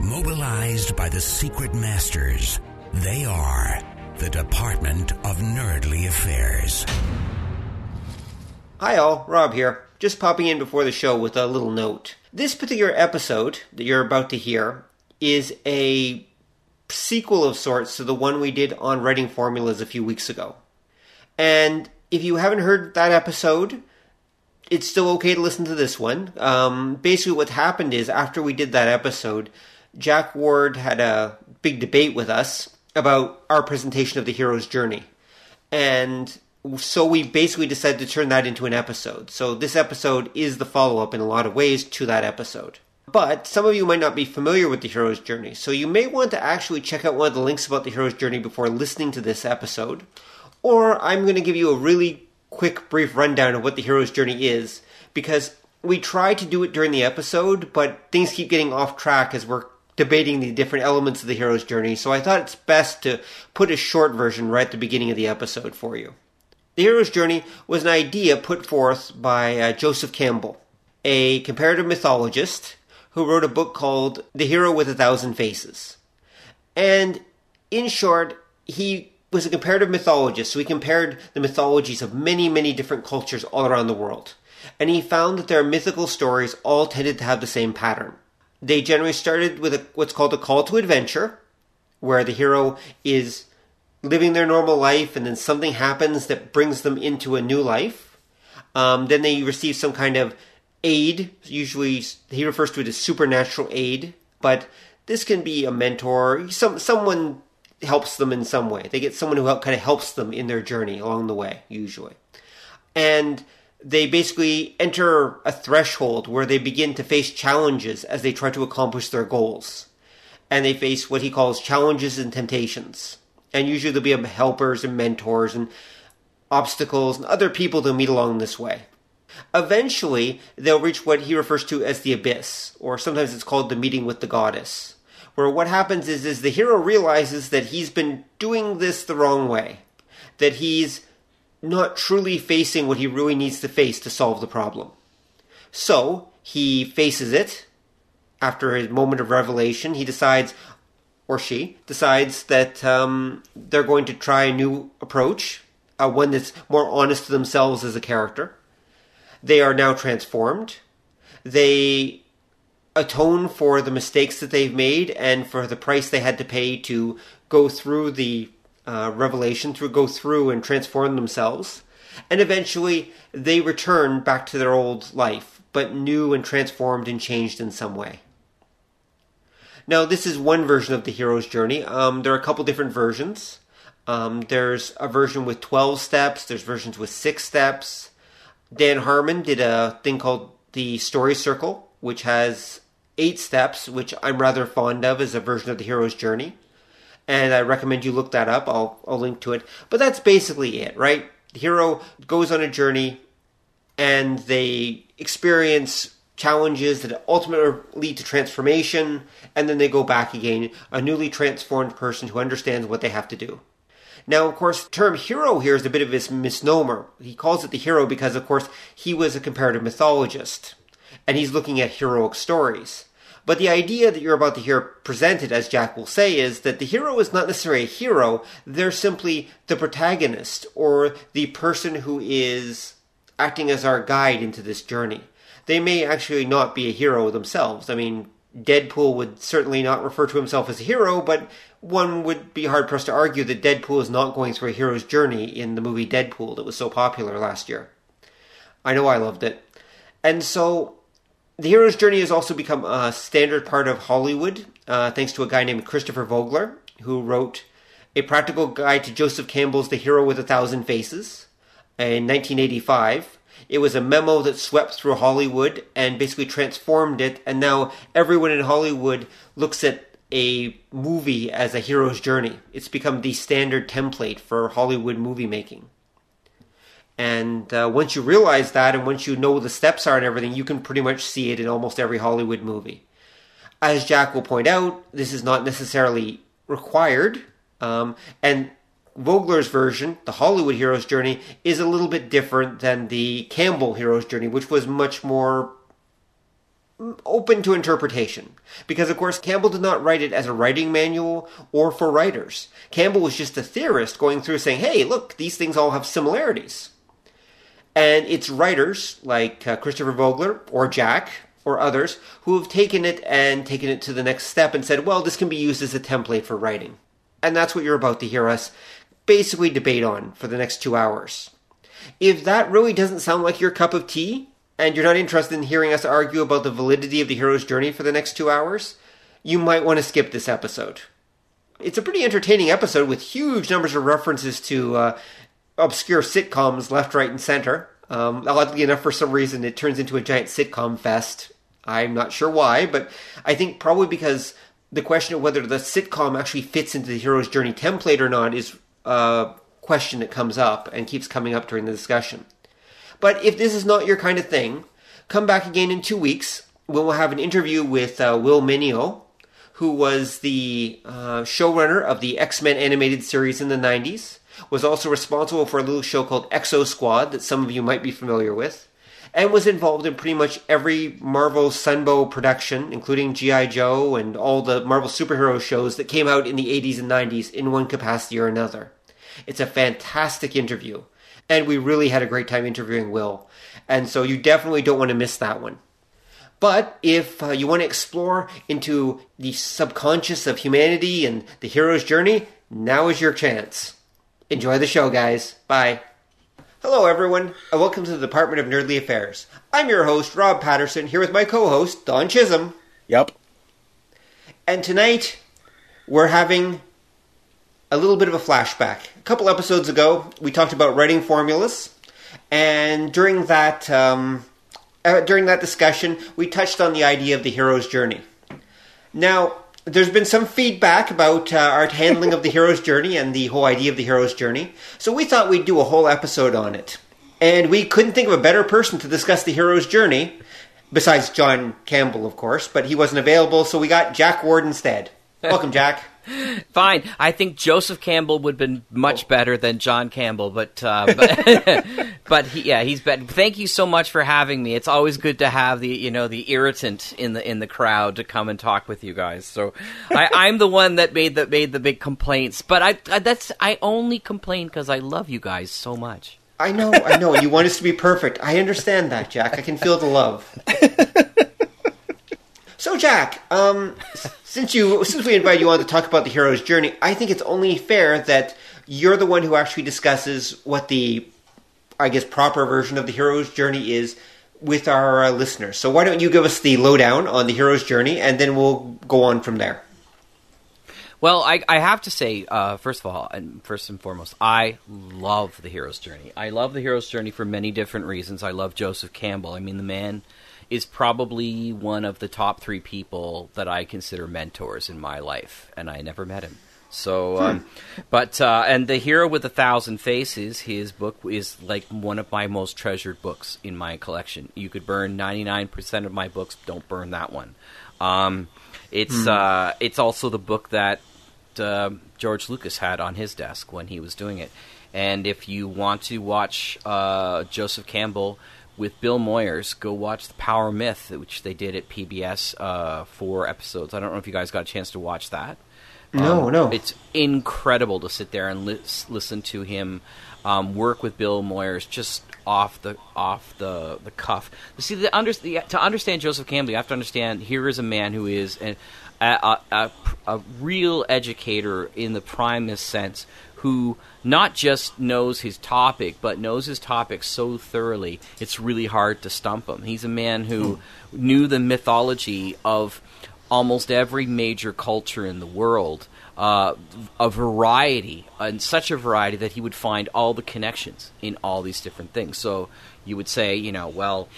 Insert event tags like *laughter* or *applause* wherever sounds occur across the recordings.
Mobilized by the secret masters, they are the Department of Nerdly Affairs. Hi all, Rob here. Just popping in before the show with a little note. This particular episode that you're about to hear is a sequel of sorts to the one we did on writing formulas a few weeks ago. And if you haven't heard that episode, it's still okay to listen to this one. Um, basically, what happened is after we did that episode, Jack Ward had a big debate with us about our presentation of the hero's journey. And so we basically decided to turn that into an episode. So this episode is the follow up in a lot of ways to that episode. But some of you might not be familiar with the hero's journey, so you may want to actually check out one of the links about the hero's journey before listening to this episode. Or I'm going to give you a really quick, brief rundown of what the hero's journey is, because we try to do it during the episode, but things keep getting off track as we're debating the different elements of the hero's journey, so I thought it's best to put a short version right at the beginning of the episode for you. The hero's journey was an idea put forth by uh, Joseph Campbell, a comparative mythologist who wrote a book called The Hero with a Thousand Faces. And in short, he was a comparative mythologist, so he compared the mythologies of many, many different cultures all around the world. And he found that their mythical stories all tended to have the same pattern. They generally started with a, what's called a call to adventure, where the hero is living their normal life and then something happens that brings them into a new life. Um, then they receive some kind of aid. Usually, he refers to it as supernatural aid, but this can be a mentor, some someone helps them in some way. They get someone who help, kind of helps them in their journey along the way, usually. And they basically enter a threshold where they begin to face challenges as they try to accomplish their goals. And they face what he calls challenges and temptations. And usually there'll be helpers and mentors and obstacles and other people they'll meet along this way. Eventually, they'll reach what he refers to as the abyss, or sometimes it's called the meeting with the goddess, where what happens is, is the hero realizes that he's been doing this the wrong way, that he's not truly facing what he really needs to face to solve the problem. So, he faces it. After his moment of revelation, he decides, or she decides that um, they're going to try a new approach, uh, one that's more honest to themselves as a character. They are now transformed. They atone for the mistakes that they've made and for the price they had to pay to go through the uh, revelation, through go through and transform themselves. And eventually, they return back to their old life, but new and transformed and changed in some way. Now, this is one version of the hero's journey. Um, there are a couple different versions. Um, there's a version with 12 steps, there's versions with 6 steps. Dan Harmon did a thing called the Story Circle, which has 8 steps, which I'm rather fond of as a version of the hero's journey. And I recommend you look that up. I'll, I'll link to it. But that's basically it, right? The hero goes on a journey and they experience challenges that ultimately lead to transformation, and then they go back again, a newly transformed person who understands what they have to do. Now, of course, the term hero here is a bit of a misnomer. He calls it the hero because, of course, he was a comparative mythologist, and he's looking at heroic stories. But the idea that you're about to hear presented, as Jack will say, is that the hero is not necessarily a hero, they're simply the protagonist, or the person who is acting as our guide into this journey they may actually not be a hero themselves. I mean, Deadpool would certainly not refer to himself as a hero, but one would be hard pressed to argue that Deadpool is not going through a hero's journey in the movie Deadpool that was so popular last year. I know I loved it. And so the hero's journey has also become a standard part of Hollywood, uh, thanks to a guy named Christopher Vogler, who wrote a practical guide to Joseph Campbell's The Hero with a Thousand Faces in 1985. It was a memo that swept through Hollywood and basically transformed it. And now everyone in Hollywood looks at a movie as a hero's journey. It's become the standard template for Hollywood movie making. And uh, once you realize that, and once you know the steps are and everything, you can pretty much see it in almost every Hollywood movie. As Jack will point out, this is not necessarily required. Um, and Vogler's version, the Hollywood hero's journey, is a little bit different than the Campbell hero's journey, which was much more open to interpretation. Because, of course, Campbell did not write it as a writing manual or for writers. Campbell was just a theorist going through saying, hey, look, these things all have similarities. And it's writers like uh, Christopher Vogler or Jack or others who have taken it and taken it to the next step and said, well, this can be used as a template for writing. And that's what you're about to hear us basically debate on for the next two hours. If that really doesn't sound like your cup of tea, and you're not interested in hearing us argue about the validity of the hero's journey for the next two hours, you might want to skip this episode. It's a pretty entertaining episode with huge numbers of references to uh, obscure sitcoms left, right, and center. Um, oddly enough, for some reason, it turns into a giant sitcom fest. I'm not sure why, but I think probably because the question of whether the sitcom actually fits into the hero's journey template or not is a question that comes up and keeps coming up during the discussion. But if this is not your kind of thing, come back again in two weeks when we'll have an interview with uh, Will Meugniot, who was the uh, showrunner of the X Men animated series in the 90s, was also responsible for a little show called Exo Squad that some of you might be familiar with, and was involved in pretty much every Marvel Sunbow production, including G.I. Joe and all the Marvel superhero shows that came out in the 80s and 90s in one capacity or another. It's a fantastic interview and we really had a great time interviewing Will. And so you definitely don't want to miss that one. But if uh, you want to explore into the subconscious of humanity and the hero's journey, now is your chance. Enjoy the show, guys. Bye. Hello, everyone, and welcome to the Department of Nerdly Affairs. I'm your host, Rob Patterson, here with my co host, Don Chisholm. Yep. And tonight, we're having a little bit of a flashback. A couple episodes ago, we talked about writing formulas, and during that um, uh, during that discussion, we touched on the idea of the hero's journey. Now, there's been some feedback about uh, our handling of the hero's journey and the whole idea of the hero's journey, so we thought we'd do a whole episode on it. And we couldn't think of a better person to discuss the hero's journey, besides John Campbell, of course, but he wasn't available, so we got Jack Ward instead. *laughs* Welcome, Jack. Fine. I think Joseph Campbell would have been much oh. better than John Campbell, but uh, *laughs* but, *laughs* but he, yeah, he's better. Thank you so much for having me. It's always good to have the you know the irritant in the in the crowd to come and talk with you guys. So I, *laughs* am the one that made the made the big complaints, but I, I that's I only complain because I love you guys so much. I know, I know. You want us to be perfect. I understand that, Jack. I can feel the love. So, Jack, um, since you since we invited you on to talk about the hero's journey, I think it's only fair that you're the one who actually discusses what the, I guess, proper version of the hero's journey is with our uh, listeners. So, why don't you give us the lowdown on the hero's journey, and then we'll go on from there. Well, I, I have to say, uh, first of all, and first and foremost, I love the hero's journey. I love the hero's journey for many different reasons. I love Joseph Campbell. I mean, the man is probably one of the top three people that I consider mentors in my life, and I never met him. So, hmm. um, but uh, and the hero with a thousand faces, his book is like one of my most treasured books in my collection. You could burn ninety nine percent of my books, don't burn that one. Um, it's hmm. uh, it's also the book that uh, George Lucas had on his desk when he was doing it. And if you want to watch uh, Joseph Campbell with Bill Moyers, go watch The Power Myth, which they did at PBS, uh, four episodes. I don't know if you guys got a chance to watch that. No, um, no. It's incredible to sit there and li- listen to him um, work with Bill Moyers just off the off the, the cuff. See, the under, the, to understand Joseph Campbell, you have to understand here is a man who is an, a, a, a, real educator in the primest sense who not just knows his topic, but knows his topic so thoroughly, it's really hard to stump him. He's a man who hmm. knew the mythology of almost every major culture in the world, uh, a variety, and such a variety that he would find all the connections in all these different things. So you would say, you know, well,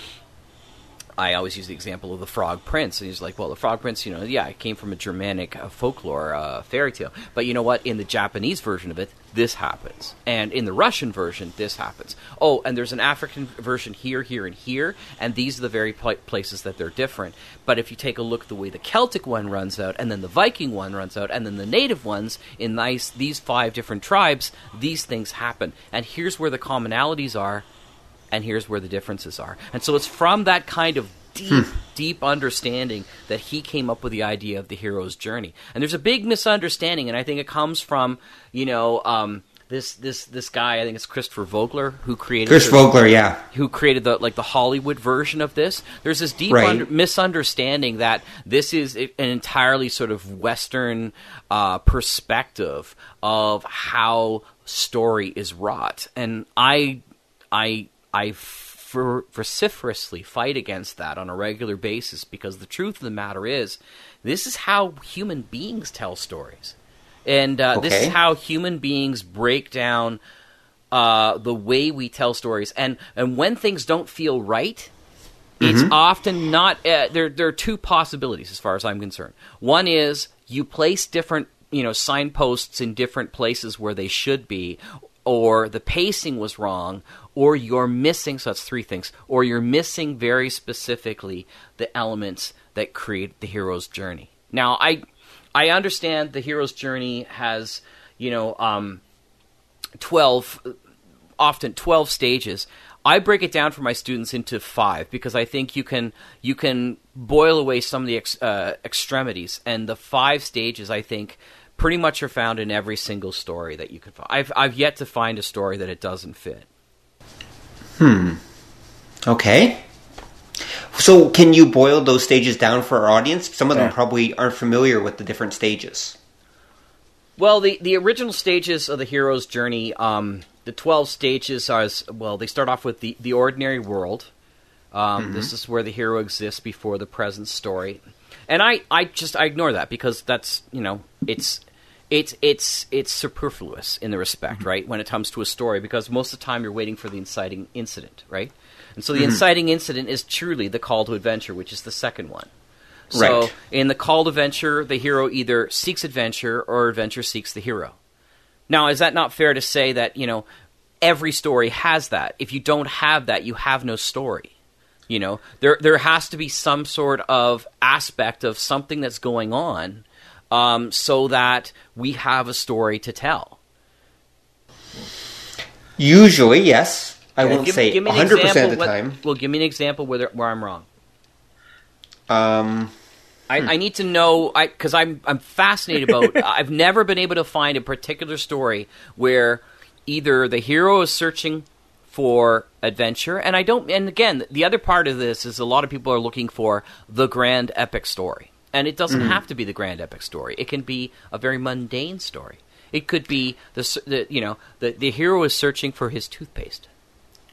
I always use the example of the Frog Prince, and he's like, "Well, the Frog Prince, you know, yeah, it came from a Germanic uh, folklore uh, fairy tale, but you know what? In the Japanese version of it, this happens, and in the Russian version, this happens. Oh, and there's an African version here, here, and here, and these are the very pl- places that they're different. But if you take a look at the way the Celtic one runs out, and then the Viking one runs out, and then the native ones in nice these five different tribes, these things happen, and here's where the commonalities are." and here's where the differences are. And so it's from that kind of deep, deep understanding that he came up with the idea of the hero's journey. And there's a big misunderstanding, and I think it comes from you know. Um, this this this guy, I think it's Christopher Vogler, who created Chris the- Vogler, yeah. who created the like the Hollywood version of this. There's this deep Right. under, misunderstanding that this is an entirely sort of Western uh, perspective of how story is wrought, and I, I, I vociferously fight against that on a regular basis because the truth of the matter is, this is how human beings tell stories, and uh, this is how human beings break down uh, the way we tell stories, and and when things don't feel right, it's often not. Uh, there there are two possibilities as far as I'm concerned. One is you place different you know signposts in different places where they should be, or the pacing was wrong, or you're missing. So that's three things. Or you're missing very specifically the elements that create the hero's journey. Now I I understand the hero's journey has you know. Um, 12 often 12 stages i break it down for my students into five because i think you can you can boil away some of the ex, uh, extremities and the five stages i think pretty much are found in every single story that you can find i've, I've yet to find a story that it doesn't fit Hmm. Okay. So, can you boil those stages down for our audience? Some of them probably aren't familiar with the different stages. Well, the the original stages of the hero's journey, um, the twelve stages are as well. They start off with the the ordinary world. Um, This is where the hero exists before the present story, and I I just I ignore that because that's you know it's. It's it's it's superfluous in the respect, mm-hmm. right? When it comes to a story, because most of the time you're waiting for the inciting incident, right? And so the mm-hmm. inciting incident is truly the call to adventure, which is the second one. So Right. in the call to adventure, the hero either seeks adventure or adventure seeks the hero. Now, is that not fair to say that, you know, every story has that? If you don't have that, you have no story. You know, there there has to be some sort of aspect of something that's going on um, so that we have a story to tell. Usually, yes. I won't give, say give 100% of the what- time. Well, give me an example where, where I'm wrong. Um, I, I need to know because I'm I'm fascinated about. *laughs* I've never been able to find a particular story where either the hero is searching for adventure, and I don't. And again, the other part of this is a lot of people are looking for the grand epic story, and it doesn't mm-hmm. have to be the grand epic story. It can be a very mundane story. It could be the, the you know the the hero is searching for his toothpaste.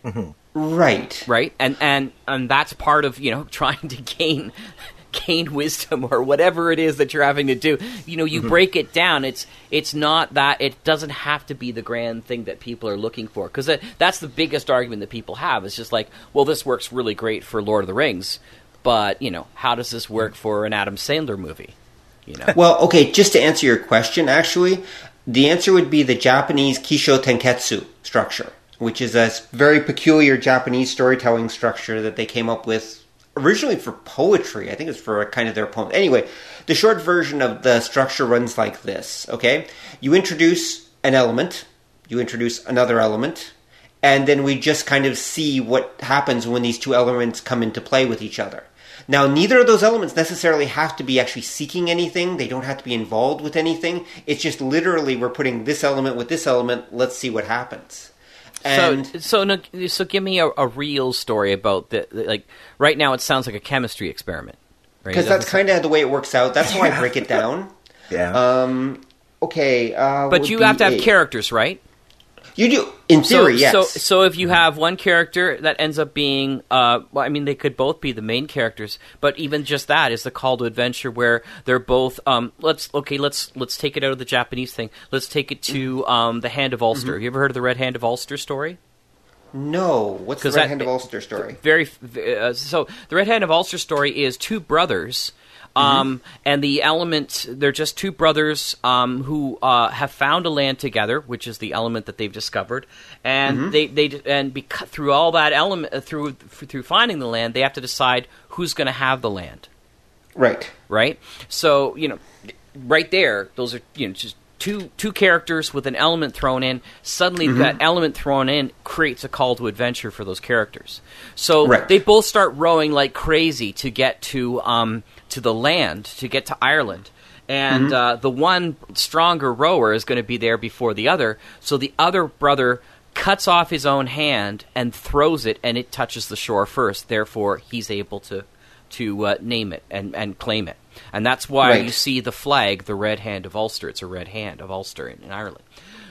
Mm-hmm. Right. right? And and and that's part of you know *laughs* trying to gain gain wisdom or whatever it is that you're having to do. You know you mm-hmm. break it down. It's it's not that it doesn't have to be the grand thing that people are looking for. Because that, that's the biggest argument that people have. It's just like well this works really great for lord of the rings but you know how does this work for an adam sandler movie you know Well, okay, just to answer your question, actually, the answer would be the Japanese Kisho Tenketsu structure, which is a very peculiar Japanese storytelling structure that they came up with originally for poetry. I think it's for kind of their poem. Anyway, the short version of the structure runs like this, okay? You introduce an element, you introduce another element, and then we just kind of see what happens when these two elements come into play with each other. Now, neither of those elements necessarily have to be actually seeking anything. They don't have to be involved with anything. It's just literally we're putting this element with this element. Let's see what happens. And so so no, so give me a, a real story about the, the- like right now it sounds like a chemistry experiment because It that's kind of the way it works out. That's how I break it *laughs* down. Yeah. Um, okay, uh, but you have to have a- characters right You do in theory, so, yes. So, so if you have one character that ends up being, uh, well, I mean, they could both be the main characters, but even just that is the call to adventure where they're both. Um, let's okay, let's let's take it out of the Japanese thing. Let's take it to um, the Hand of Ulster. Mm-hmm. Have you ever heard of the Red Hand of Ulster story? No, what's the Red that- Hand of Ulster story? very uh, so the red hand of ulster story is two brothers um, and the element they're just two brothers um, who uh, have found a land together which is the element that they've discovered and they, they and because through all that element uh, through through finding the land they have to decide who's going to have the land Right. right? So you know, right there, those are you know just two two characters with an element thrown in. Suddenly, that element thrown in creates a call to adventure for those characters. So Right. they both start rowing like crazy to get to um to the land to get to Ireland. And uh, the one stronger rower is going to be there before the other. So the other brother cuts off his own hand and throws it, and it touches the shore first. Therefore, he's able to to uh, name it and, and claim it. And that's why Right. you see the flag, the red hand of Ulster. It's a red hand of Ulster in, in Ireland.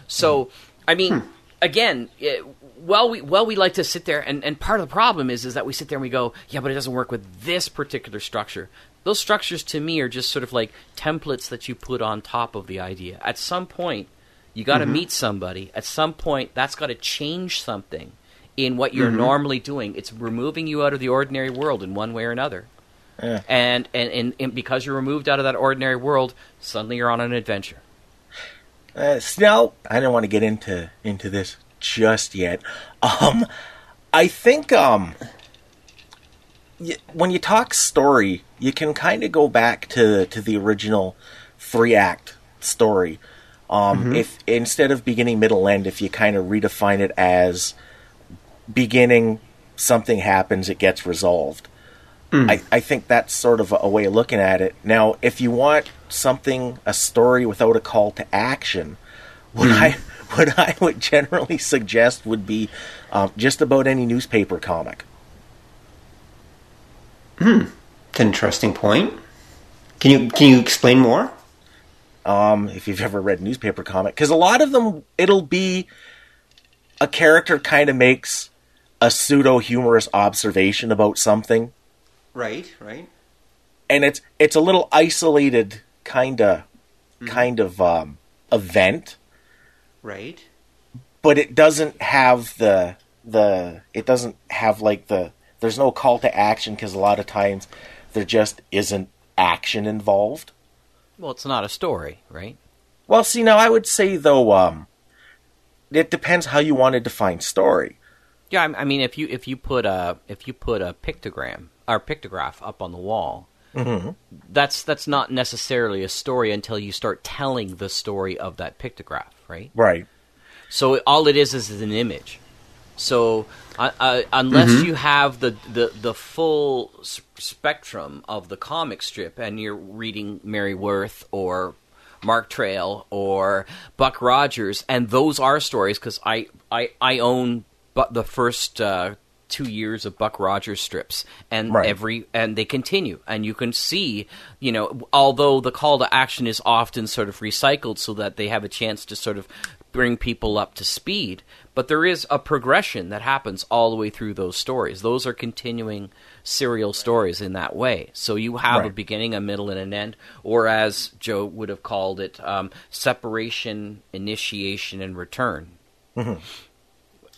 So, I mean, again, eh, well, we well we like to sit there, and, and part of the problem is is that we sit there and we go, yeah, but it doesn't work with this particular structure. Those structures to me are just sort of like templates that you put on top of the idea. At some point, you got to meet somebody. At some point, that's got to change something in what you're normally doing. It's removing you out of the ordinary world in one way or another. Yeah. And, and, and, and because you're removed out of that ordinary world, suddenly you're on an adventure. Uh, I don't want to get into into this just yet. Um, I think um, when you talk story, you can kind of go back to to the original three act story. Um, If instead of beginning, middle, end, if you kind of redefine it as beginning, something happens, it gets resolved. I, I think that's sort of a way of looking at it. Now, if you want something, a story without a call to action, what I *laughs* what I would generally suggest would be um, just about any newspaper comic. It's an interesting point. Can you can you explain more? Um, if you've ever read newspaper comic, because a lot of them, it'll be a character kind of makes a pseudo humorous observation about something, Right, right. and it's it's a little isolated kind of kind of um, event. Right. but it doesn't have the the it doesn't have like the there's no call to action because a lot of times there just isn't action involved. Well, it's not a story, right? Well, see now I would say though um it depends how you want to define story. Yeah, I I mean, if you if you put a if you put a pictogram or pictograph up on the wall, that's that's not necessarily a story until you start telling the story of that pictograph, right? Right. So all it is is an image. So uh, uh, unless you have the, the, the full s- spectrum of the comic strip and you're reading Mary Worth or Mark Trail or Buck Rogers, and those are stories because I, I, I own bu- the first uh, two years of Buck Rogers strips, and Right. every and they continue, and you can see, you know, although the call to action is often sort of recycled so that they have a chance to sort of bring people up to speed, but there is a progression that happens all the way through those stories. Those are continuing serial stories in that way. So you have a beginning, a middle, and an end, or as Joe would have called it, um, separation, initiation, and return.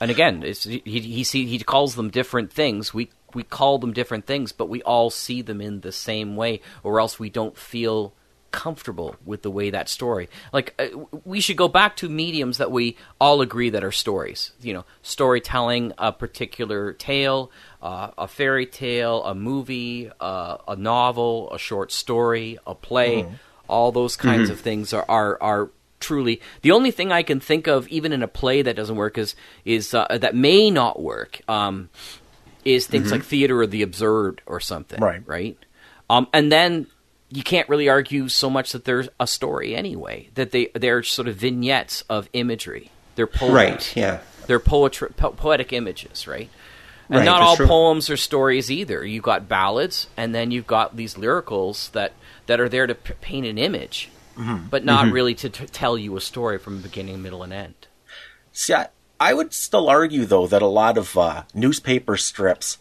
And again, it's, he he he calls them different things. We we call them different things, but we all see them in the same way, or else we don't feel comfortable with the way that story. Like uh, we should go back to mediums that we all agree that are stories. You know, storytelling a particular tale, uh, a fairy tale, a movie, uh, a novel, a short story, a play. All those kinds of things are are are truly the only thing I can think of, even in a play that doesn't work, is is uh, that may not work. Um, is things like theater of the absurd or something, Right. Right. Um, and then you can't really argue so much that there's a story anyway. That they they're sort of vignettes of imagery. They're po- Right. Yeah. They're poetry, po- poetic images, right? And Right, not all true. poems are stories either. You've got ballads, and then you've got these lyricals that, that are there to p- paint an image, but not Mm-hmm. really to t- tell you a story from beginning, middle, and end. See, I, I would still argue though that a lot of uh, newspaper strips,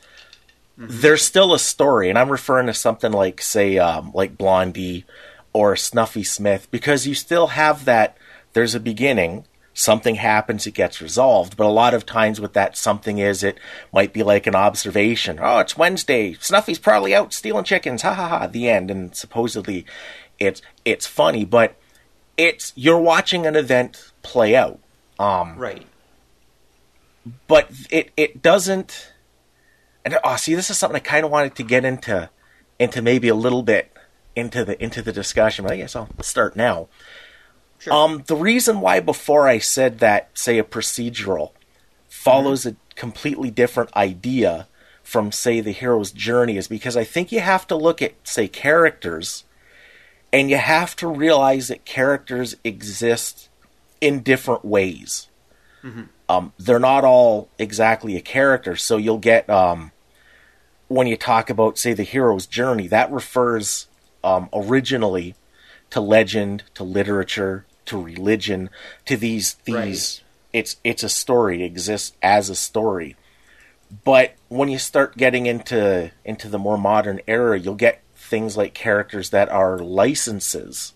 there's still a story, and I'm referring to something like, say, um, like Blondie or Snuffy Smith, because you still have that. There's a beginning, something happens, it gets resolved. But a lot of times, with that something is, it might be like an observation. Oh, it's Wednesday. Snuffy's probably out stealing chickens. Ha ha ha. The end. And supposedly, it's it's funny, but it's you're watching an event play out. Um, Right. but it it doesn't. And oh, see, this is something I kind of wanted to get into, into maybe a little bit into the into the discussion. But I guess I'll start now. Sure. Um, the reason why before I said that, say, a procedural follows a completely different idea from, say, the hero's journey is because I think you have to look at, say, characters, and you have to realize that characters exist in different ways. Um, they're not all exactly a character, so you'll get um, when you talk about, say, the hero's journey, that refers um, originally to legend, to literature, to religion, to these these. Right. It's it's a story. It exists as a story. But when you start getting into into the more modern era, you'll get things like characters that are licenses,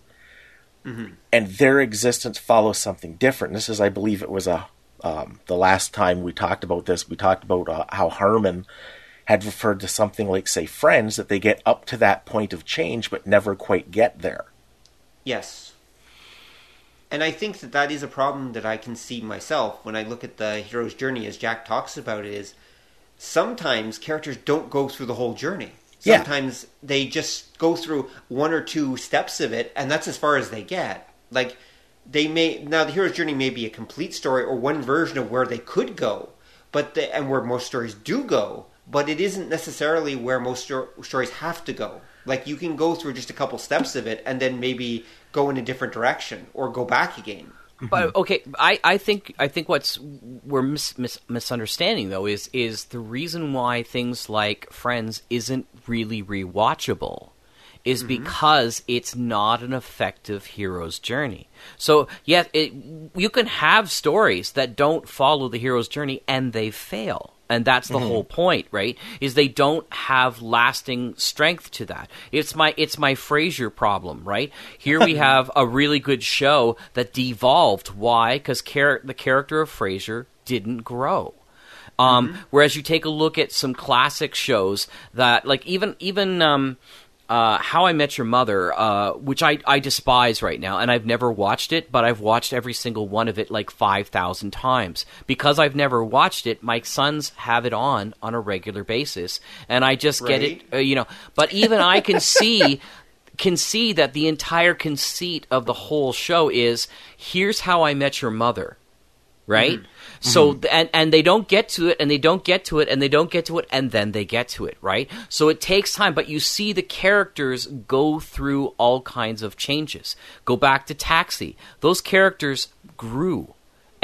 and their existence follows something different. This is, I believe, it was a um, the last time we talked about this. We talked about uh, how Harmon had referred to something like, say, Friends, that they get up to that point of change but never quite get there. Yes. And I think that that is a problem that I can see myself when I look at the hero's journey, as Jack talks about it, is sometimes characters don't go through the whole journey. Yeah. Sometimes they just go through one or two steps of it, and that's as far as they get. Like, they may, now the hero's journey may be a complete story or one version of where they could go, but the, and where most stories do go, but it isn't necessarily where most sto- stories have to go. Like you can go through just a couple steps of it and then maybe go in a different direction or go back again. But okay, I, I think I think what's we're mis, mis, misunderstanding though is is the reason why things like Friends isn't really rewatchable is because it's not an effective hero's journey. So yes, it, you can have stories that don't follow the hero's journey and they fail. And that's the whole point, right? Is they don't have lasting strength to that. It's my it's my Frasier problem, right? Here we *laughs* have a really good show that devolved. Why? Because char- the character of Frasier didn't grow. Um, Whereas you take a look at some classic shows that, like even even um, uh, How I Met Your Mother, uh, which I, I despise right now, and I've never watched it, but I've watched every single one of it like 5,000 times. Because I've never watched it, my sons have it on on a regular basis, and I just get it, uh, you know. But even I can see. *laughs* Can see that the entire conceit of the whole show is here's how I met your mother, right? So th- and and they don't get to it and they don't get to it and they don't get to it and then they get to it, right? So it takes time, but you see the characters go through all kinds of changes. Go back to Taxi. Those characters grew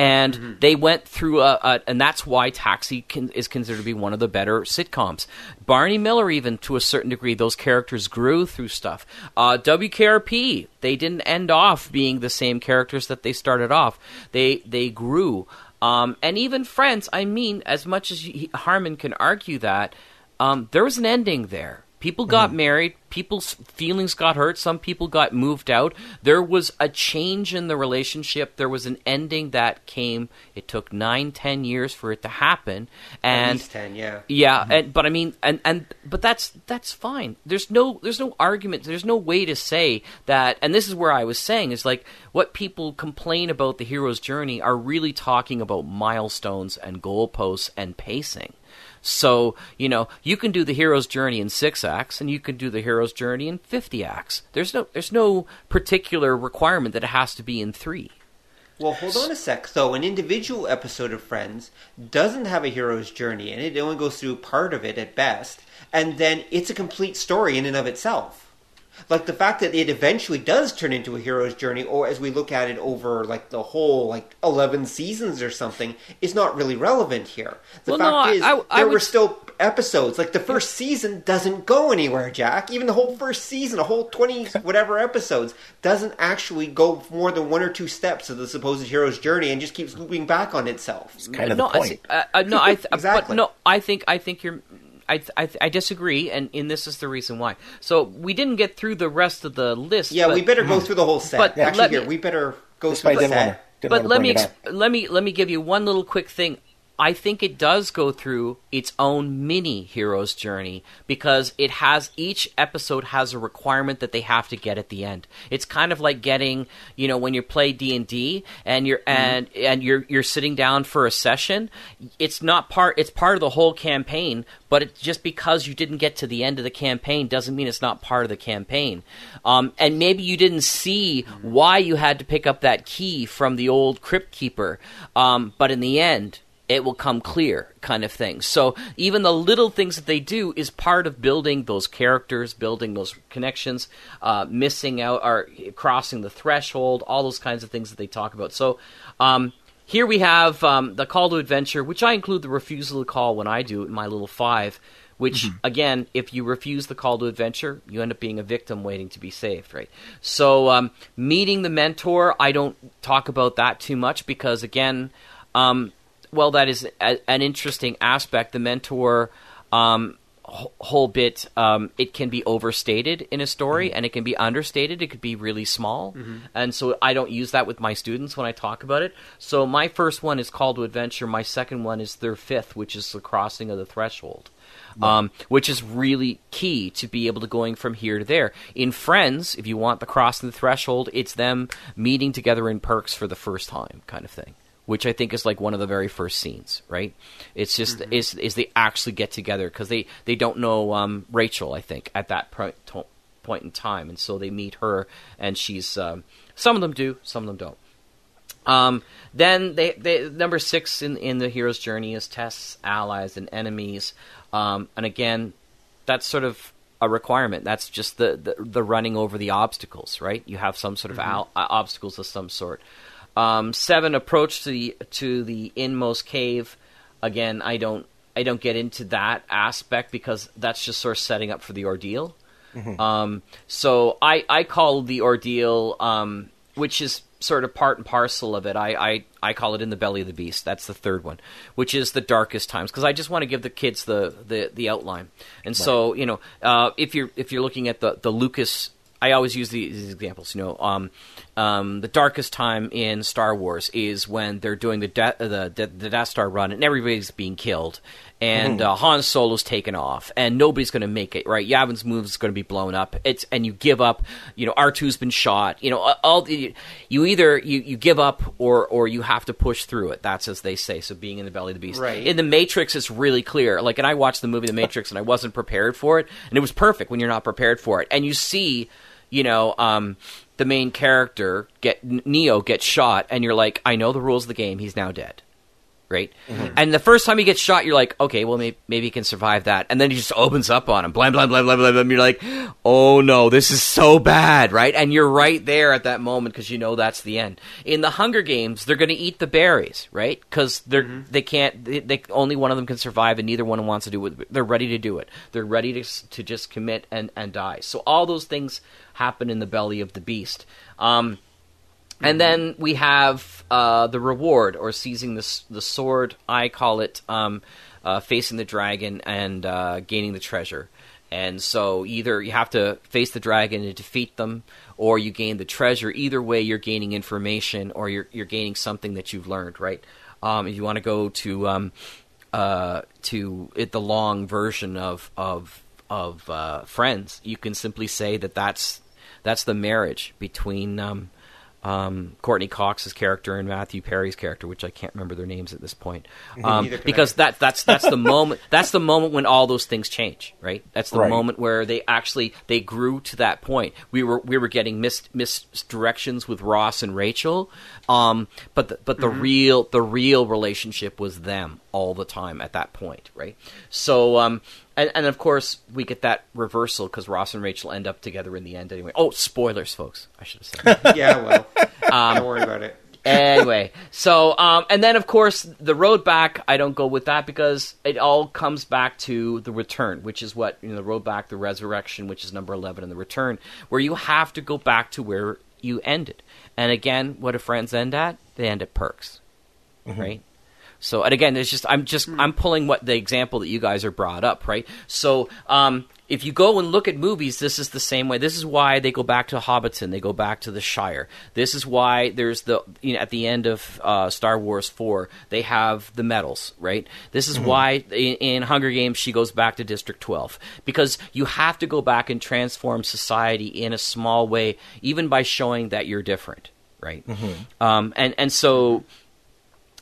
and they went through a, a and that's why Taxi can, is considered to be one of the better sitcoms. Barney Miller, even to a certain degree, those characters grew through stuff. Uh, WKRP, they didn't end off being the same characters that they started off. They they grew, um, and even Friends. I mean, as much as Harmon can argue that, um, there was an ending there. People got mm-hmm. married. People's feelings got hurt. Some people got moved out. There was a change in the relationship. There was an ending that came. It took nine, ten years for it to happen, At and least ten, yeah. yeah, mm-hmm. and but I mean, and and but that's that's fine. There's no there's no argument. There's no way to say that. And this is where I was saying is like what people complain about the hero's journey are really talking about milestones and goalposts and pacing. So you know you can do the hero's journey in six acts, and you can do the hero's journey in fifty acts. There's no there's no particular requirement that it has to be in three. Well, hold on a sec. So, an individual episode of Friends doesn't have a hero's journey in it. It only goes through part of it at best, and then it's a complete story in and of itself. Like the fact that it eventually does turn into a hero's journey, or as we look at it over like the whole like eleven seasons or something, is not really relevant here. The Well, fact no, is, I- I there would were s- still episodes. Like the first season doesn't go anywhere, Jack. Even the whole first season, a whole twenty *laughs* whatever episodes, doesn't actually go more than one or two steps of the supposed hero's journey, and just keeps looping back on itself. Kind of no, the I point. see- uh, uh, no, I th- *laughs* Exactly. but no, I think I think you're. I, I, I disagree, and, and this is the reason why. So we didn't get through the rest of the list. Yeah, but, we better go through the whole set. but Actually, let here me- we better go This through I the set. wanna- but let me it ex- up. let me let me give you one little quick thing. I think it does go through its own mini hero's journey because it has each episode has a requirement that they have to get at the end. It's kind of like getting, you know, when you play D&D and you're and and you're you're sitting down for a session, it's not part it's part of the whole campaign, but it's just because you didn't get to the end of the campaign doesn't mean it's not part of the campaign. Um, and maybe you didn't see why you had to pick up that key from the old crypt keeper, um, but in the end, it will come clear, kind of thing. So even the little things that they do is part of building those characters, building those connections, uh, missing out or crossing the threshold, all those kinds of things that they talk about. So. Um, here we have um, the call to adventure, which I include the refusal to call when I do in my little five. Which again, if you refuse the call to adventure, you end up being a victim waiting to be saved, right? So um, meeting the mentor, I don't talk about that too much because again, um, well, that is a, an interesting aspect. The mentor. Um, wh- whole bit um, it can be overstated in a story and it can be understated. It could be really small. And so i don't use that with my students when i talk about it. So my first one is call to adventure. My second one is their fifth which is the crossing of the threshold um, which is really key to be able to going from here to there. In friends if you want the crossing the threshold it's them meeting together in perks for the first time kind of thing which I think is like one of the very first scenes, right? It's just is is they actually get together because they they don't know um, Rachel, I think, at that point point in time, and so they meet her, and she's um, some of them do, some of them don't. Um, then they, they number six in in the hero's journey is tests, allies, and enemies, um, and again, that's sort of a requirement. That's just the, the the running over the obstacles, right? You have some sort of al- uh, obstacles of some sort. Um, seven approach to the to the inmost cave. Again, I don't I don't get into that aspect because that's just sort of setting up for the ordeal. Um, so I I call the ordeal, um, which is sort of part and parcel of it. I, I I call it in the belly of the beast. That's the third one, which is the darkest times because I just want to give the kids the the, the outline. And so you know, uh, if you're if you're looking at the the Lucas. I always use these examples. You know, um, um, the darkest time in Star Wars is when they're doing the de- the, the the Death Star run and everybody's being killed, and uh, Han Solo's taken off, and nobody's going to make it. Right? Yavin's move is going to be blown up. It's and you give up. You know, R 2s been shot. You know, all the- you either you, you give up or or you have to push through it. That's as they say. So being in the belly of the beast. Right. In the Matrix, it's really clear. Like, and I watched the movie The Matrix, and I wasn't prepared for it, and it was perfect when you're not prepared for it, and you see you know, um, the main character get Neo gets shot, and you're like, I know the rules of the game. He's now dead, right? And the first time he gets shot, you're like, okay, well maybe, maybe he can survive that. And then he just opens up on him, blah blah blah blah blah. blah. And you're like, oh no, this is so bad, right? And you're right there at that moment because you know that's the end. In the Hunger Games, they're going to eat the berries, right? Because they're they can't. They, they only one of them can survive, and neither one wants to do it. They're ready to do it. They're ready to to just commit and and die. So all those things happen in the belly of the beast. Um, and then we have uh, the reward or seizing the the sword. I call it um, uh, facing the dragon and uh, gaining the treasure. And so either you have to face the dragon and defeat them, or you gain the treasure. Either way, you're gaining information, or you're you're gaining something that you've learned. Right? Um, if you want to go to um, uh, to it, the long version of of of uh, Friends, you can simply say that that's that's the marriage between um, um, Courteney Cox's character and Matthew Perry's character, which I can't remember their names at this point, um, Neither can because that that's that's the moment *laughs* that's the moment when all those things change, right? That's the Right. moment where they actually they grew to that point. We were we were getting mis misdirections with Ross and Rachel, um, but the, but the real the real relationship was them all the time at that point, right? So um, and, and of course we get that reversal because Ross and Rachel end up together in the end anyway. Oh, spoilers, folks! I should have said. That *laughs* yeah, well, Um, don't worry about it. anyway, so um, and then of course the road back. I don't go with that because it all comes back to the return, which is what you know, the road back, the resurrection, which is number eleven, and the return, where you have to go back to where you ended. And again, what do friends end at? They end at perks, right? So, and again, it's just I'm just I'm pulling what the example that you guys are brought up, right? So, um, if you go and look at movies, this is the same way. This is why they go back to Hobbiton, they go back to the Shire. This is why there's the you know at the end of uh, Star Wars Four, they have the medals, right? This is why in, in Hunger Games she goes back to District Twelve because you have to go back and transform society in a small way, even by showing that you're different, right? Um, and and so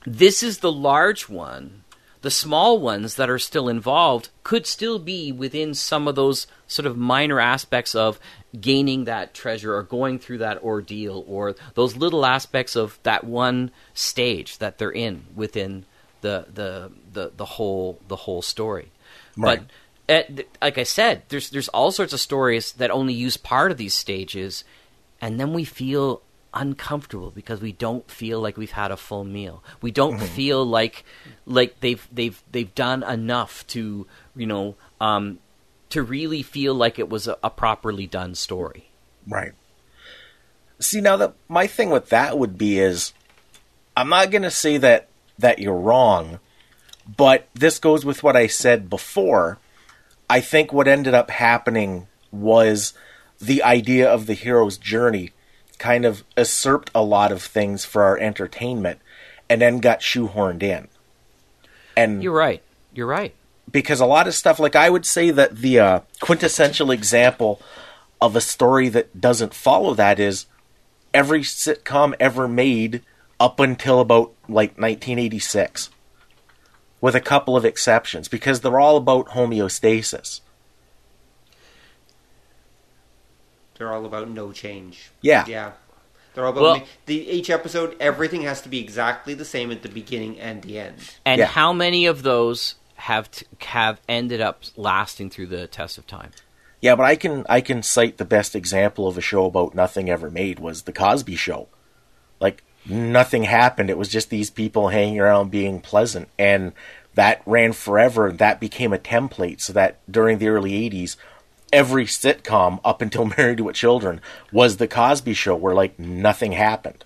this is the large one. The small ones that are still involved could still be within some of those sort of minor aspects of gaining that treasure or going through that ordeal or those little aspects of that one stage that they're in within the the the, the whole the whole story. Right. But eh, at, like I said, there's there's all sorts of stories that only use part of these stages, and then we feel uncomfortable because we don't feel like we've had a full meal. We don't feel like like they've they've they've done enough to you know um, to really feel like it was a, a properly done story. Right. See now that my thing with that would be is I'm not going to say that that you're wrong, but this goes with what I said before. I think what ended up happening was the idea of the hero's journey kind of usurped a lot of things for our entertainment and then got shoehorned in. And You're right. You're right. because a lot of stuff like i would say that the uh, quintessential example of a story that doesn't follow that is every sitcom ever made up until about like 1986 with a couple of exceptions because they're all about homeostasis They're all about no change. Yeah. Yeah. They're all about Well- ma- the each episode. Everything has to be exactly the same at the beginning and the end. And Yeah. how many of those have t- have ended up lasting through the test of time? yeah but i can i can cite the best example of a show about nothing ever made was the cosby show like nothing happened it was just these people hanging around being pleasant and that ran forever that became a template so that during the early 80s every sitcom up until *laughs* married with children was the cosby show where like nothing happened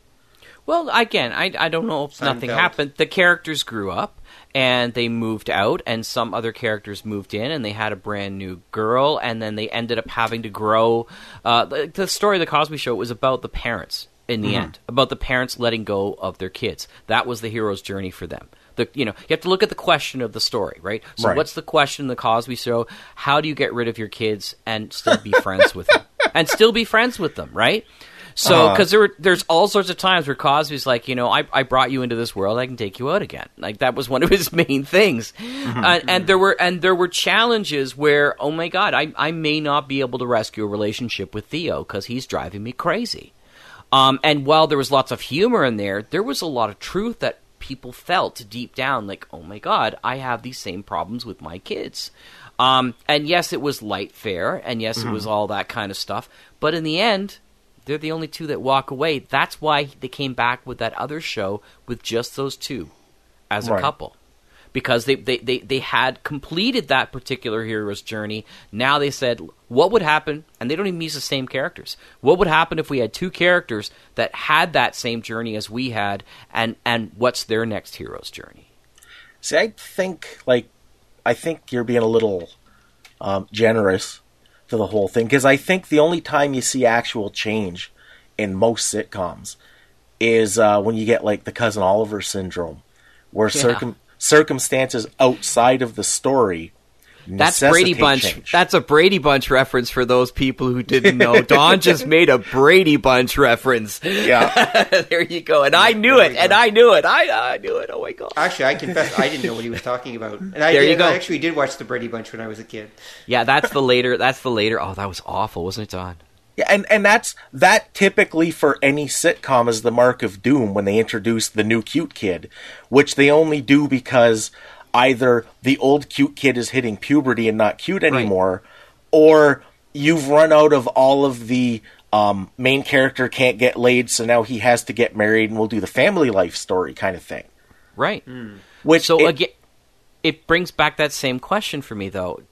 Well, again, I, I don't know if nothing Seinfeld. happened. The characters grew up and they moved out, and some other characters moved in, and they had a brand new girl, and then they ended up having to grow. Uh, the, the story of the Cosby Show was about the parents in the end, about the parents letting go of their kids. That was the hero's journey for them. The, you know, you have to look at the question of the story, right? So, Right. what's the question in the Cosby Show? How do you get rid of your kids and still be friends with them, *laughs* and still be friends with them, right? So, Uh-huh. because there were, there's all sorts of times where Cosby's like, you know, I, I brought you into this world, I can take you out again. Like that was one of his *laughs* main things, and, and there were and there were challenges where, oh my God, I I may not be able to rescue a relationship with Theo because he's driving me crazy. Um, and while there was lots of humor in there, there was a lot of truth that people felt deep down, like, oh my God, I have these same problems with my kids. Um, and yes, it was light fare, and yes, it was all that kind of stuff. But in the end, they're the only two that walk away. That's why they came back with that other show with just those two as a Right. couple. Because they, they, they, they had completed that particular hero's journey. Now they said, what would happen? And they don't even use the same characters. What would happen if we had two characters that had that same journey as we had? And, and what's their next hero's journey? see i think like i think you're being a little um, generous to the whole thing because i think the only time you see actual change in most sitcoms is uh, when you get like the cousin Oliver syndrome, where Yeah. circum- circumstances outside of the story. That's Brady Bunch. change. That's a Brady Bunch reference for those people who didn't know. *laughs* Don just made a Brady Bunch reference. yeah, *laughs* there you go. And I knew it. And I knew it. I, I knew it. Oh my god. Actually, I confess I didn't know what he was *laughs* talking about, and I, There did, you go. I actually did watch the Brady Bunch when I was a kid. Yeah, that's the later. That's the later. Oh, that was awful, wasn't it, Don? Yeah, and and that's that typically for any sitcom is the mark of doom when they introduce the new cute kid, which they only do because either the old cute kid is hitting puberty and not cute anymore, or you've run out of all of the um, main character can't get laid, so now he has to get married, and we'll do the family life story kind of thing. Right. Which So it- again, it brings back that same question for me, though.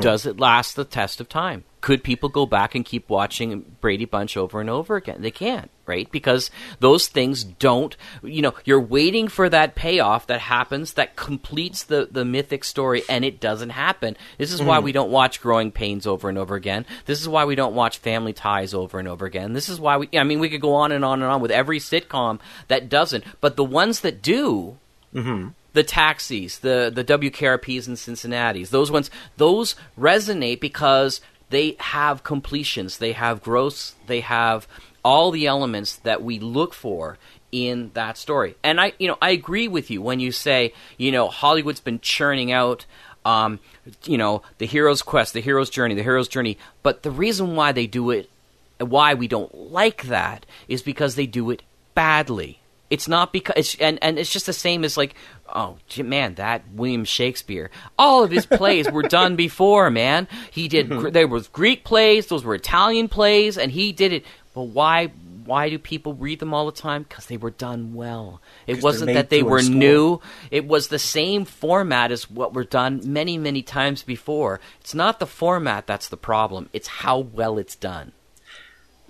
Does it last the test of time? Could people go back and keep watching Brady Bunch over and over again? They can't, right? Because those things don't, you know, you're waiting for that payoff that happens that completes the, the mythic story and it doesn't happen. This is why mm. we don't watch Growing Pains over and over again. This is why we don't watch Family Ties over and over again. This is why we, I mean, we could go on and on and on with every sitcom that doesn't, but the ones that do, mm-hmm. the taxis, the the WKRPs in Cincinnati's, those ones, those resonate because they have completions, they have growths, they have all the elements that we look for in that story. And I, you know, I agree with you when you say, you know, Hollywood's been churning out. Um, you know, the hero's quest, the hero's journey, the hero's journey. But the reason why they do it, why we don't like that, is because they do it badly. It's not because it's and and it's just the same as like oh man that William Shakespeare. All of his plays were done *laughs* before man. He did gr- there was Greek plays those were Italian plays and he did it. But why why do people read them all the time? Because they were done well. It wasn't that they were new. It was the same format as what were done many many times before. It's not the format that's the problem. It's how well it's done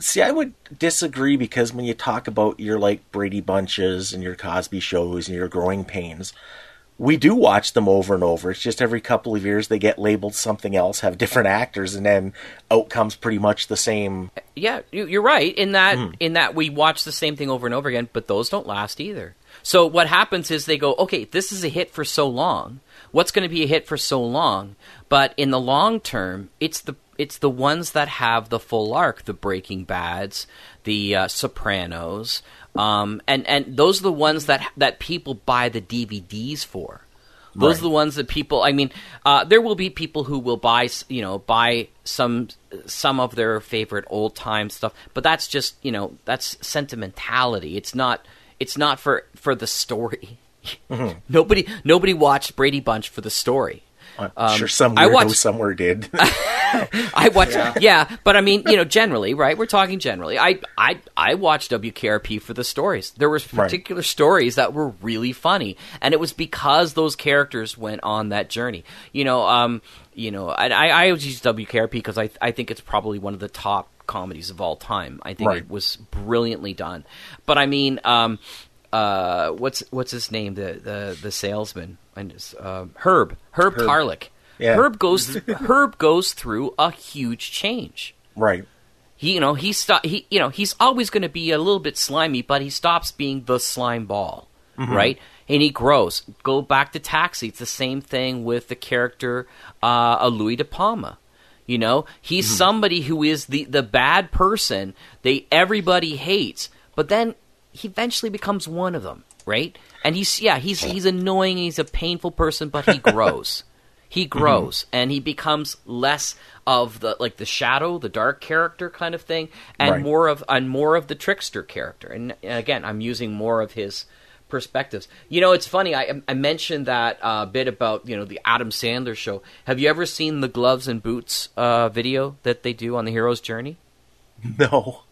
See, I would disagree because when you talk about your like Brady Bunches and your Cosby shows and your Growing Pains, we do watch them over and over. It's just every couple of years they get labeled something else, have different actors, and then outcomes pretty much the same. Yeah, you- you're right in that Hmm. in that we watch the same thing over and over again, but those don't last either. So what happens is they go, okay, this is a hit for so long. What's going to be a hit for so long? But in the long term, it's the it's the ones that have the full arc, the Breaking Bad's, the uh, Sopranos, um, and and those are the ones that that people buy the DVDs for. Those are the ones that people. I mean, uh, there will be people who will buy, you know, buy some some of their favorite old time stuff, but that's just, you know, that's sentimentality. It's not. It's not for for the story. *laughs* nobody nobody watched Brady Bunch for the story. I'm Um, sure some I weirdo watched- somewhere did. *laughs* *laughs* I watch, yeah. but I mean, you know, generally, right? We're talking generally. I, I, I watched WKRP for the stories. There was Right. particular stories that were really funny, and it was because those characters went on that journey. You know, um, you know, I, I, I always use WKRP because I, I think it's probably one of the top comedies of all time. I think Right. it was brilliantly done. But I mean, um, uh, what's what's his name? The the the salesman, and uh, Herb Herb, Herb. Tarlek. Yeah. Herb goes *laughs* Herb goes through a huge change. right. He, you know, he stop. He, you know, he's always going to be a little bit slimy, but he stops being the slime ball, right? And he grows. Go back to Taxi. It's the same thing with the character uh, uh, Louis De Palma. You know, he's somebody who is the the bad person they everybody hates, but then he eventually becomes one of them, right? And he's yeah, he's he's annoying. He's a painful person, but he *laughs* grows. he grows and he becomes less of the like the shadow, the dark character kind of thing, and Right. more of and more of the trickster character. And, and again, I'm using more of his perspectives. You know, it's funny. I, I mentioned that uh, bit about you know the Adam Sandler show. Have you ever seen the gloves and boots uh, video that they do on the hero's journey? *laughs* No.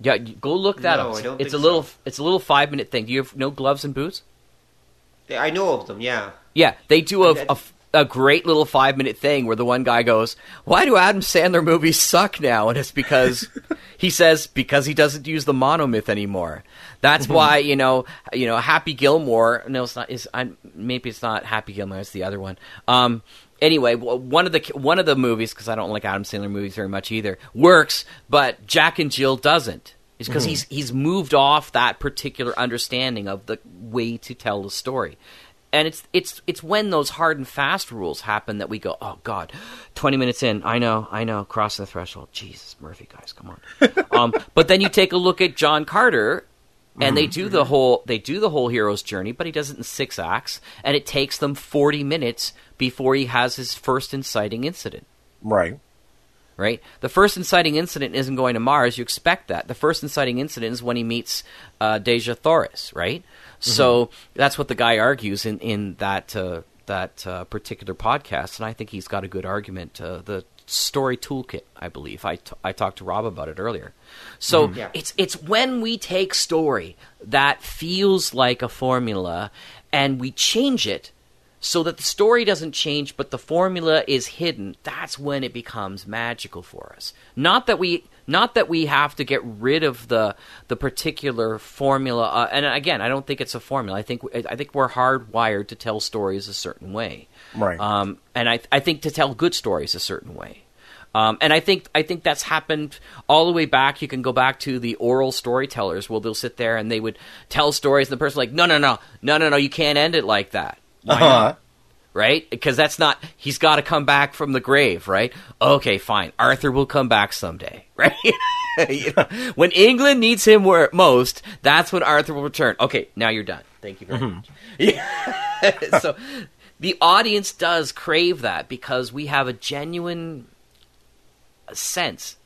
Yeah, go look that No, up. I don't it's a little. so. It's a little five minute thing. Do you have no gloves and boots? I know of them. Yeah. Yeah, they do a, a, a great little five minute thing where the one guy goes, "Why do Adam Sandler movies suck now?" And it's because *laughs* he says because he doesn't use the monomyth anymore. That's why you know you know Happy Gilmore. No, it's not. Is I maybe it's not Happy Gilmore. It's the other one. Um. Anyway, one of the one of the movies because I don't like Adam Sandler movies very much either works, but Jack and Jill doesn't. Is because he's he's moved off that particular understanding of the way to tell the story and it's it's it's when those hard and fast rules happen that we go, oh God, twenty minutes in, I know, I know, crossing the threshold. Jesus, Murphy, guys, come on. *laughs* um, but then you take a look at John Carter, and they do the whole they do the whole hero's journey, but he does it in six acts, and it takes them forty minutes before he has his first inciting incident Right. right? The first inciting incident isn't going to Mars. You expect that. The first inciting incident is when he meets uh, Dejah Thoris, right? So that's what the guy argues in in that uh, that uh, particular podcast, and I think he's got a good argument. Uh, the story toolkit, I believe. I, t- I talked to Rob about it earlier. So Yeah. it's it's when we take story that feels like a formula and we change it so that the story doesn't change, but the formula is hidden. That's when it becomes magical for us. Not that we not that we have to get rid of the the particular formula. Uh, and again, I don't think it's a formula. I think I think we're hardwired to tell stories a certain way. Right. Um, and I I think to tell good stories a certain way. Um, and I think I think that's happened all the way back. You can go back to the oral storytellers. Well, they'll sit there and they would tell stories, and the person like, no, no, no, no, no, no, you can't end it like that. Why Uh-huh. not? Right? Because that's not. He's got to come back from the grave, right? Okay, fine. Arthur will come back someday, *laughs* right? *laughs* You know, when England needs him where most, that's when Arthur will return. Okay, now you're done. Thank you very much. Yeah. *laughs* so the audience does crave that because we have a genuine sense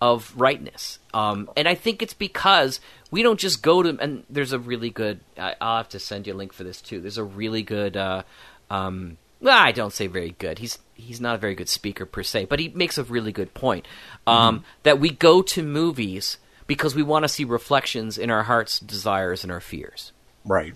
of rightness. Um, and I think it's because we don't just go to and there's a really good. I, I'll have to send you a link for this too. There's a really good. Uh, um, well, I don't say very good. He's he's not a very good speaker per se, but he makes a really good point um, that we go to movies because we want to see reflections in our hearts' desires and our fears Right.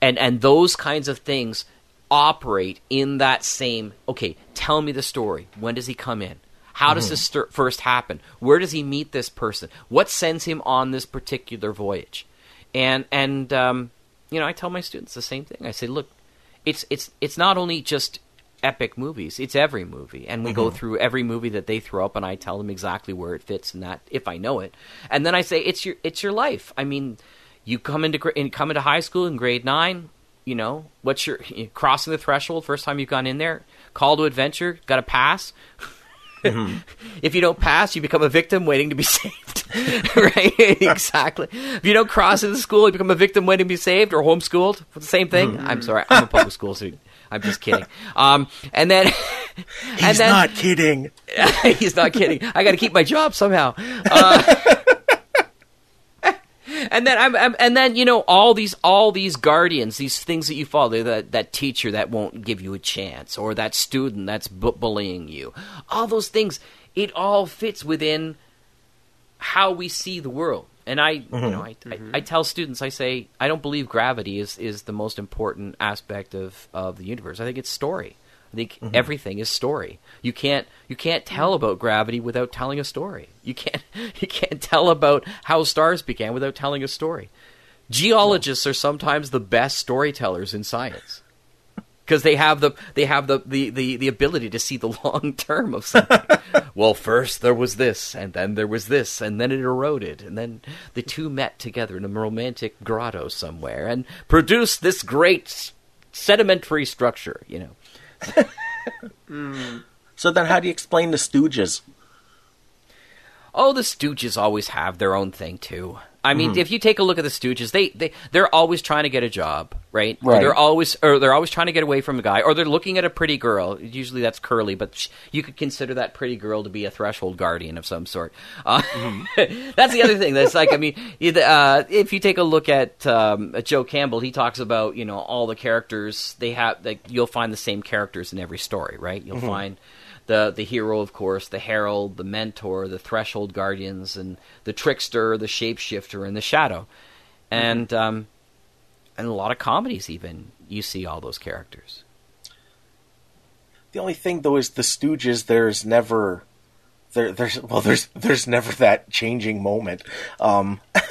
and and those kinds of things operate in that same okay tell me the story. When does he come in? How does this st- first happen? Where does he meet this person? What sends him on this particular voyage? And and um, you know i tell my students the same thing. I say look it's it's it's not only just epic movies it's every movie. And we go through every movie that they throw up and i tell them exactly where it fits in that if i know it. And then i say it's your it's your life. I mean you come into and come into high school in grade nine. You know what's your *laughs* crossing the threshold? First time you've gone in there, call to adventure, got to pass. *laughs* if you don't pass, you become a victim waiting to be *laughs* saved. right? exactly. If you don't cross into school, you become a victim waiting to be saved or homeschooled. The same thing. I'm sorry, I'm a public school student. I'm just kidding. Um, and then, and He's then, not kidding. He's not kidding. I got to keep my job somehow. Uh, and then I'm, I'm, and then you know all these all these guardians, these things that you follow, that that teacher that won't give you a chance, or that student that's bu- bullying you, all those things. It all fits within how we see the world. And I, you mm-hmm. know, I, I, mm-hmm. I tell students, I say, I don't believe gravity is, is the most important aspect of, of the universe. I think it's story. I think mm-hmm. everything is story. You can't you can't tell about gravity without telling a story. You can't *laughs* you can't tell about how stars began without telling a story. Geologists are sometimes the best storytellers in science because they have the they have the, the, the, the ability to see the *laughs* long term of something. *laughs* well, first there was this, and then there was this, and then it eroded, and then the two met together in a romantic grotto somewhere and produced this great sedimentary structure. You know. *laughs* Mm. So then, how do you explain the Stooges? Oh, the Stooges always have their own thing too. I mean, if you take a look at the Stooges, they they they're always trying to get a job, right? Or Right. they're always or they're always trying to get away from a guy, or they're looking at a pretty girl. Usually that's Curly, but sh- you could consider that pretty girl to be a threshold guardian of some sort. Uh, *laughs* that's the other thing. That's like, I mean, uh, if you take a look at um, at Joe Campbell, he talks about you know all the characters they have. Like you'll find the same characters in every story, right? You'll find the the hero, of course, the herald, the mentor, the threshold guardians, and the trickster, the shapeshifter, and the shadow, and um, and a lot of comedies even you see all those characters. The only thing though is the Stooges. There's never there. There's well. There's there's never that changing moment. Um, *laughs*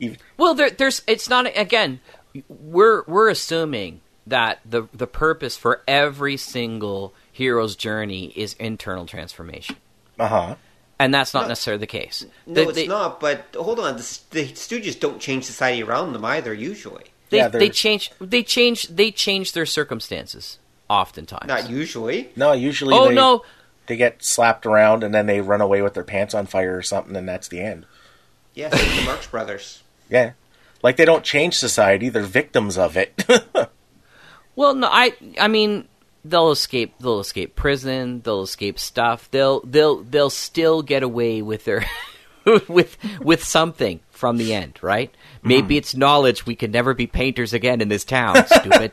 even, Well, there, there's it's not again. We're we're assuming that the the purpose for every single hero's journey is internal transformation, uh huh. and that's not No. necessarily the case. No, They- it's they- not. But hold on, the, the Stooges don't change society around them either. Usually, They, Yeah, they change they change they change their circumstances oftentimes. not usually. No, usually. oh they, no, they get slapped around and then they run away with their pants on fire or something, and that's the end. Yes, it's the Marx Brothers. *laughs* Yeah, like they don't change society; they're victims of it. *laughs* Well, no, I I mean they'll escape they'll escape prison, they'll escape stuff. They'll they'll they'll still get away with their *laughs* with with something from the end, right? Maybe hmm. it's knowledge we can never be painters again in this town, *laughs* stupid.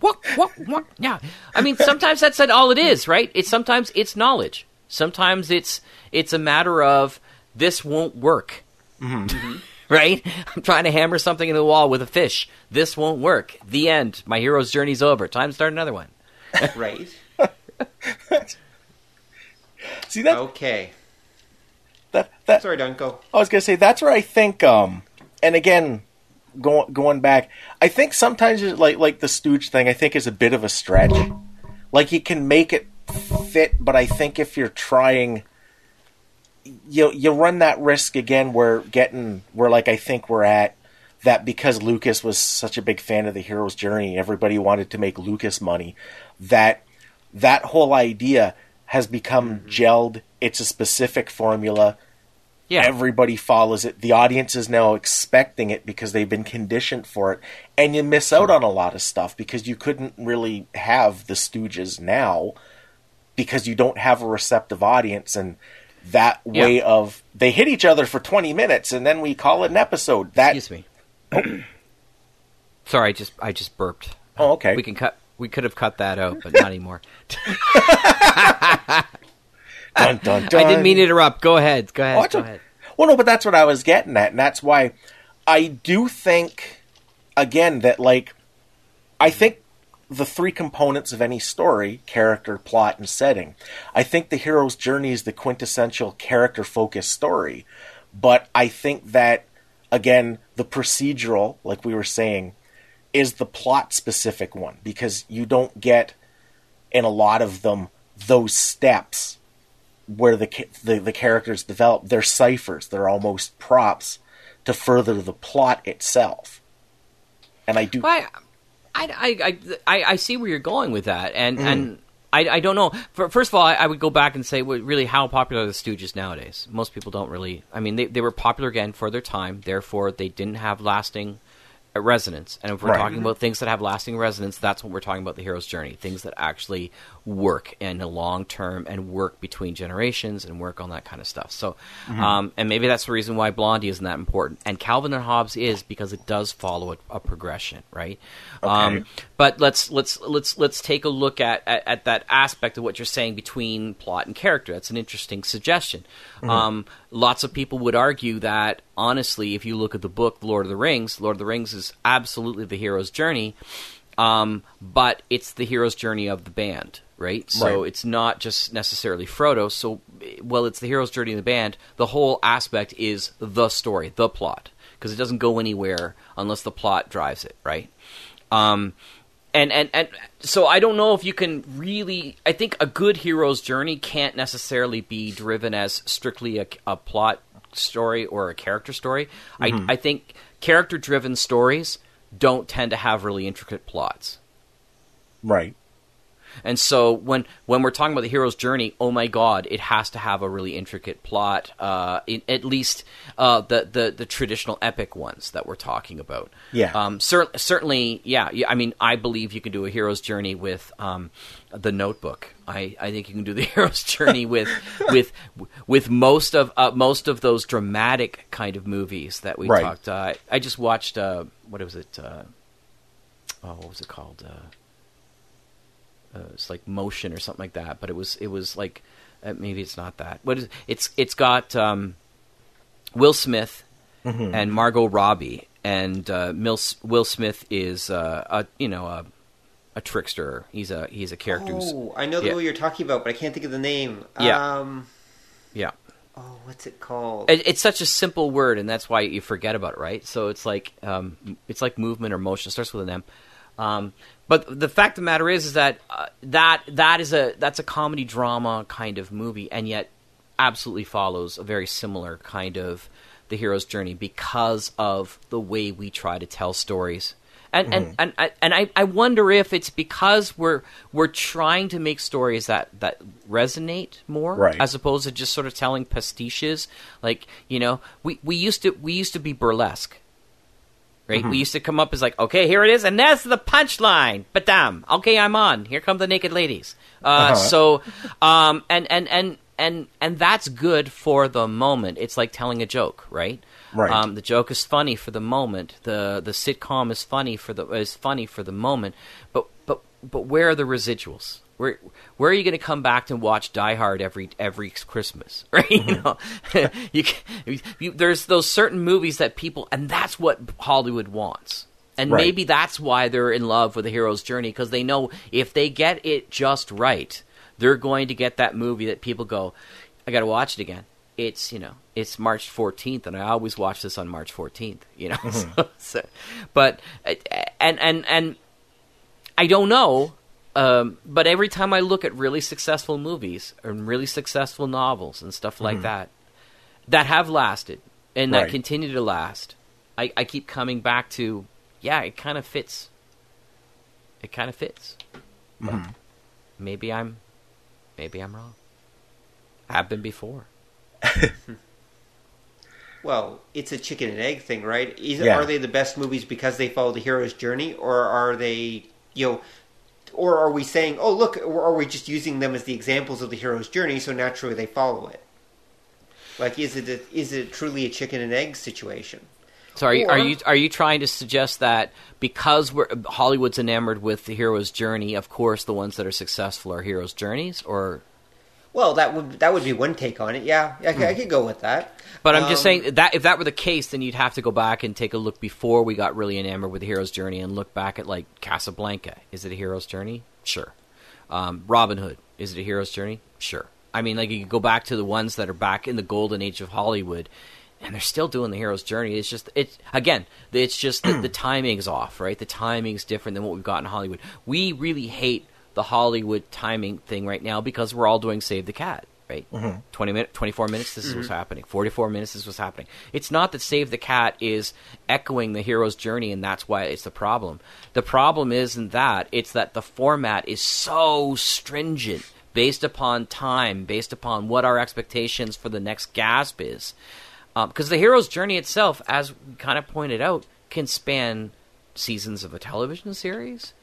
what what what yeah. I mean sometimes that's all it is, right? It's sometimes it's knowledge. Sometimes it's it's a matter of this won't work. Mm-hmm. *laughs* right? *laughs* I'm trying to hammer something into the wall with a fish. This won't work. The end. My hero's journey's over. Time to start another one. *laughs* right. *laughs* See that Okay. that that Sorry, Don. Go. I was gonna say that's where I think, um, and again, going going back, I think sometimes it's like like the Stooge thing. I think is a bit of a stretch. Like you can make it fit, but I think if you're trying, you you run that risk again. Where getting where like I think we're at that because Lucas was such a big fan of the hero's journey, everybody wanted to make Lucas money. That that whole idea has become mm-hmm. gelled. It's a specific formula Yeah. everybody follows it. The audience is now expecting it because they've been conditioned for it, and you miss out on a lot of stuff because you couldn't really have the Stooges now because you don't have a receptive audience and that Yeah. way of they hit each other for 20 minutes and then we call it an episode that Excuse me. Sorry, I just I just burped. oh okay We can cut. We could have cut that out, but not anymore. *laughs* dun, dun, I didn't mean to interrupt. Go ahead. Go ahead. Oh, Watch go it. ahead. Well, no, but that's what I was getting at, and that's why I do think, again, that like, I think the three components of any story character, plot, and setting. I think the hero's journey is the quintessential character focused story, but I think that, again, the procedural, like we were saying, is the plot specific one because you don't get in a lot of them those steps where the, the the characters develop. They're ciphers. They're almost props to further the plot itself. And I do. I, I, I, I, I see where you're going with that, and Mm. and I, I don't know. First of all, I, I would go back and say, well, really, how popular are the Stooges nowadays? Most people don't really. I mean, they they were popular again for their time, therefore they didn't have lasting resonance. And if we're Right. talking about things that have lasting resonance, that's what we're talking about the hero's journey. Things that actually work in the long term and work between generations and work on that kind of stuff. So, Mm-hmm. um, and maybe that's the reason why Blondie isn't that important. And Calvin and Hobbes is because it does follow a, a progression, right? Um, but let's let's let's let's take a look at, at at that aspect of what you're saying between plot and character. That's an interesting suggestion. Um, lots of people would argue that honestly, if you look at the book Lord of the Rings, Lord of the Rings is absolutely the hero's journey, um, but it's the hero's journey of the band, right? So Right. it's not just necessarily Frodo. So, well, it's the hero's journey of the band. The whole aspect is the story, the plot, because it doesn't go anywhere unless the plot drives it, right? Um, and and and so I don't know if you can really. I think a good hero's journey can't necessarily be driven as strictly a, a plot story or a character story. I mm-hmm. I think character driven stories don't tend to have really intricate plots. Right. And so when when we're talking about the hero's journey, oh my god, it has to have a really intricate plot. Uh, in, at least uh, the, the the traditional epic ones that we're talking about. Yeah. Um, cer- certainly, yeah, yeah. I mean, I believe you can do a hero's journey with um, the Notebook. I, I think you can do the *laughs* hero's journey with with with most of uh, most of those dramatic kind of movies that we Right. talked. Uh, I just watched uh, what was it? Uh, oh, what was it called? Uh, it's like motion or something like that. But it was it was like uh, maybe it's not that. What is it's it's got um, Will Smith and Margot Robbie, and uh, Mil- Will Smith is uh, a you know a, a trickster. He's a he's a character. who's Oh, I know the yeah. movie you're talking about, but I can't think of the name. Yeah. Um, yeah. oh, what's it called? It, it's such a simple word, and that's why you forget about it, right? So it's like um, it's like movement or motion. It starts with an M. Um, but the fact of the matter is, is that uh, that that is a that's a comedy drama kind of movie, and yet absolutely follows a very similar kind of the hero's journey because of the way we try to tell stories. And and and and I, I wonder if it's because we're we're trying to make stories that that resonate more Right. as opposed to just sort of telling pastiches. Like you know, we, we used to we used to be burlesque, right? We used to come up as like, okay, here it is, and that's the punchline. But damn, okay, I'm on. Here come the naked ladies. Uh, Uh-huh. So, um, and and and and and that's good for the moment. It's like telling a joke, right? Right. Um, the joke is funny for the moment. the The sitcom is funny for the is funny for the moment. But but but where are the residuals? Where where are you going to come back to watch Die Hard every every Christmas? *laughs* Right? You know, *laughs* you, can- you, there's those certain movies that people, and that's what Hollywood wants. And Right. maybe that's why they're in love with the hero's journey because they know if they get it just right, they're going to get that movie that people go, I got to watch it again. It's you know, it's March 14th, and I always watch this on March 14th. You know, so, *laughs* so- but uh, and and and I don't know. Um, but every time I look at really successful movies and really successful novels and stuff like that, that have lasted and that continue to last, I, I keep coming back to, yeah, it kind of fits. It kind of fits. But maybe I'm, maybe I'm wrong. I have been before. *laughs* Well, it's a chicken and egg thing, right? Is, Yeah. Are they the best movies because they follow the hero's journey, or are they, you know, or are we saying, oh, look, or are we just using them as the examples of the hero's journey, so naturally they follow it? Like, is it a, is it truly a chicken and egg situation? So are you, are you are you trying to suggest that because we're Hollywood's enamored with the hero's journey, of course the ones that are successful are hero's journeys, or Well, that would that would be one take on it. Yeah, I, I could go with that. But I'm just Um, saying that if that were the case, then you'd have to go back and take a look before we got really enamored with the hero's journey and look back at like Casablanca. Is it a hero's journey? Sure. Um, Robin Hood. Is it a hero's journey? Sure. I mean, like you could go back to the ones that are back in the golden age of Hollywood, and they're still doing the hero's journey. It's just it's again, it's just that the *clears throat* timing's off, right? The timing's different than what we've got in Hollywood. We really hate the Hollywood timing thing right now because we're all doing Save the Cat, right? Mm-hmm. 20 minute, 24 minutes, this is what's mm-hmm. happening. 44 minutes, this is what's happening. It's not that Save the Cat is echoing the hero's journey and that's why it's the problem. The problem isn't that, it's that the format is so stringent based upon time, based upon what our expectations for the next gasp is. Um, because the hero's journey itself, as we kind of pointed out, can span seasons of a television series.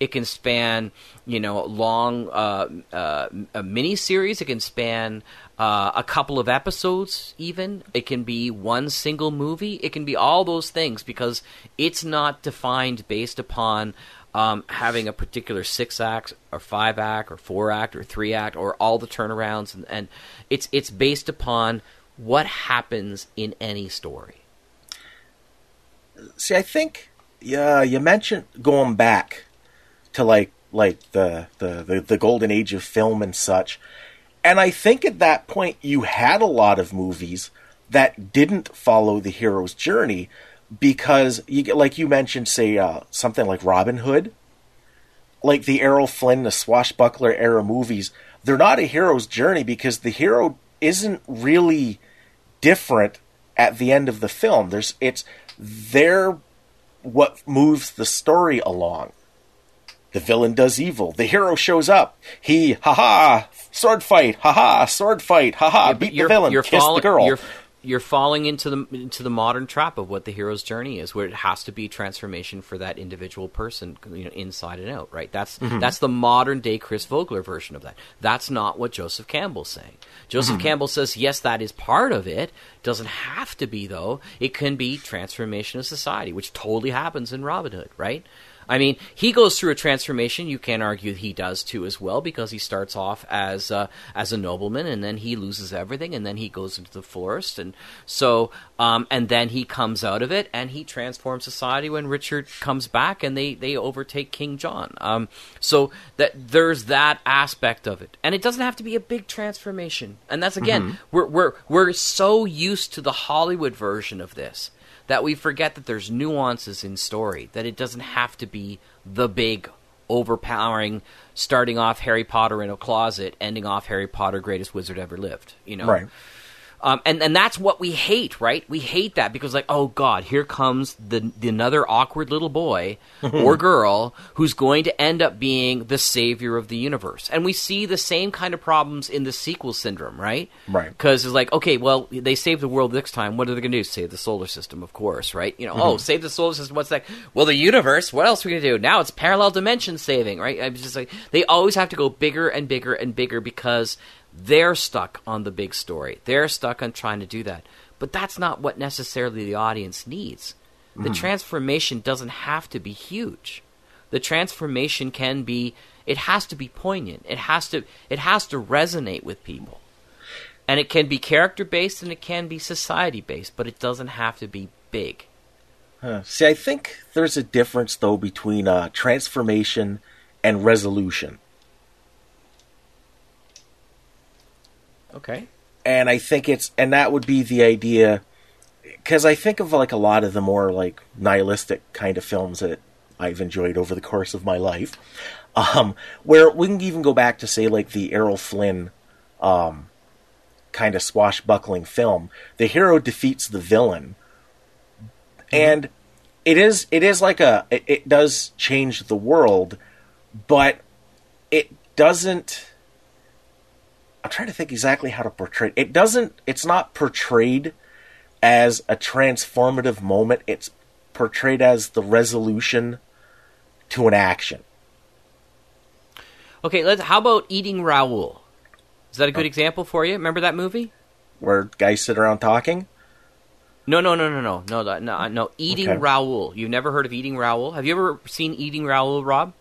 It can span, you know, long uh, uh, a mini series. It can span uh, a couple of episodes. Even it can be one single movie. It can be all those things because it's not defined based upon um, having a particular six act or five act or four act or three act or all the turnarounds, and, and it's it's based upon what happens in any story. See, I think yeah, you mentioned going back to like like the, the the the golden age of film and such, and I think at that point you had a lot of movies that didn't follow the hero's journey because you get like you mentioned, say uh, something like Robin Hood, like the Errol Flynn, the swashbuckler era movies. They're not a hero's journey because the hero isn't really different at the end of the film. There's it's they're what moves the story along. The villain does evil. The hero shows up. He, ha ha, sword fight, ha ha, sword fight, haha, beat the villain, kiss falling, the girl. You're, you're falling into the into the modern trap of what the hero's journey is, where it has to be transformation for that individual person, you know, inside and out. Right? That's Mm-hmm. that's the modern day Chris Vogler version of that. That's not what Joseph Campbell's saying. Joseph Mm-hmm. Campbell says, yes, that is part of it. Doesn't have to be though. It can be transformation of society, which totally happens in Robin Hood. Right? I mean, he goes through a transformation. You can argue he does too as well because he starts off as uh, as a nobleman and then he loses everything and then he goes into the forest and so um, and then he comes out of it and he transforms society when Richard comes back and they they overtake King John. Um, so that there's that aspect of it, and it doesn't have to be a big transformation. And that's again, we're we're we're so used to the Hollywood version of this that we forget that there's nuances in story, that it doesn't have to be the big, overpowering, starting off Harry Potter in a closet, ending off Harry Potter, greatest wizard ever lived. You know, Right. Um, and and that's what we hate, right? We hate that because, like, oh God, here comes the, the another awkward little boy *laughs* or girl who's going to end up being the savior of the universe, and we see the same kind of problems in the sequel syndrome, right? Right. Because it's like, okay, well, they saved the world next time. What are they going to do? Save the solar system, of course, right? You know, oh, save the solar system. What's that? Well, the universe. What else are we going to do? Now it's parallel dimension saving, right? I'm just like they always have to go bigger and bigger and bigger because they're stuck on the big story. They're stuck on trying to do that. But that's not what necessarily the audience needs. The transformation doesn't have to be huge. The transformation can be It has to be poignant. It has to it has to resonate with people. And it can be character based and it can be society based, but it doesn't have to be big. Huh. See, I think there's a difference though between uh, transformation and resolution. Okay. and I think it's and that would be the idea because I think of like a lot of the more like nihilistic kind of films that I've enjoyed over the course of my life, um, where we can even go back to say like the Errol Flynn um, kind of swashbuckling film. The hero defeats the villain, and it is it is like a it, it does change the world, but it doesn't. I'm trying to think exactly how to portray it. Doesn't it's not portrayed as a transformative moment. It's portrayed as the resolution to an action. Okay, let's how about eating Raoul? Is that a good oh. example for you? Remember that movie? Where guys sit around talking. No, no, no, no, no, no, no, no. Eating Okay. Raoul. You've never heard of Eating Raoul? Have you ever seen Eating Raoul, Rob?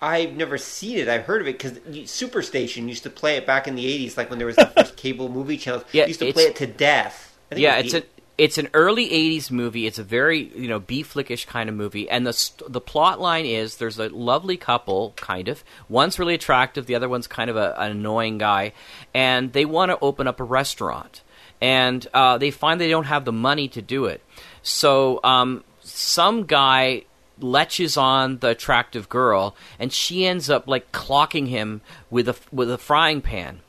I've never seen it. I've heard of it because Superstation used to play it back in the '80s, like when there was the first *laughs* cable movie channel. Yeah, used to play it to death. I think Yeah, it it's the- a it's an early '80s movie. It's a very you know B flickish kind of movie, and the st- the plot line is there's a lovely couple, kind of. One's really attractive, the other one's kind of a, an annoying guy, and they want to open up a restaurant, and uh, they find they don't have the money to do it. So um, some guy leches on the attractive girl, and she ends up like clocking him with a with a frying pan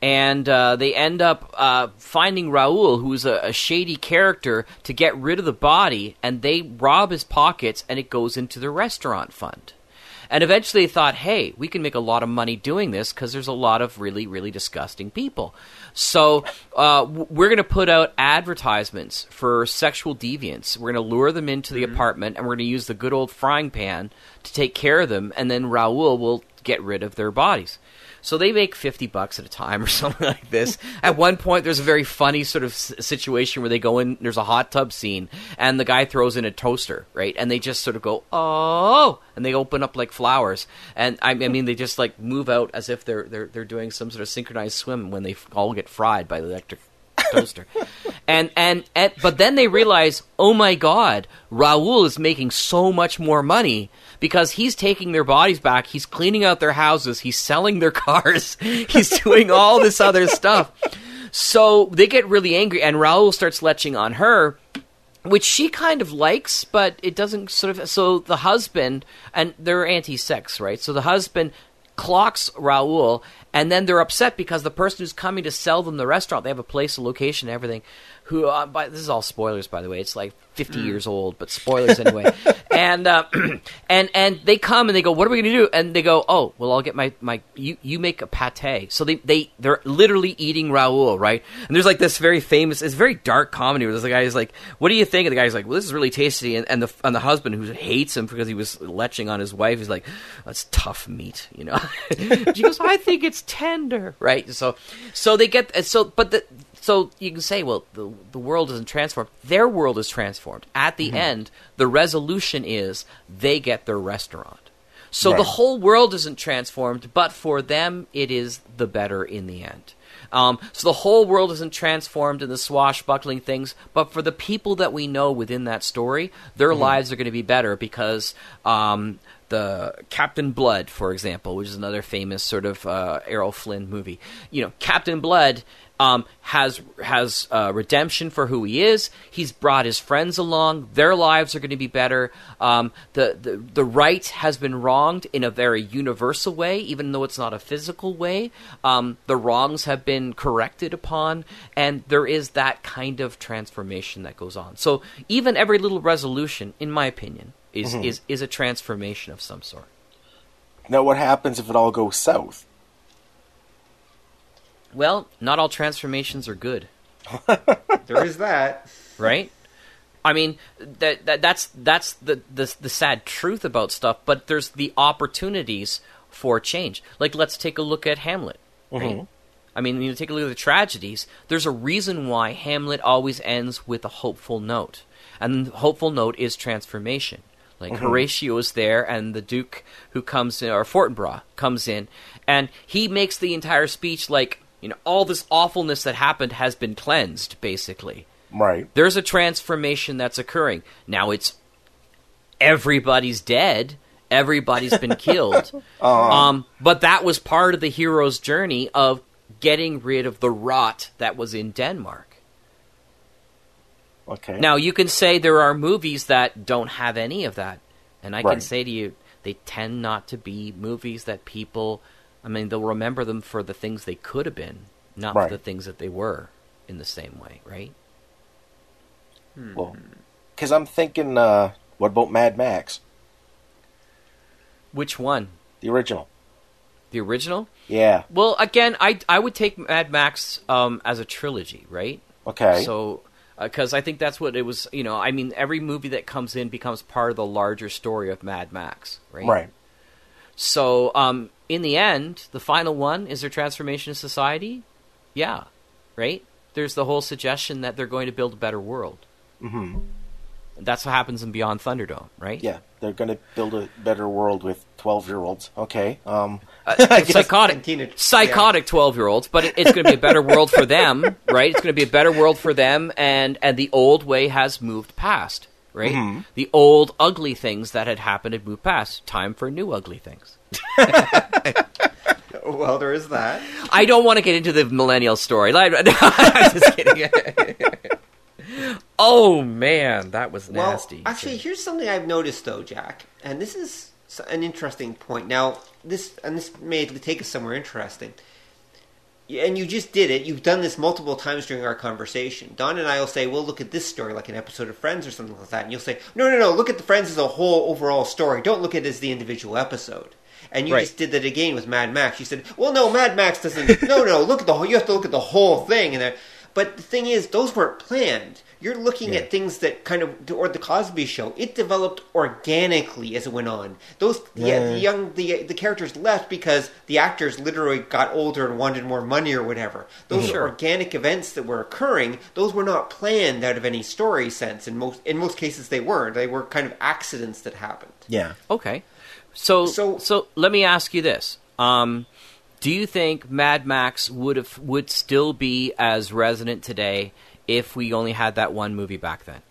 and uh, they end up uh, finding Raoul, who's a, a shady character, to get rid of the body, and they rob his pockets, and it goes into the restaurant fund. And eventually they thought, hey, we can make a lot of money doing this because there's a lot of really, really disgusting people. So uh, we're going to put out advertisements for sexual deviants. We're going to lure them into the apartment, and we're going to use the good old frying pan to take care of them, and then Raoul will get rid of their bodies. So they make 50 bucks at a time or *laughs* something like this. At one point, there's a very funny sort of situation where they go in, there's a hot tub scene, and the guy throws in a toaster, right? And they just sort of go, oh, and they open up like flowers. And I, I mean, they just like move out as if they're, they're, they're doing some sort of synchronized swim when they all get fried by the electric toaster. *laughs* and, and and but then they realize, oh my god, Raoul is making so much more money because he's taking their bodies back, he's cleaning out their houses, he's selling their *laughs* cars, he's doing all this other stuff. So they get really angry and Raoul starts leching on her which she kind of likes, but it doesn't sort of. So the husband and they're anti-sex, right? So the husband clocks Raoul, and then they're upset because the person who's coming to sell them the restaurant, they have a place, a location, everything. Who? Uh, by, this is all spoilers, by the way. It's like fifty years old, but spoilers anyway. *laughs* and uh, *clears throat* and and they come and they go, "What are we going to do?" And they go, "Oh, well, I'll get my my you you make a pate." So they they they're literally eating Raoul, right? And there's like this very famous, it's very dark comedy where there's a guy who's like, "What do you think?" And the guy's like, "Well, this is really tasty." And, and the and the husband who hates him because he was leching on his wife is like, "That's tough meat," you know. *laughs* she goes, "I think it's tender," right? So so they get so, but the so you can say, well, the the world isn't transformed. Their world is transformed. At the end, the resolution is they get their restaurant. So the whole world isn't transformed, but for them, it is the better in the end. Um, so the whole world isn't transformed in the swashbuckling things, but for the people that we know within that story, their lives are going to be better because um, the Captain Blood, for example, which is another famous sort of uh, Errol Flynn movie. You know, Captain Blood um, has has uh, redemption for who he is. He's brought his friends along. Their lives are going to be better. Um, the, the the right has been wronged in a very universal way, even though it's not a physical way. Um, the wrongs have been corrected upon, and there is that kind of transformation that goes on. So even every little resolution, in my opinion, is is is a transformation of some sort. Now, what happens if it all goes south? Well, not all transformations are good. *laughs* there is that. right? I mean, that, that that's that's the, the the sad truth about stuff. But there's the opportunities for change. Like let's take a look at Hamlet. Right? Mm-hmm. I mean, you take a look at the tragedies. There's a reason why Hamlet always ends with a hopeful note, and the hopeful note is transformation. Like mm-hmm. Horatio is there, and the Duke who comes in, or Fortinbras comes in, and he makes the entire speech like, you know, all this awfulness that happened has been cleansed, basically. Right. There's a transformation that's occurring. Now it's everybody's dead, everybody's been *laughs* killed. um, but that was part of the hero's journey of getting rid of the rot that was in Denmark. Okay. Now you can say there are movies that don't have any of that, and I can say to you, they tend not to be movies that people. I mean, they'll remember them for the things they could have been, not Right. for the things that they were. In the same way, right? Well, because I'm thinking, uh, what about Mad Max, Which one? the original? The original? Yeah. Well, again, I I would take Mad Max um, as a trilogy, right? Okay. So, because I think that's what it was. You know, I mean, every movie that comes in becomes part of the larger story of Mad Max, right? right. So, um, in the end, the final one is their transformation of society. Yeah, right. There's the whole suggestion that they're going to build a better world. Mm-hmm. That's what happens in Beyond Thunderdome, right? Yeah, they're going to build a better world with twelve-year-olds. Okay. Um. Uh, *laughs* psychotic, teenage- psychotic twelve-year-olds, but it, it's going to be a better world for them, *laughs* right? It's going to be a better world for them, and and the old way has moved past, right? Mhm. The old ugly things that had happened had moved past. Time for new ugly things. *laughs* Well, there is that. I don't want to get into the millennial story. *laughs* I'm just kidding. *laughs* oh man, that was nasty. Well, actually, here's something I've noticed though, Jack, and this is an interesting point. Now, this and this may take us somewhere interesting. And you just did it. You've done this multiple times during our conversation. Don and I will say, "Well, look at this story, like an episode of Friends or something like that," and you'll say, "No, no, no. Look at the Friends as a whole overall story. Don't look at it as the individual episode." And you Right. just did that again with Mad Max. You said, "Well, no, Mad Max doesn't. *laughs* no, no. Look at the whole. You have to look at the whole thing." And but the thing is, those weren't planned. You're looking Yeah. at things that kind of, or the Cosby Show. It developed organically as it went on. Those, the, Yeah. the young, the the characters left because the actors literally got older and wanted more money or whatever. Those Sure. are organic events that were occurring. Those were not planned out of any story sense. In most, in most cases, they weren't. They were kind of accidents that happened. Yeah. Okay. So, So- so let me ask you this: um, Do you think Mad Max would have would still be as resonant today if we only had that one movie back then?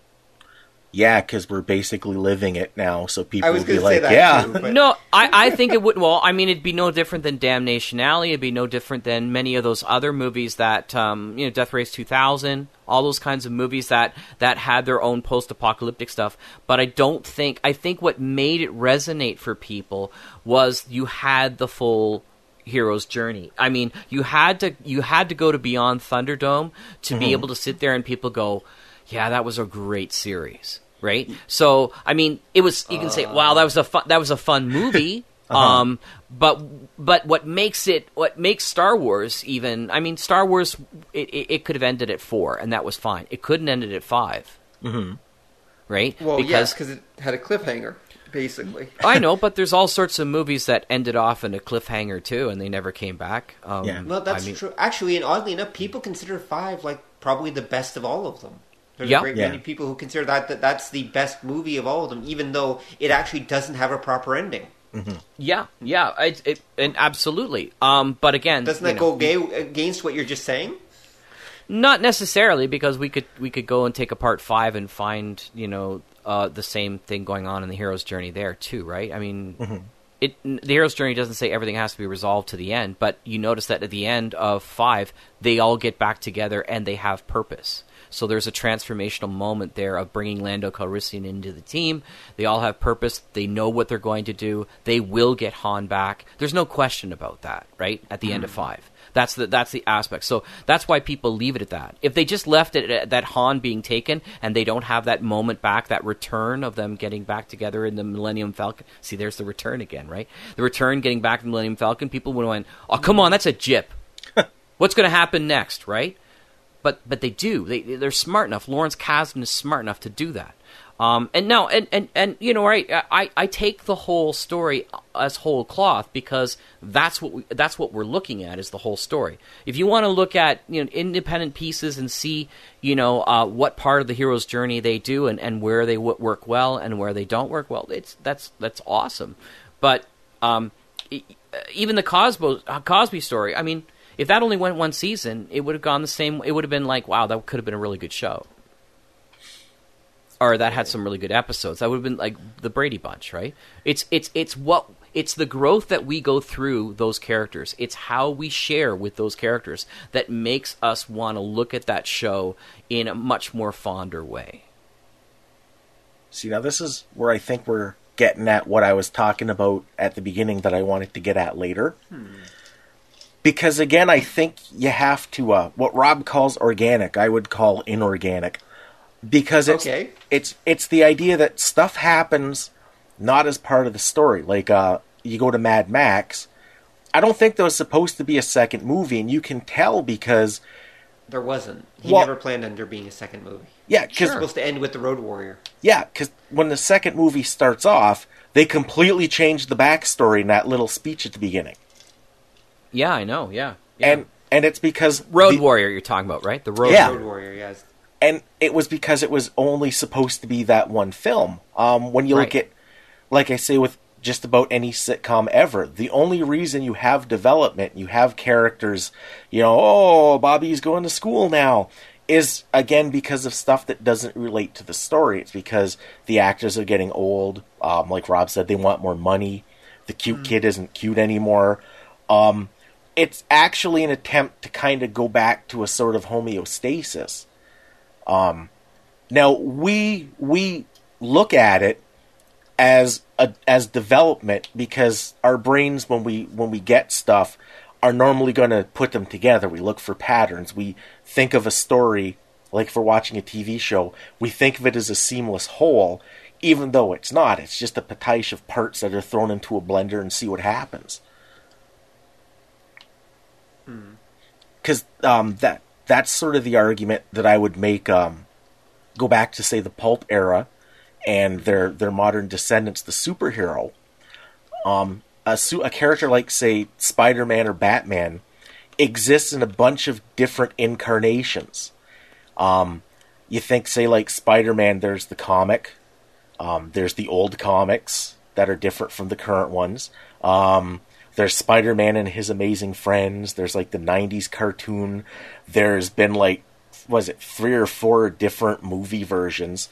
Yeah, because we're basically living it now, so people would be going to say like, that "Yeah, too. But no, I, I think it would. Well, I mean, it'd be no different than Damnation Alley. It'd be no different than many of those other movies that, um, you know, Death Race 2000, all those kinds of movies that that had their own post-apocalyptic stuff. But I don't think. I think what made it resonate for people was you had the full hero's journey. I mean, you had to you had to go to Beyond Thunderdome to be able to sit there and people go, "Yeah, that was a great series." Right? So, I mean, it was you can say, "Wow, that was a fun that was a fun movie." *laughs* Um, but but what makes it what makes Star Wars even? I mean, Star Wars it, it, it could have ended at four, and that was fine. It couldn't ended at 5 mm-hmm. right? well, yes, because it had a cliffhanger, basically. I know, *laughs* but there's all sorts of movies that ended off in a cliffhanger too, and they never came back. Um, Yeah. Well, that's I mean, true. Actually, and oddly enough, people consider five like probably the best of all of them. There's Yeah. a great Yeah. many people who consider that, that that's the best movie of all of them, even though it actually doesn't have a proper ending. Yeah, yeah, it, it, and absolutely. Um, but again, Doesn't that know, go ga- against what you're just saying? Not necessarily, because we could we could go and take apart five and find you know uh, the same thing going on in the hero's journey there too, right? I mean, it the hero's journey doesn't say everything has to be resolved to the end, but you notice that at the end of five, they all get back together and they have purpose. So there's a transformational moment there of bringing Lando Calrissian into the team. They all have purpose. They know what they're going to do. They will get Han back. There's no question about that, right? At the end of mm-hmm. five. That's the that's the aspect. So that's why people leave it at that. If they just left it at that Han being taken and they don't have that moment back, that return of them getting back together in the Millennium Falcon. See, there's the return again, right? The return getting back in the Millennium Falcon. People would have went, "Oh, come on, that's a jip." *laughs* What's going to happen next, right? But but they do. They they're smart enough. Lawrence Kasdan is smart enough to do that. Um, and no, and, and, and you know, right? I, I take the whole story as whole cloth because that's what we, that's what we're looking at is the whole story. If you want to look at you know independent pieces and see you know uh, what part of the hero's journey they do and, and where they work well and where they don't work well, it's that's that's awesome. But um, even the Cosbo, uh, Cosby story, I mean, if that only went one season, it would have gone the same. It would have been like, wow, that could have been a really good show or that had some really good episodes. That would have been like the Brady Bunch, right? It's it's it's what it's the growth that we go through those characters. It's how we share with those characters that makes us want to look at that show in a much more fonder way. See, now this is where I think we're getting at what I was talking about at the beginning that I wanted to get at later. Hmm. Because again, I think you have to uh, what Rob calls organic, I would call inorganic because it's okay. it's it's the idea that stuff happens not as part of the story. Like uh, you go to Mad Max, I don't think there was supposed to be a second movie, and you can tell because there wasn't. He well, never planned on there being a second movie. Yeah, because supposed to end with the Road Warrior. Yeah, because when the second movie starts off, they completely changed the backstory in that little speech at the beginning. Yeah, I know. Yeah, yeah. and and it's because Road the, Warrior you're talking about, right? The Road, yeah. Road Warrior. Yes and it was because it was only supposed to be that one film. Um, when you right. look at, like I say, with just about any sitcom ever, the only reason you have development, you have characters, you know, oh, Bobby's going to school now, is again because of stuff that doesn't relate to the story. It's because the actors are getting old. Um, like Rob said, they want more money. The cute mm. kid isn't cute anymore. Um, it's actually an attempt to kind of go back to a sort of homeostasis um, now we we look at it as a, as development because our brains when we when we get stuff are normally going to put them together. We look for patterns. We think of a story like for watching a TV show. We think of it as a seamless whole, even though it's not. It's just a potash of parts that are thrown into a blender and see what happens. Because hmm. um, that that's sort of the argument that I would make. Um, go back to say the pulp era and their their modern descendants, the superhero. Um, a, su- a character like say Spider Man or Batman exists in a bunch of different incarnations. Um, you think say like Spider Man, there's the comic, um, there's the old comics that are different from the current ones. Um, there's Spider Man and his amazing friends. There's like the '90s cartoon. There's been like, was it three or four different movie versions,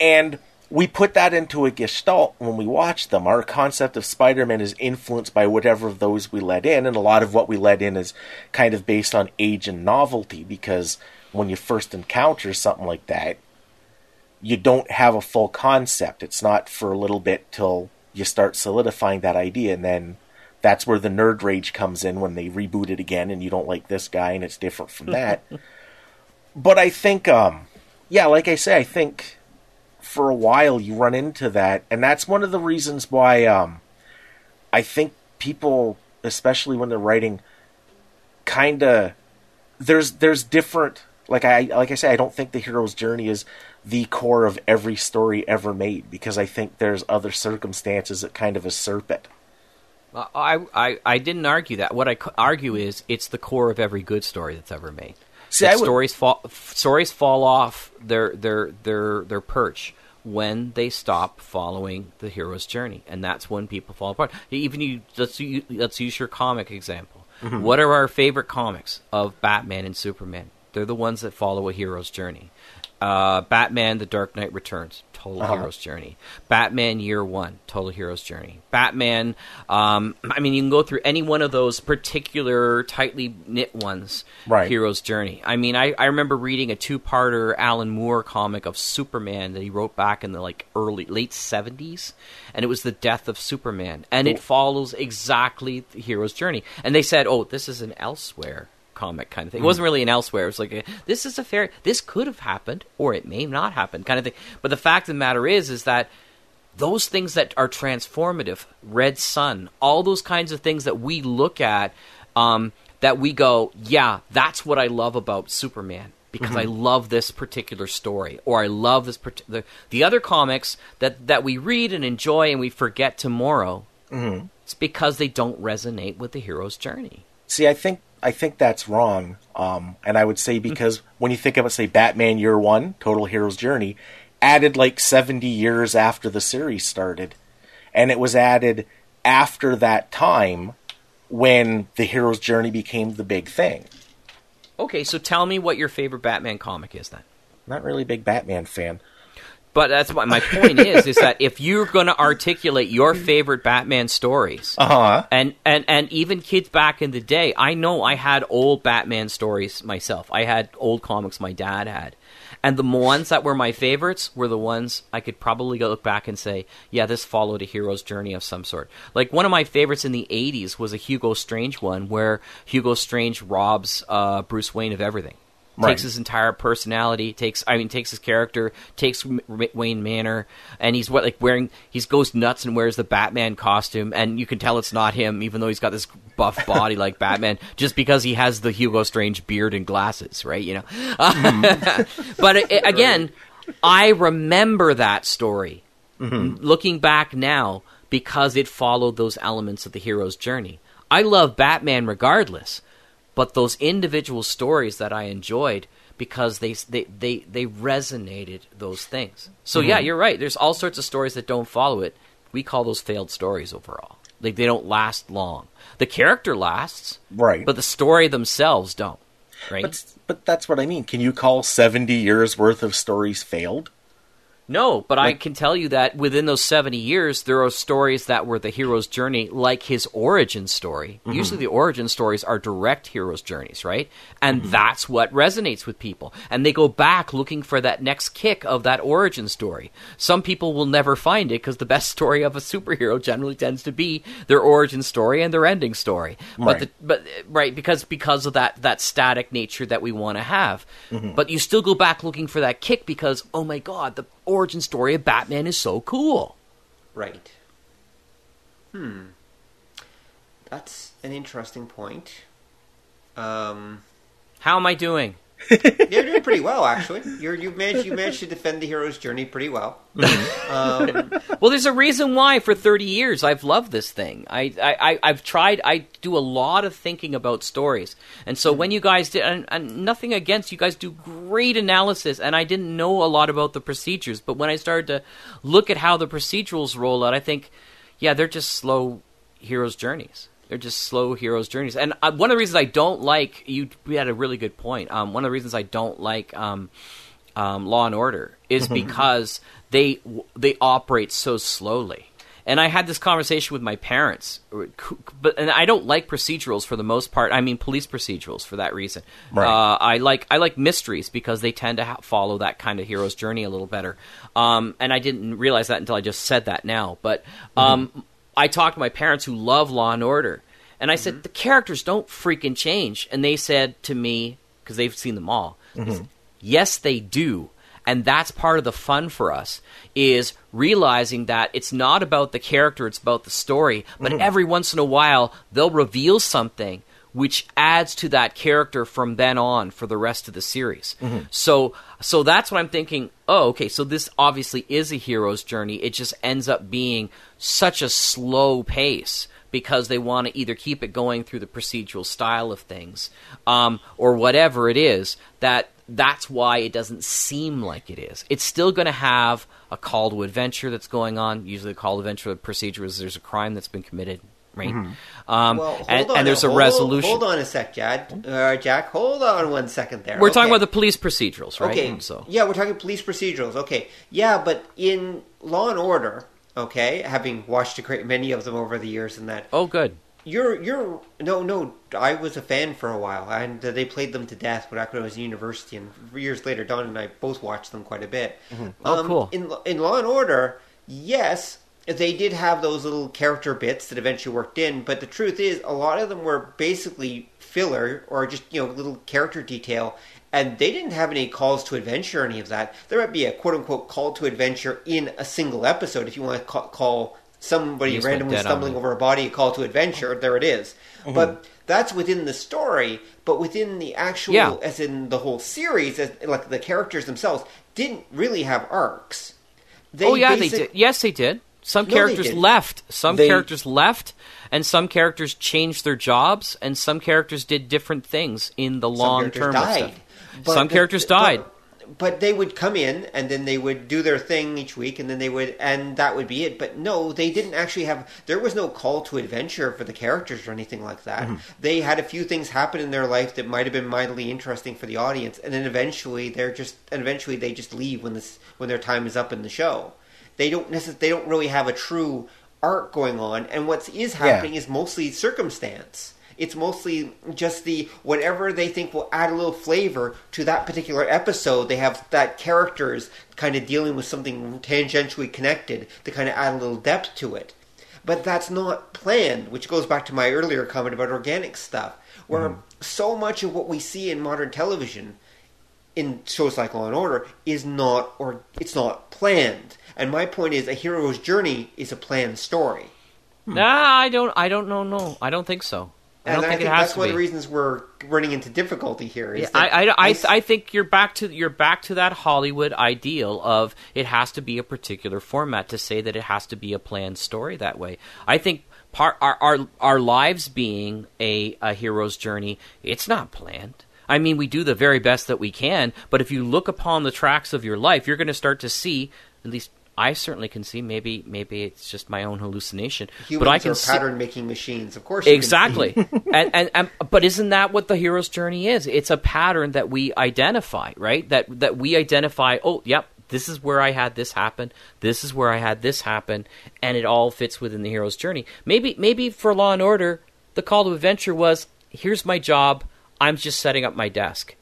and we put that into a gestalt when we watch them. Our concept of Spider Man is influenced by whatever of those we let in, and a lot of what we let in is kind of based on age and novelty because when you first encounter something like that, you don't have a full concept. It's not for a little bit till you start solidifying that idea, and then that's where the nerd rage comes in when they reboot it again and you don't like this guy and it's different from *laughs* that. but I think, um, yeah, like I say, I think for a while you run into that, and that's one of the reasons why um, I think people, especially when they're writing, kind of there's there's different. Like I like I say, I don't think the hero's journey is the core of every story ever made because I think there's other circumstances that kind of usurp it. I, I, I didn't argue that. What I argue is it's the core of every good story that's ever made. See, would... stories fall stories fall off their their their their perch when they stop following the hero's journey, and that's when people fall apart. Even you, let's let's use your comic example. Mm-hmm. What are our favorite comics of Batman and Superman? They're the ones that follow a hero's journey. Uh, Batman: The Dark Knight Returns Total uh-huh. Hero's Journey. Batman Year One, Total Hero's Journey. Batman. Um, I mean, you can go through any one of those particular tightly knit ones. Right. Hero's Journey. I mean, I, I remember reading a two-parter Alan Moore comic of Superman that he wrote back in the like early late seventies, and it was the death of Superman, and it follows exactly the hero's journey. And they said, "Oh, this is an elsewhere." Comic kind of thing. It hmm. wasn't really an elsewhere. It was like a, this is a fair. This could have happened, or it may not happen, kind of thing. But the fact of the matter is, is that those things that are transformative, Red Sun, all those kinds of things that we look at, um, that we go, yeah, that's what I love about Superman. because I mm-hmm. love this particular story or I love this part- the the other comics that that we read and enjoy and we forget tomorrow. Mm-hmm. It's because they don't resonate with the hero's journey. See, I think I think that's wrong. Um, and I would say because when you think about say Batman Year One, Total Hero's Journey, added like seventy years after the series started, and it was added after that time when the hero's journey became the big thing. Okay, so tell me what your favorite Batman comic is then. Not really a big Batman fan. But that's what my point is: is that if you're going to articulate your favorite Batman stories, Uh huh. and and and even kids back in the day, I know I had old Batman stories myself. I had old comics my dad had, and the ones that were my favorites were the ones I could probably go look back and say, yeah, this followed a hero's journey of some sort. Like one of my favorites in the '80s was a Hugo Strange one, where Hugo Strange robs uh, Bruce Wayne of everything. Right. Takes his entire personality, takes I mean takes his character, takes M- Wayne Manor, and he's what like wearing he's goes nuts and wears the Batman costume, and you can tell it's not him, even though he's got this buff body *laughs* like Batman, just because he has the Hugo Strange beard and glasses, right? You know, mm-hmm. *laughs* but uh, it, it- again, I remember that story mm-hmm. looking back now because it followed those elements of the hero's journey. I love Batman regardless, but those individual stories that I enjoyed because they they they, they resonated those things. So yeah, mm-hmm. you're right. There's all sorts of stories that don't follow it. We call those failed stories overall. Like they don't last long. The character lasts, Right. but the story themselves don't. Right? But but that's what I mean. Can you call seventy years worth of stories failed? No, but I can tell you that within those 70 years, there are stories that were the hero's journey, like his origin story. Mm-hmm. Usually, the origin stories are direct hero's journeys, right? And Mm-hmm. that's what resonates with people. And they go back looking for that next kick of that origin story. Some people will never find it because the best story of a superhero generally tends to be their origin story and their ending story. But Right. the, but right because because of that that static nature that we want to have. Mm-hmm. But you still go back looking for that kick because oh my god, the origin story of Batman is so cool. Right. Hmm. That's an interesting point. Um, How am I doing? You're doing pretty well, actually. You're you managed you managed to defend the hero's journey pretty well. um, Well, there's a reason why for 30 years I've loved this thing. I, I, I I've tried. I do a lot of thinking about stories, and so when you guys did, and, and nothing against you guys do great analysis, and I didn't know a lot about the procedures, but when I started to look at how the procedurals roll out, I think, yeah, they're just slow heroes' journeys. They're just slow heroes' journeys, and uh, one of the reasons I don't like you. We had a really good point. Um, one of the reasons I don't like um, um, Law and Order is because they they operate so slowly. And I had this conversation with my parents, but and I don't like procedurals for the most part. I mean, police procedurals for that reason. Right. Uh, I like I like mysteries because they tend to ha- follow that kind of hero's journey a little better. Um, and I didn't realize that until I just said that now. But um, I talked to my parents who love Law and Order, and I said mm-hmm. the characters don't freaking change. And they said to me because they've seen them all, mm-hmm. yes, they do. And that's part of the fun for us is realizing that it's not about the character, it's about the story. But mm-hmm. every once in a while, they'll reveal something which adds to that character from then on for the rest of the series. So so that's what I'm thinking, oh, okay, so this obviously is a hero's journey. It just ends up being such a slow pace because they want to either keep it going through the procedural style of things um, or whatever it is that that's why it doesn't seem like it is. It's still going to have a call to adventure that's going on. Usually, the call to adventure procedure is there's a crime that's been committed, right? Um, well, hold and, on and there's a hold- resolution. Hold on a sec, Jad. Uh, Jack. Hold on one second there. We're talking about the police procedurals, right? Okay. So Yeah, we're talking police procedurals. Okay. Yeah, but in Law and Order, okay, having watched a great many of them over the years and that, oh, good. you're you're no no. I was a fan for a while, and uh, they played them to death back when I was in university. And years later, Don and I both watched them quite a bit. Oh, cool. In in Law and Order, yes, they did have those little character bits that eventually worked in, but the truth is, a lot of them were basically filler or just you know little character detail. And they didn't have any calls to adventure or any of that. There might be a quote unquote call to adventure in a single episode if you want to call, somebody randomly stumbling over a body, a call to adventure. There it is. Mm-hmm. but that's within the story. But within the actual, Yeah. as in the whole series, as, like the characters themselves didn't really have arcs. They oh yeah, basic- they did. Yes, they did. Some No, characters left. Some They- characters left, and some characters changed their jobs, and some characters did different things in the Some long characters term. died. But Some the- characters but- died. But they would come in and then they would do their thing each week and then they would and that would be it. But no, they didn't actually have there was no call to adventure for the characters or anything like that. Mm-hmm. They had a few things happen in their life that might have been mildly interesting for the audience and then eventually they're just and eventually they just leave when this when their time is up in the show. They don't necess- they don't really have a true arc going on and what is happening is mostly circumstance. It's mostly just the whatever they think will add a little flavor to that particular episode. They have that characters kind of dealing with something tangentially connected to kind of add a little depth to it. But that's not planned, which goes back to my earlier comment about organic stuff, where mm-hmm. so much of what we see in modern television in shows like Law and Order is not or it's not planned. And my point is, a hero's journey is a planned story. Hmm. Nah, I don't. I don't know. No, I don't think so. I and don't I think think it has that's to one be. of the reasons we're running into difficulty here. Is Yeah, that I, I, I, s- I think you're back to you're back to that Hollywood ideal of it has to be a particular format to say that it has to be a planned story that way. I think part our our, our lives being a, a hero's journey, it's not planned. I mean, we do the very best that we can, but if you look upon the tracks of your life, you're going to start to see at least. I certainly can see. Maybe, maybe it's just my own hallucination. humans but I can are pattern making machines. Of course, Exactly. *laughs* and, and and but isn't that what the hero's journey is? It's a pattern that we identify, right? That that we identify, oh, yep, this is where I had this happen. This is where I had this happen, and it all fits within the hero's journey. Maybe maybe for Law and Order, the call to adventure was, here's my job. I'm just setting up my desk.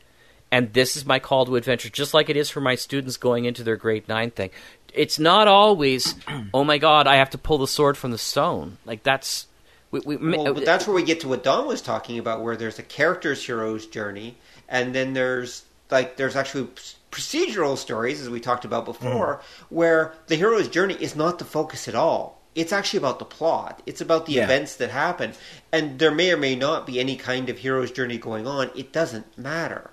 And this is my call to adventure, just like it is for my students going into their grade nine thing. It's not always, oh my god, I have to pull the sword from the stone. Like that's we, we, Well, but uh, that's where we get to what Don was talking about, where there's a character's hero's journey, and then there's like there's actually procedural stories, as we talked about mm-hmm. before, where the hero's journey is not the focus at all. It's actually about the plot. It's about the Yeah. events that happen, and there may or may not be any kind of hero's journey going on. It doesn't matter,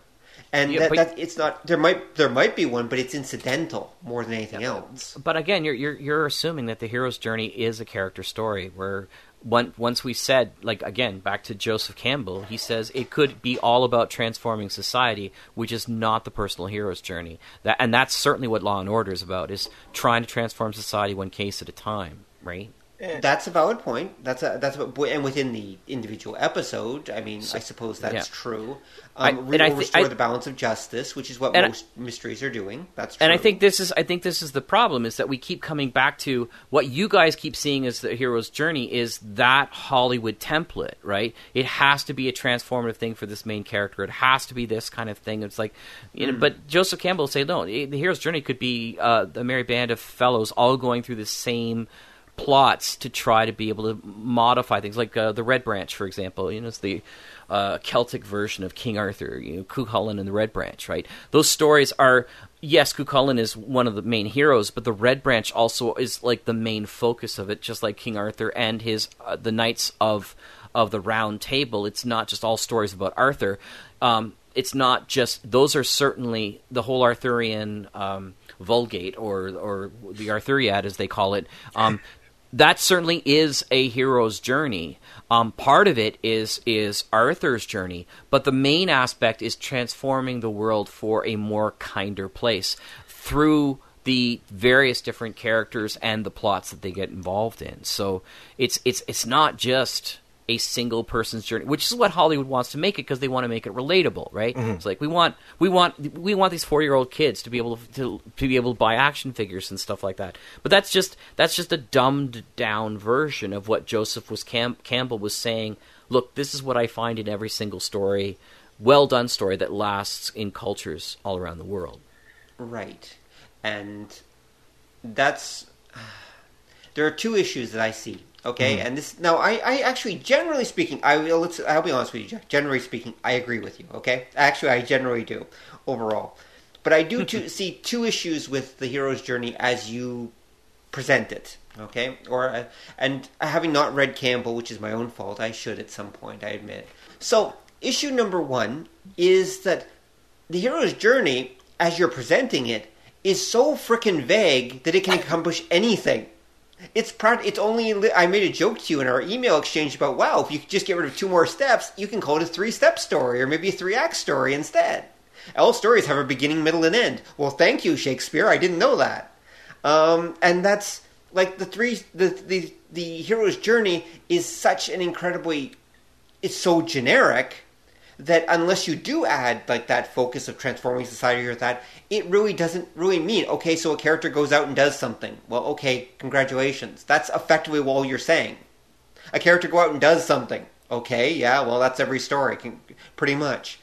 and Yeah, that, that it's not. There might there might be one, but it's incidental more than anything else. but again, you're you're you're assuming that the hero's journey is a character story where one, once we said like again back to Joseph Campbell, he says it could be all about transforming society, which is not the personal hero's journey. That and that's certainly what Law and Order is about is trying to transform society one case at a time, right? That's a valid point. That's a that's a, and within the individual episode, I mean, I suppose that's yeah. true. Um, and I thi- restore I- the balance of justice, which is what And I- most mysteries are doing. That's true. And I think this is I think this is the problem is that we keep coming back to what you guys keep seeing as the hero's journey is that Hollywood template, right? It has to be a transformative thing for this main character. It has to be this kind of thing. It's like, you know, but Joseph Campbell will say no. it- The hero's journey could be uh, a merry band of fellows all going through the same plots to try to be able to modify things, like uh, the Red Branch, for example. You know, it's the uh, Celtic version of King Arthur. You know, Cuchulainn and the Red Branch, right? Those stories are yes, Cuchulainn is one of the main heroes, but the Red Branch also is like the main focus of it, just like King Arthur and his uh, the Knights of of the Round Table. It's not just all stories about Arthur. Um, it's not just those are certainly the whole Arthurian um, Vulgate or or the Arthuriad as they call it. Um, that certainly is a hero's journey. Um, part of it is is Arthur's journey, but the main aspect is transforming the world for a more kinder place through the various different characters and the plots that they get involved in. So it's it's it's not just a single person's journey, which is what Hollywood wants to make it because they want to make it relatable, right? Mm-hmm. It's like we want we want we want these four year old kids to be able to to be able to buy action figures and stuff like that. But that's just that's just a dumbed down version of what Joseph was Cam- Campbell was saying. Look, this is what I find in every single story, well done story that lasts in cultures all around the world. right, and that's *sighs* there are two issues that I see. Okay, Mm-hmm. and this now I, I actually generally speaking I will let's I'll be honest with you, Jack. Generally speaking, I agree with you. Okay, actually I generally do overall, but I do *laughs* to see two issues with the hero's journey as you present it. Okay, or uh, and having not read Campbell, which is my own fault, I should at some point, I admit. So issue number one is that the hero's journey, as you're presenting it, is so freaking vague that it can accomplish anything. It's. It's only. I made a joke to you in our email exchange about wow. If you could just get rid of two more steps, you can call it a three-step story or maybe a three-act story instead. All stories have a beginning, middle, and end. Well, thank you, Shakespeare. I didn't know that. Um, and that's like the three. The the the hero's journey is such an incredibly. It's so generic that unless you do add like that focus of transforming society or that, it really doesn't really mean okay. So a character goes out and does something. Well, okay, congratulations. That's effectively all you're saying. A character go out and does something. Okay, yeah, well, that's every story, can, pretty much.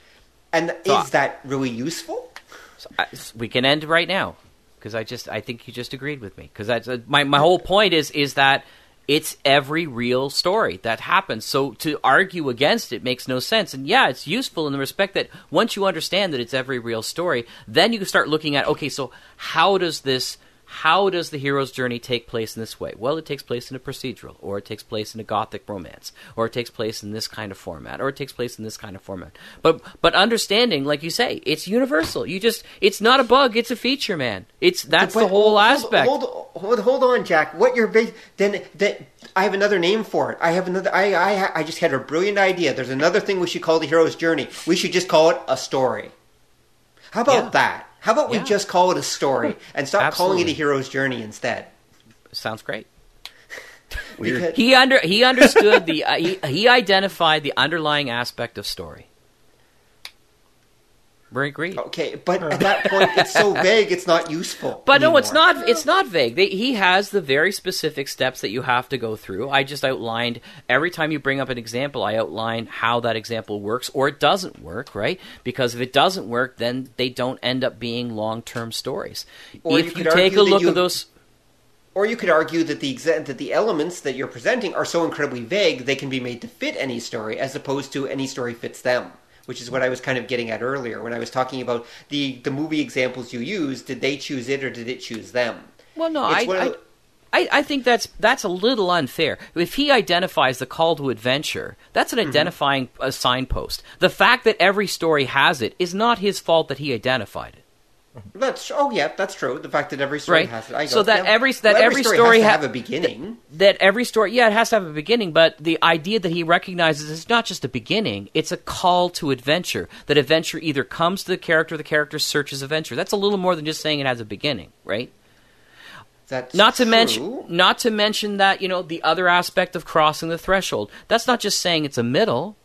And so, is that really useful? So I, we can end right now because I just I think you just agreed with me because that's uh, my my whole point is is that it's every real story that happens. So to argue against it makes no sense. And yeah, it's useful in the respect that once you understand that it's every real story, then you can start looking at okay, so how does this how does the hero's journey take place in this way? Well, it takes place in a procedural, or it takes place in a gothic romance, or it takes place in this kind of format, or it takes place in this kind of format. But but understanding, like you say, it's universal. You just it's not a bug, it's a feature, man. It's that's but, the whole hold, aspect. Hold, hold, hold on, Jack. What you're then then I have another name for it. I have another. I I I just had a brilliant idea. There's another thing we should call the hero's journey. We should just call it a story. How about yeah. that? How about we yeah. just call it a story and stop calling it a hero's journey instead? Sounds great. *laughs* he under he understood the uh, he, he identified the underlying aspect of story. We agree. Okay, but at that point, it's so *laughs* vague; it's not useful. But anymore. no, it's not. It's not vague. They, he has the very specific steps that you have to go through. I just outlined every time you bring up an example. I outline how that example works or it doesn't work. Right? Because if it doesn't work, then they don't end up being long-term stories. Or if you, you take a look you, at those. Or you could argue that the that the elements that you're presenting are so incredibly vague they can be made to fit any story, as opposed to any story fits them which is what I was kind of getting at earlier when I was talking about the the movie examples you used. Did they choose it or did it choose them? Well, no, I, I, I, I, think that's that's a little unfair. If he identifies the call to adventure, that's an mm-hmm. identifying a signpost. The fact that every story has it is not his fault that he identified it. That's oh yeah, that's true. The fact that every story right. has it, I so that every that well, every, story, story has ha- have a beginning. That, that every story, yeah, it has to have a beginning. But the idea that he recognizes is not just a beginning; it's a call to adventure. That adventure either comes to the character, the character searches adventure. That's a little more than just saying it has a beginning, right? That's not to true. mention not to mention that you know the other aspect of crossing the threshold. That's not just saying it's a middle.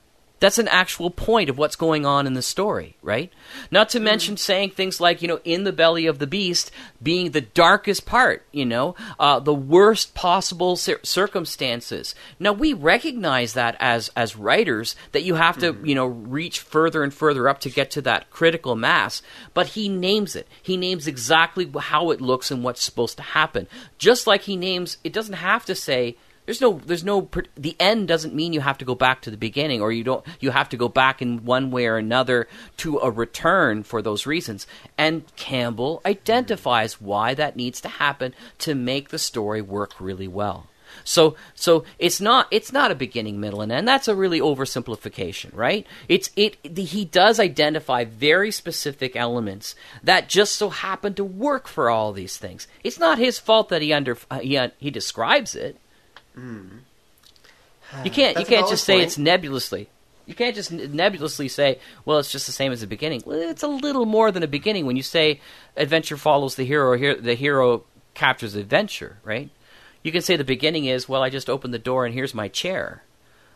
That's an actual point of what's going on in the story, right? Not to mention saying things like, you know, in the belly of the beast being the darkest part, you know, uh, the worst possible cir- circumstances. Now we recognize that as as writers that you have to, mm-hmm. you know, reach further and further up to get to that critical mass. But he names it. He names exactly how it looks and what's supposed to happen. Just like he names, it doesn't have to say there's no there's no the end doesn't mean you have to go back to the beginning or you don't you have to go back in one way or another to a return for those reasons. And campbell identifies why that needs to happen to make the story work really well. So so it's not it's not a beginning middle and end. That's a really oversimplification right? It's it he does identify very specific elements that just so happen to work for all these things. It's not his fault that he under uh, he, uh, he describes it Mm. You can't you can't just say point. it's nebulously. You can't just nebulously say, "Well, it's just the same as the beginning." Well, it's a little more than a beginning when you say adventure follows the hero, or the hero captures adventure, right? You can say the beginning is, "Well, I just opened the door and here's my chair."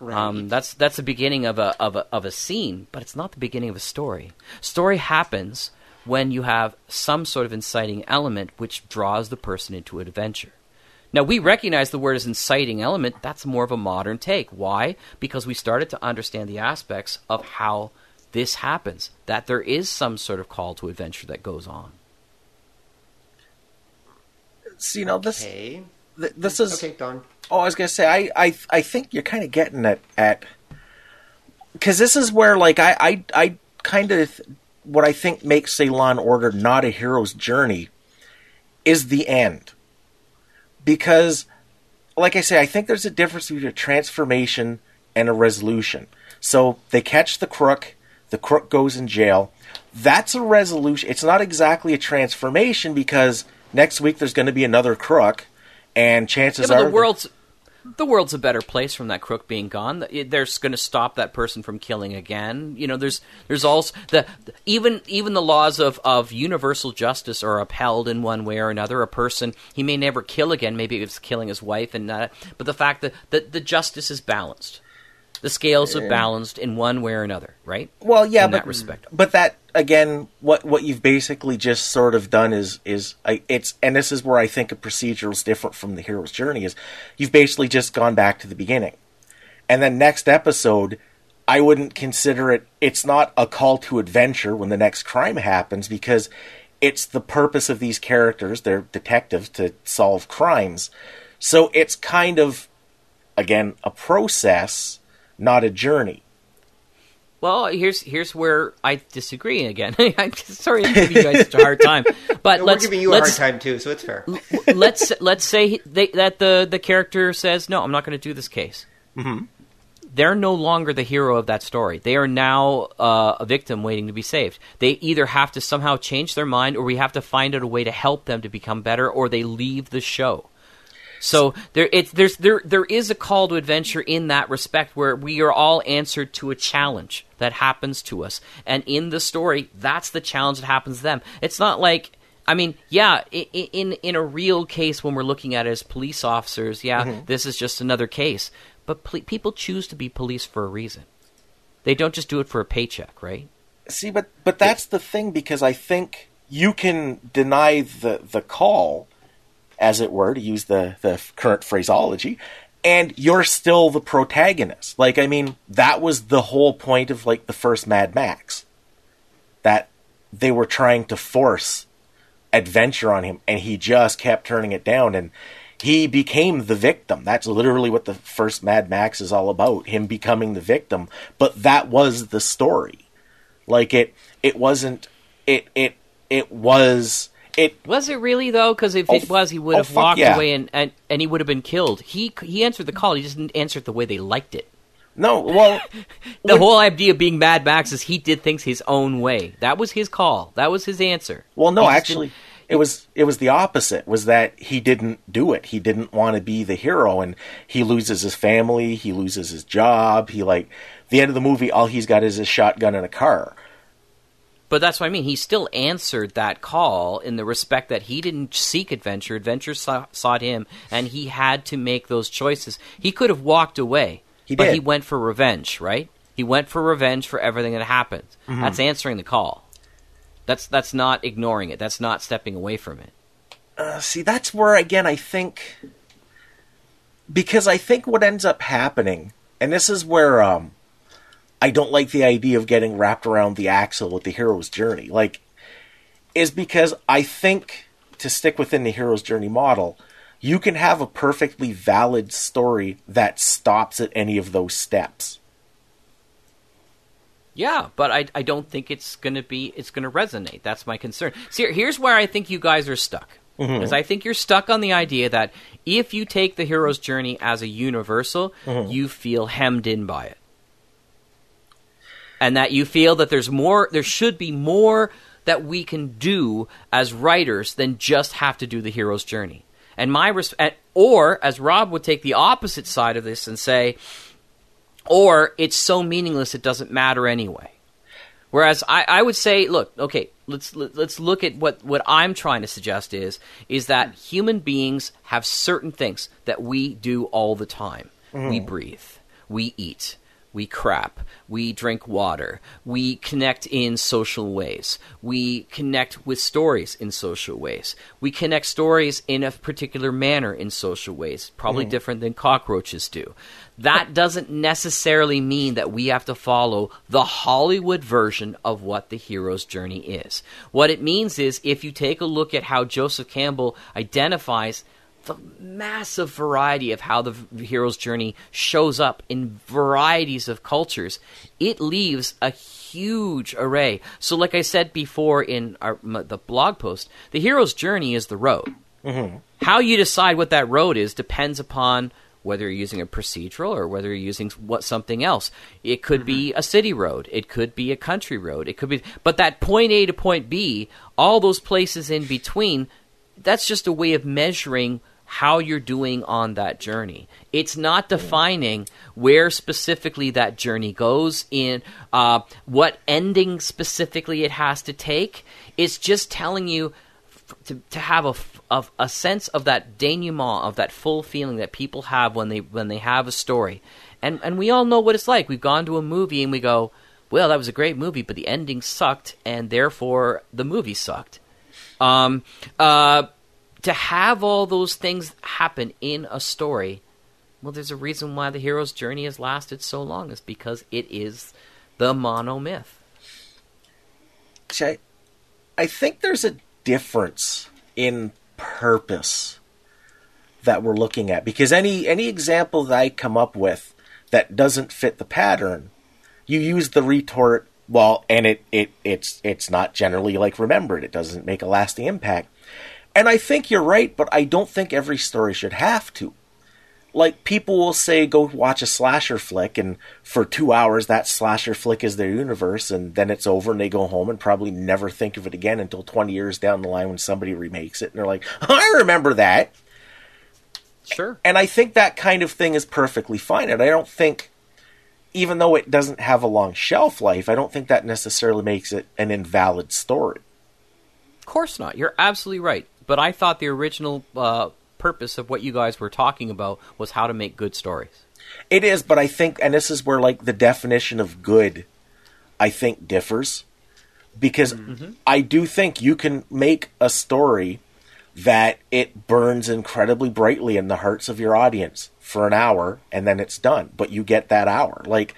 Right. Um, that's that's the beginning of a, of a of a scene, but it's not the beginning of a story. Story happens when you have some sort of inciting element which draws the person into an adventure. Now, we recognize the word as inciting element. That's more of a modern take. Why? Because we started to understand the aspects of how this happens, that there is some sort of call to adventure that goes on. So, you know, this, okay. th- this is. Okay, Don. Oh, I was going to say, I, I, I think you're kind of getting it at because this is where, like, I, I, I kind of. What I think makes, say, Law and Order not a hero's journey is the end because, like I say, I think there's a difference between a transformation and a resolution. So they catch the crook, the crook goes in jail. That's a resolution. It's not exactly a transformation because next week there's going to be another crook, and chances Yeah, but are the world's the world's a better place from that crook being gone. They're going to stop that person from killing again. You know, there's there's also the even even the laws of of universal justice are upheld in one way or another. A person he may never kill again. Maybe it's killing his wife and not, but the fact that that the justice is balanced. The scales are balanced in one way or another, right? Well, yeah, in but that respect. but that again, what what you've basically just sort of done is is I, it's and this is where I think a procedural is different from the hero's journey is you've basically just gone back to the beginning, and then next episode, I wouldn't consider it. It's not a call to adventure when the next crime happens because it's the purpose of these characters. They're detectives to solve crimes, so it's kind of again a process, not a journey. Well, here's here's where I disagree again. *laughs* I'm sorry to give you guys a hard time, but *laughs* We're let's giving you a hard time too, so it's fair. let's let's say they, that the the character says no, I'm not going to do this case. Mm-hmm. They're no longer the hero of that story. They are now uh, a victim waiting to be saved. They either have to somehow change their mind, or we have to find out a way to help them to become better, or they leave the show. So there, it's there's there there is a call to adventure in that respect where we are all answered to a challenge that happens to us, and in the story, that's the challenge that happens to them. It's not like. I mean, yeah, in in a real case when we're looking at it as police officers, yeah, mm-hmm. this is just another case. But pl- people choose to be police for a reason. They don't just do it for a paycheck, right? See, but but that's the thing because I think you can deny the the call, as it were, to use the the current phraseology, and you're still the protagonist. Like, I mean, that was the whole point of like the first Mad Max, that they were trying to force adventure on him, and he just kept turning it down, and he became the victim. That's literally what the first Mad Max is all about, him becoming the victim. But that was the story. Like it, it wasn't. It it it was. It Was it really though? Because if Oh, it was, he would oh, have fuck walked yeah. away and, and, and he would have been killed. He he answered the call. He just didn't answer it the way they liked it. no. Well, *laughs* The whole idea of being Mad Max is he did things his own way. That was his call. That was his answer. well, no. Actually, it was it was the opposite. Was that he didn't do it. He didn't want to be the hero, and he loses his family. He loses his job. He like the end of the movie. All he's got is a shotgun and a car. But that's what I mean. He still answered that call in the respect that he didn't seek adventure. Adventure sought, sought him, and he had to make those choices. He could have walked away, He but did. he went for revenge. Right? He went for revenge for everything that happened. Mm-hmm. That's answering the call. That's that's not ignoring it. That's not stepping away from it. Uh, see, that's where again I think because I think what ends up happening, and this is where um, I don't like the idea of getting wrapped around the axle with the hero's journey. Like, is because I think to stick within the hero's journey model, you can have a perfectly valid story that stops at any of those steps. Yeah, but I, I don't think it's gonna be it's gonna resonate. That's my concern. See, here's where I think you guys are stuck. Mm-hmm. Is I think you're stuck on the idea that if you take the hero's journey as a universal, mm-hmm. you feel hemmed in by it, and that you feel that there's more. There should be more that we can do as writers than just have to do the hero's journey. And my res- or as Rob would take the opposite side of this and say, or it's so meaningless it doesn't matter anyway. Whereas I, I would say, look, okay, let's let, let's look at what, what I'm trying to suggest is is that human beings have certain things that we do all the time. Mm-hmm. We breathe, we eat, we crap, we drink water, we connect in social ways, we connect with stories in social ways, we connect stories in a particular manner in social ways, probably mm. different than cockroaches do. That doesn't necessarily mean that we have to follow the Hollywood version of what the hero's journey is. What it means is if you take a look at how Joseph Campbell identifies the massive variety of how the hero's journey shows up in varieties of cultures, it leaves a huge array. So, like I said before in our, the blog post, the hero's journey is the road. How you decide what that road is depends upon whether you're using a procedural or whether you're using what something else. It could mm-hmm. be a city road, it could be a country road, it could be but that point A to point B, all those places in between, that's just a way of measuring how you're doing on that journey. It's not defining where specifically that journey goes in, uh, what ending specifically it has to take. It's just telling you to, to have a, a, a sense of that denouement, of that full feeling that people have when they when they have a story. And and we all know what it's like. We've gone to a movie and we go, well, that was a great movie, but the ending sucked, and therefore the movie sucked. Um, uh, to have all those things happen in a story, well, there's a reason why the hero's journey has lasted so long. Is because it is the monomyth. I, I think there's a difference in purpose that we're looking at because any any example that I come up with that doesn't fit the pattern, you use the retort well, and it, it it's it's not generally like remembered. It doesn't make a lasting impact. And I think you're right, but I don't think every story should have to. Like, people will say, go watch a slasher flick, and for two hours, that slasher flick is their universe, and then it's over, and they go home and probably never think of it again until 20 years down the line when somebody remakes it, and they're like, *laughs* I remember that. Sure. And I think that kind of thing is perfectly fine, and I don't think, even though it doesn't have a long shelf life, I don't think that necessarily makes it an invalid story. Of course not. You're absolutely right but I thought the original uh, purpose of what you guys were talking about was how to make good stories. It is, but I think, and this is where like the definition of good, I think differs, because mm-hmm. I do think you can make a story that it burns incredibly brightly in the hearts of your audience for an hour and then it's done, but you get that hour. Like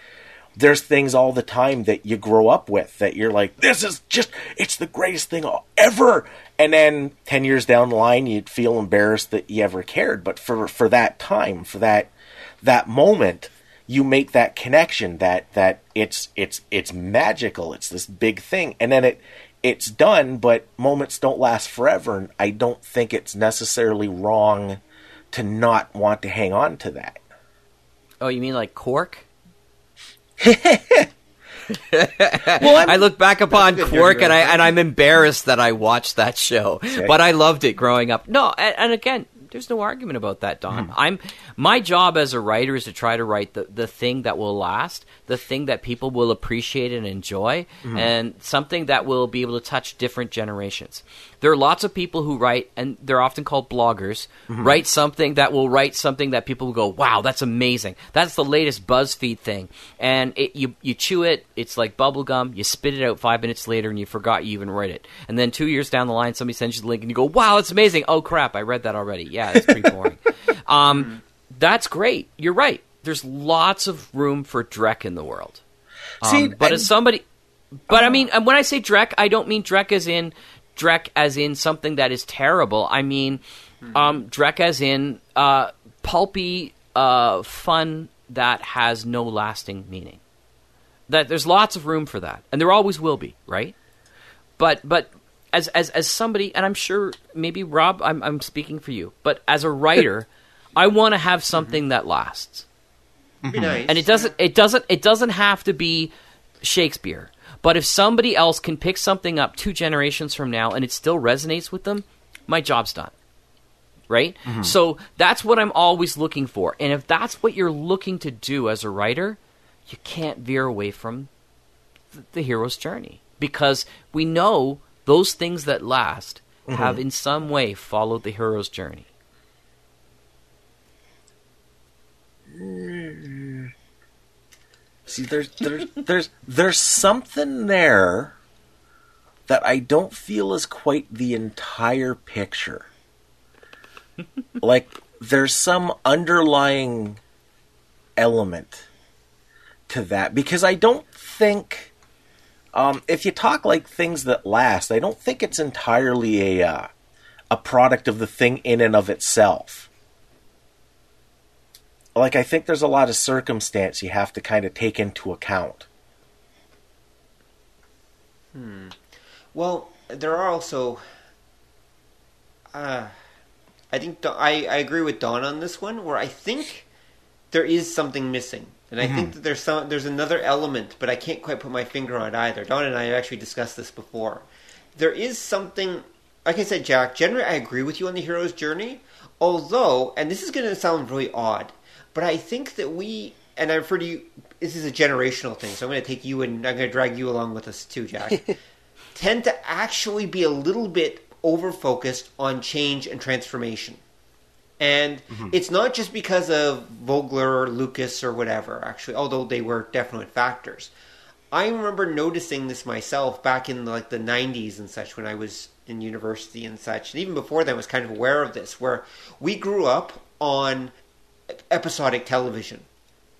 there's things all the time that you grow up with that you're like, this is just, it's the greatest thing ever. And then 10 years down the line, you'd feel embarrassed that you ever cared. But for, for that time, for that, that moment, you make that connection that, that it's, it's, it's magical. It's this big thing. And then it, it's done, but moments don't last forever. And I don't think it's necessarily wrong to not want to hang on to that. Oh, you mean like Quark? *laughs* well, I'm, i look back upon Quark and I and I'm embarrassed that I watched that show, but I loved it growing up. No, and, and again, there's no argument about that, Don. Mm. I'm my job as a writer is to try to write the, the thing that will last, the thing that people will appreciate and enjoy, mm. and something that will be able to touch different generations. There are lots of people who write, and they're often called bloggers, mm-hmm. write something that will write something that people will go, wow, that's amazing. That's the latest BuzzFeed thing. And it, you, you chew it, it's like bubblegum, you spit it out five minutes later, and you forgot you even read it. And then two years down the line, somebody sends you the link, and you go, wow, that's amazing. Oh, crap, I read that already. Yeah, it's pretty boring. *laughs* um, that's great. You're right. There's lots of room for Drek in the world. Um, See, but as somebody, but I mean, when I say Drek, I don't mean Drek as in Drek as in something that is terrible. I mean mm-hmm. um, Drek as in uh, pulpy uh, fun that has no lasting meaning. That there's lots of room for that, and there always will be, right? But but as as as somebody, and I'm sure maybe Rob, I'm I'm speaking for you, but as a writer, *laughs* I want to have something mm-hmm. that lasts. Nice. And it doesn't it doesn't it doesn't have to be Shakespeare. But if somebody else can pick something up two generations from now and it still resonates with them, my job's done. Right? Mm-hmm. So that's what I'm always looking for. And if that's what you're looking to do as a writer, you can't veer away from the hero's journey because we know those things that last mm-hmm. have in some way followed the hero's journey. See, there's there's there's there's something there that I don't feel is quite the entire picture. *laughs* like there's some underlying element to that because I don't think um, if you talk like things that last, I don't think it's entirely a uh, a product of the thing in and of itself like I think there's a lot of circumstance you have to kind of take into account. Hmm. Well, there are also. Uh, I think I, I agree with Don on this one, where I think there is something missing, and I think that there's some there's another element, but I can't quite put my finger on it either. Don and I have actually discussed this before. There is something, like I said, Jack. Generally, I agree with you on the hero's journey. Although, and this is going to sound really odd, but I think that we, and I refer to you, this is a generational thing, so I'm going to take you and I'm going to drag you along with us too, Jack. *laughs* tend to actually be a little bit over focused on change and transformation. And mm-hmm. it's not just because of Vogler or Lucas or whatever, actually, although they were definite factors. I remember noticing this myself back in like the 90s and such when I was in university and such. And even before then, I was kind of aware of this, where we grew up on episodic television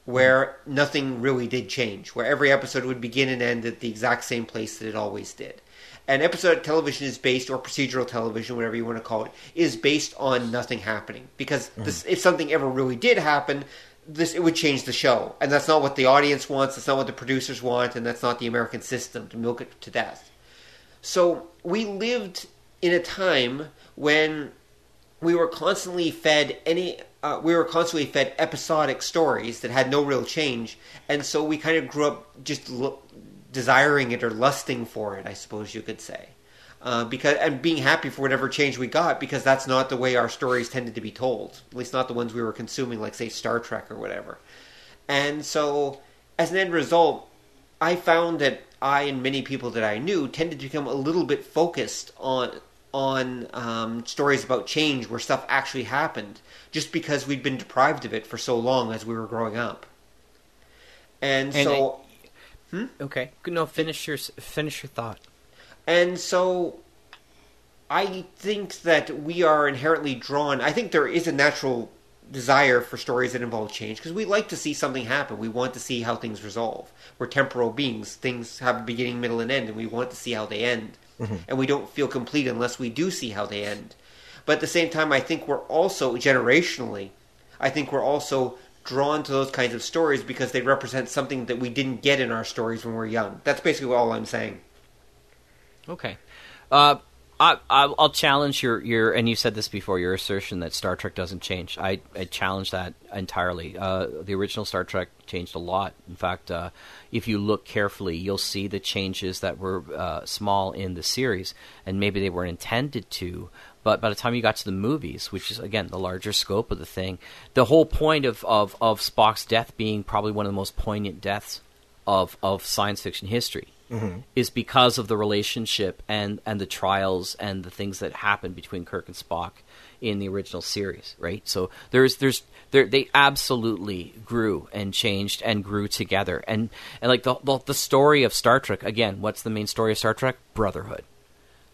where nothing really did change, where every episode would begin and end at the exact same place that it always did. And episodic television is based, or procedural television, whatever you want to call it, is based on nothing happening. Because mm-hmm. this, if something ever really did happen, this it would change the show, and that's not what the audience wants. That's not what the producers want, and that's not the American system to milk it to death. So we lived in a time when we were constantly fed any uh, we were constantly fed episodic stories that had no real change, and so we kind of grew up just lo- desiring it or lusting for it, I suppose you could say, uh, because and being happy for whatever change we got because that's not the way our stories tended to be told, at least not the ones we were consuming, like say Star Trek or whatever. And so, as an end result, I found that I and many people that I knew tended to become a little bit focused on on um, stories about change where stuff actually happened, just because we'd been deprived of it for so long as we were growing up. And, And so, Okay, no, finish your finish your thought. and so, I think that we are inherently drawn. I think there is a natural desire for stories that involve change because we like to see something happen. We want to see how things resolve. We're temporal beings. Things have a beginning, middle, and end, and we want to see how they end. And we don't feel complete unless we do see how they end. But at the same time, I think we're also generationally, I think we're also drawn to those kinds of stories because they represent something that we didn't get in our stories when we were young. That's basically all I'm saying. Okay. Uh, I, I, I'll challenge your, your, and you said this before, your assertion that Star Trek doesn't change. I, I challenge that entirely. Uh, the original Star Trek changed a lot. In fact, uh, if you look carefully, you'll see the changes that were uh, small in the series, and maybe they weren't intended to. But by the time you got to the movies, which is again the larger scope of the thing, the whole point of, of, of Spock's death being probably one of the most poignant deaths of, of science fiction history Mm-hmm. is because of the relationship and, and the trials and the things that happened between Kirk and Spock in the original series, right? So there's there's there they absolutely grew and changed and grew together. And and like the the, the story of Star Trek again, what's the main story of Star Trek? Brotherhood.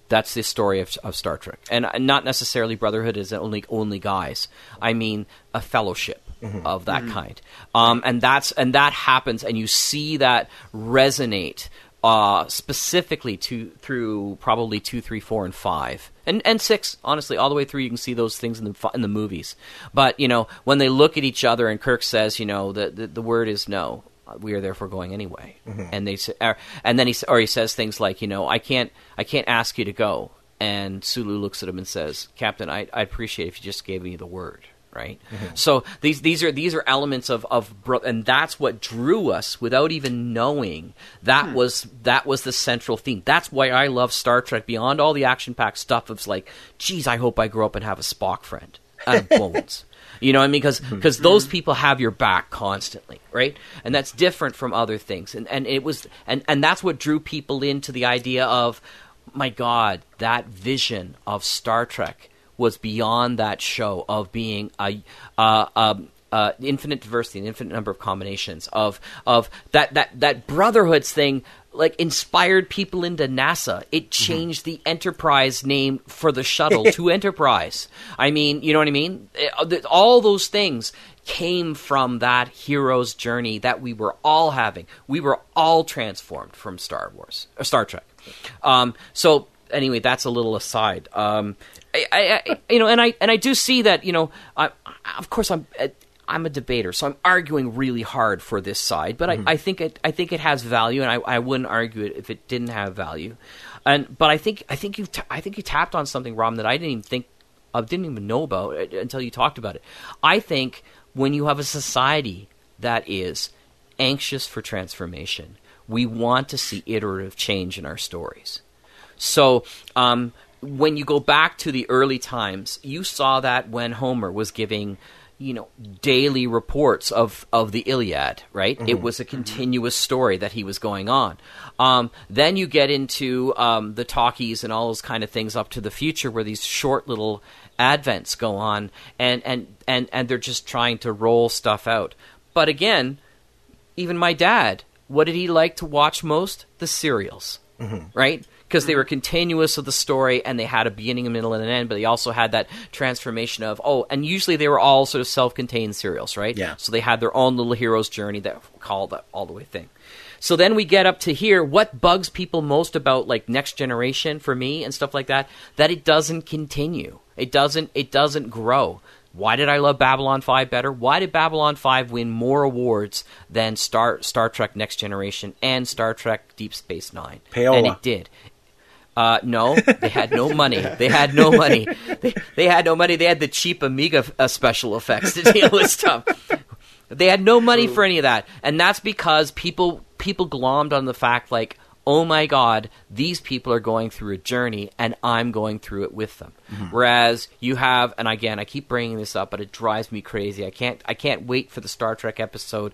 That's the story of, of Star Trek, and not necessarily brotherhood is only only guys. I mean a fellowship mm-hmm. of that mm-hmm. kind, um, and that's and that happens, and you see that resonate uh, specifically to through probably two, three, four, and five, and and six. Honestly, all the way through, you can see those things in the in the movies. But you know, when they look at each other, and Kirk says, you know, the the, the word is no. We are therefore going anyway, and they say, or, and then he or he says things like, you know, I can't I can't ask you to go. And Sulu looks at him and says, Captain, I I appreciate if you just gave me the word right? Mm-hmm. So these these are these are elements of of bro- and that's what drew us without even knowing. That hmm. was that was the central theme. That's why I love Star Trek beyond all the action packed stuff. Of like, geez, I hope I grow up and have a Spock friend and bones. *laughs* You know what I mean? Because hmm. those hmm. people have your back constantly, right? And that's different from other things. And and it was and and that's what drew people into the idea of, my God, that vision of Star Trek was beyond that show of being a uh, um, uh, infinite diversity, an infinite number of combinations of of that that that brotherhoods thing. Like inspired people into NASA. It changed the Enterprise name for the shuttle *laughs* to Enterprise. I mean, you know what I mean? Uh, th- All those things came from that hero's journey that we were all having. We were all transformed from Star Wars or Star Trek. Um, so anyway, that's a little aside. Um, I, I, I, you know, and I and I do see that. You know, I, of course, I'm uh, I'm a debater, so I'm arguing really hard for this side. But I, mm-hmm. I think it I think it has value, and I, I wouldn't argue it if it didn't have value. And but I think I think you I think you tapped on something, Rob, that I didn't even think I didn't even know about it until you talked about it. I think when you have a society that is anxious for transformation, we want to see iterative change in our stories. So, um, when you go back to the early times, you saw that when Homer was giving, you know, daily reports of, of the Iliad, right? It was a continuous story that he was going on. Um, then you get into um, the talkies and all those kind of things up to the future where these short little advents go on and, and, and, and they're just trying to roll stuff out. But again, even my dad, what did he like to watch most? The serials, right? Because they mm-hmm. were continuous of the story and they had a beginning, a middle, and an end, but they also had that transformation of, oh, and usually they were all sort of self contained serials, right? Yeah. So they had their own little hero's journey that called that all the way thing. So then we get up to here. What bugs people most about like next generation for me and stuff like that? That it doesn't continue. It doesn't. It doesn't grow. Why did I love Babylon Five better? Why did Babylon Five win more awards than Star Star Trek Next Generation and Star Trek Deep Space Nine? Payola. And it did. Uh, no, they had no money. *laughs* They had no money. They, they had no money. They had the cheap Amiga uh, special effects to deal with stuff. They had no money for any of that, and that's because people people glommed on the fact like, oh my god, these people are going through a journey, and I'm going through it with them. Whereas you have, and again, I keep bringing this up, but it drives me crazy. I can't I can't wait for the Star Trek episode.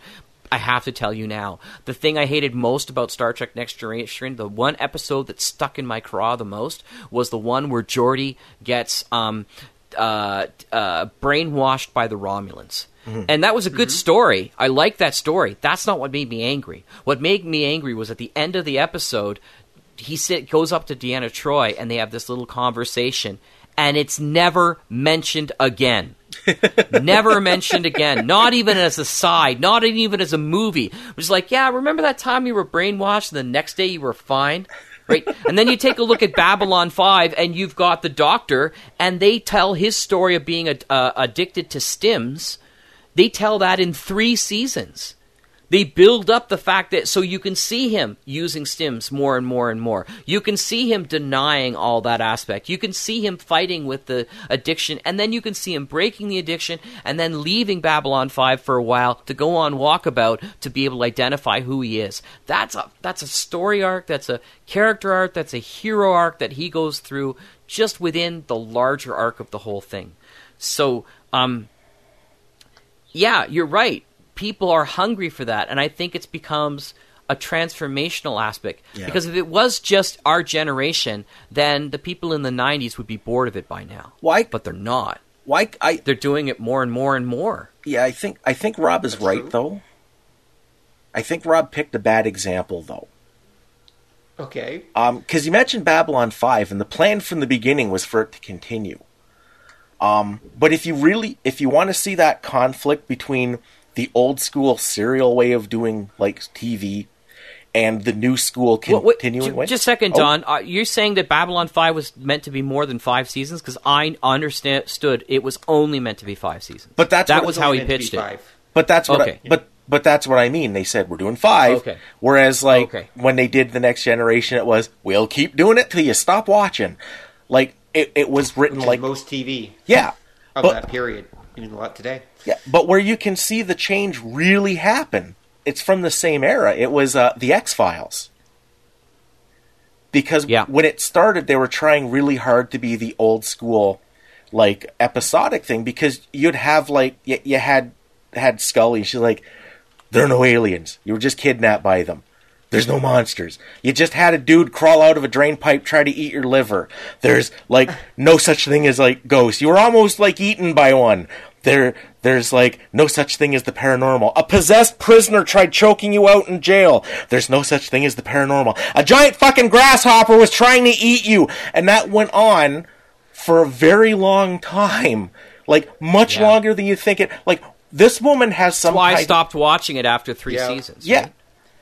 I have to tell you now. The thing I hated most about Star Trek Next Generation, the one episode that stuck in my craw the most, was the one where Geordi gets um, uh, uh, brainwashed by the Romulans. And that was a good story. I liked that story. That's not what made me angry. What made me angry was at the end of the episode, he sit, goes up to Deanna Troi and they have this little conversation, and it's never mentioned again. *laughs* never mentioned again. Not even as a side. Not even as a movie. It was like, yeah, remember that time you were brainwashed and the next day you were fine? Right? And then you take a look at Babylon 5 and you've got the doctor and they tell his story of being uh, addicted to stims. They tell that in three seasons. They build up the fact that so you can see him using stims more and more and more. You can see him denying all that aspect. You can see him fighting with the addiction, and then you can see him breaking the addiction and then leaving Babylon 5 for a while to go on walkabout to be able to identify who he is. That's a that's a story arc, that's a character arc, that's a hero arc that he goes through just within the larger arc of the whole thing. So, um yeah, you're right. People are hungry for that, and I think it becomes a transformational aspect. Yeah. Because if it was just our generation, then the people in the '90s would be bored of it by now. Why? But they're not. Why? I They're doing it more and more and more. yeah, I think I think Rob is right true. though. I think Rob picked a bad example though. Okay. Um, because you mentioned Babylon Five, and the plan from the beginning was for it to continue. Um, but if you really, if you want to see that conflict between the old school serial way of doing like TV and the new school Well, wait, continuing ju- way, just a second, Oh, Don. Uh, you're saying that Babylon 5 was meant to be more than five seasons? Because I understood it was only meant to be five seasons. But that's that was how he meant to be pitched it. five. But that's what. Okay. I, but but that's what I mean. They said we're doing five. Okay. Whereas like Okay. when they did the next generation, it was we'll keep doing it till you stop watching. Like it, it was written Which like most TV yeah, of but that period. Even a lot today. yeah, but where you can see the change really happen, it's from the same era. It was uh, the X Files. Because Yeah. when it started, they were trying really hard to be the old school, like episodic thing. Because you'd have like you, you had had Scully. She's like, there are no aliens. You were just kidnapped by them. There's no monsters. You just had a dude crawl out of a drain pipe try to eat your liver. There's like no such thing as like ghosts. You were almost like eaten by one. There there's like no such thing as the paranormal. A possessed prisoner tried choking you out in jail. There's no such thing as the paranormal. A giant fucking grasshopper was trying to eat you. And that went on for a very long time. Like much Yeah. longer than you think it like this woman has some That's why I stopped watching it after three Yeah. seasons. Yeah. right?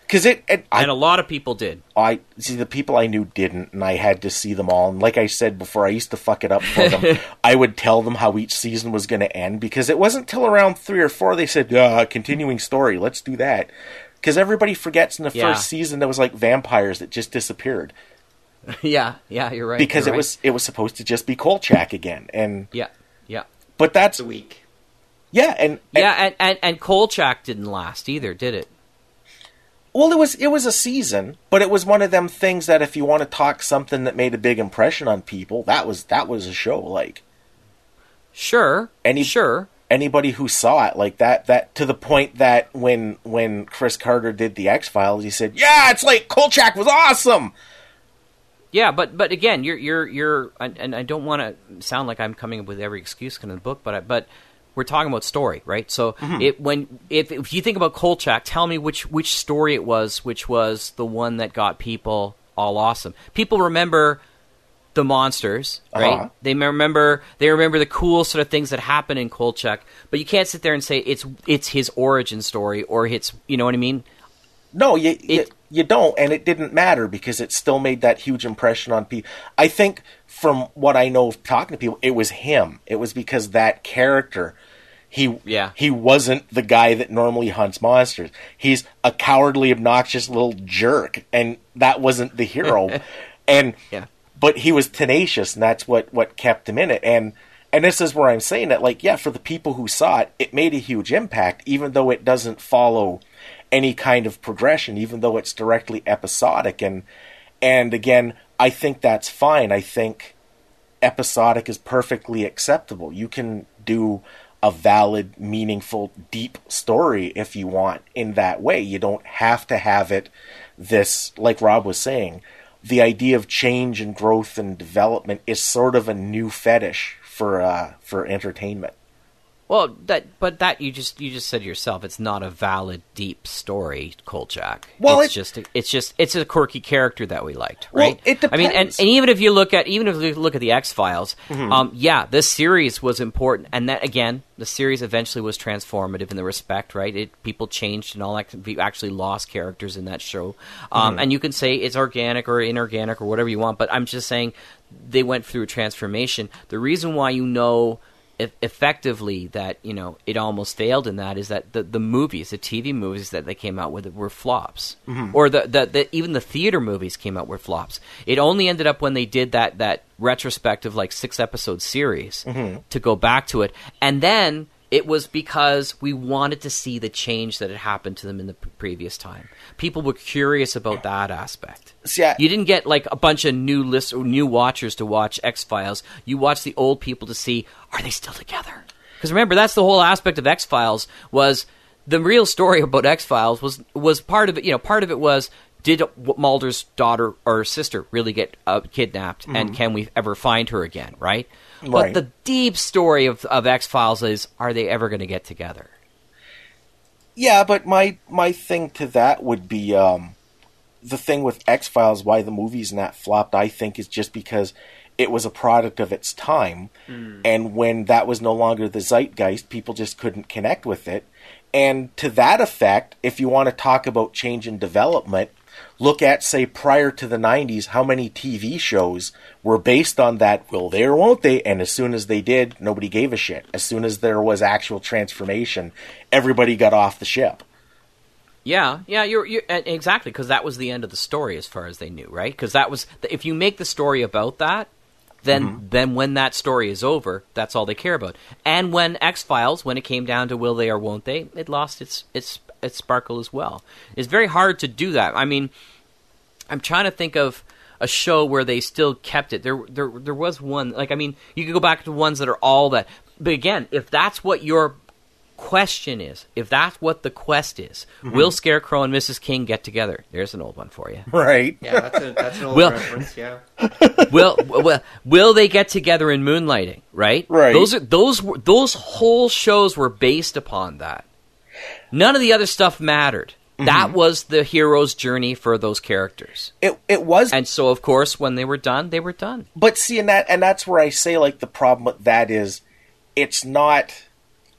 Cuz it, it I And a lot of people did. I see the people I knew didn't, and I had to see them all. And like I said before, I used to fuck it up for them. *laughs* I would tell them how each season was going to end because it wasn't till around three or four they said, "Yeah, continuing story, let's do that." Because everybody forgets in the Yeah. first season there was like vampires that just disappeared. *laughs* yeah, yeah, you're right. because you're it right. was it was supposed to just be Kolchak again, and Yeah, yeah. but that's a week. yeah, and, and Yeah, and, and, and Kolchak didn't last either, did it? Well, it was it was a season, but it was one of them things that if you want to talk something that made a big impression on people, that was that was a show. Like Sure. Any- sure. anybody who saw it, like that that to the point that when when Chris Carter did the X Files, he said, "Yeah, it's like Kolchak was awesome." Yeah, but but again, you're you're you're, and, and I don't want to sound like I'm coming up with every excuse in the book, but I, but we're talking about story, right? So it when if if you think about Kolchak, tell me which which story it was, which was the one that got people all awesome. People remember the monsters, right? Uh-huh. They remember they remember the cool sort of things that happen in Kolchak, but you can't sit there and say it's it's his origin story or it's you know what I mean? No, you, you you don't, and it didn't matter because it still made that huge impression on people. I think from what I know of talking to people, it was him. It was because that character. He Yeah. he wasn't the guy that normally hunts monsters. He's a cowardly, obnoxious little jerk, and that wasn't the hero. *laughs* and Yeah. but he was tenacious, and that's what what kept him in it. And and this is where I'm saying that, like, yeah, for the people who saw it, it made a huge impact, even though it doesn't follow any kind of progression, even though it's directly episodic. And and again, I think that's fine. I think episodic is perfectly acceptable. You can do a valid, meaningful, deep story if you want in that way. You don't have to have it this, like Rob was saying, the idea of change and growth and development is sort of a new fetish for uh, for entertainment. Well, that but that you just you just said yourself. It's not a valid, deep story, Kolchak. Well, it's it- just it's just it's a quirky character that we liked, Well, right? it depends. I mean, and, and even if you look at even if you look at the X Files, Mm-hmm. um, yeah, this series was important, and that again, the series eventually was transformative in the respect, right? It people changed and all that. We actually lost characters in that show, um, Mm-hmm. and you can say it's organic or inorganic or whatever you want, but I'm just saying they went through a transformation. The reason why you know eff- effectively that you know it almost failed in that is that the the movies, the TV movies that they came out with were flops, mm-hmm. or the, the the even the theater movies came out were flops. It only ended up when they did that that retrospective like six episode series mm-hmm. to go back to it, and then. It was because we wanted to see the change that had happened to them in the p- previous time. People were curious about that aspect. See, I- You didn't get like a bunch of new list or new watchers to watch X Files. You watched the old people to see are they still together? Because remember, that's the whole aspect of X Files was the real story about X Files was was part of it. You know, part of it was did Mulder's daughter or sister really get uh, kidnapped, and can we ever find her again? Right. But the deep story of, of X Files is are they ever going to get together? Yeah, but my my thing to that would be um, the thing with X Files. Why the movies not flopped, I think, is just because it was a product of its time, and when that was no longer the zeitgeist, people just couldn't connect with it. And to that effect, if you want to talk about change and development, look at say prior to the 90s how many TV shows were based on that will they or won't they and as soon as they did nobody gave a shit as soon as there was actual transformation everybody got off the ship Yeah, yeah, you're, you're exactly because that was the end of the story as far as they knew, right? Because that was if you make the story about that, then mm-hmm. then when that story is over, that's all they care about. And when X Files, when it came down to will they or won't they, it lost its its its sparkle as well. It's very hard to do that. I mean, I'm trying to think of a show where they still kept it. There, there, there was one. Like, I mean, you could go back to ones that are all that. But again, if that's what your question is, if that's what the quest is, mm-hmm. will Scarecrow and Mrs. King get together? There's an old one for you. right Yeah, that's, a, that's an old Well- reference. Yeah. *laughs* will, will will they get together in Moonlighting? Right. Right. Those are those were those whole shows were based upon that. None of the other stuff mattered. Mm-hmm. That was the hero's journey for those characters. it it was And so, of course, when they were done, they were done. but see and that and that's where i say like the problem with that is it's not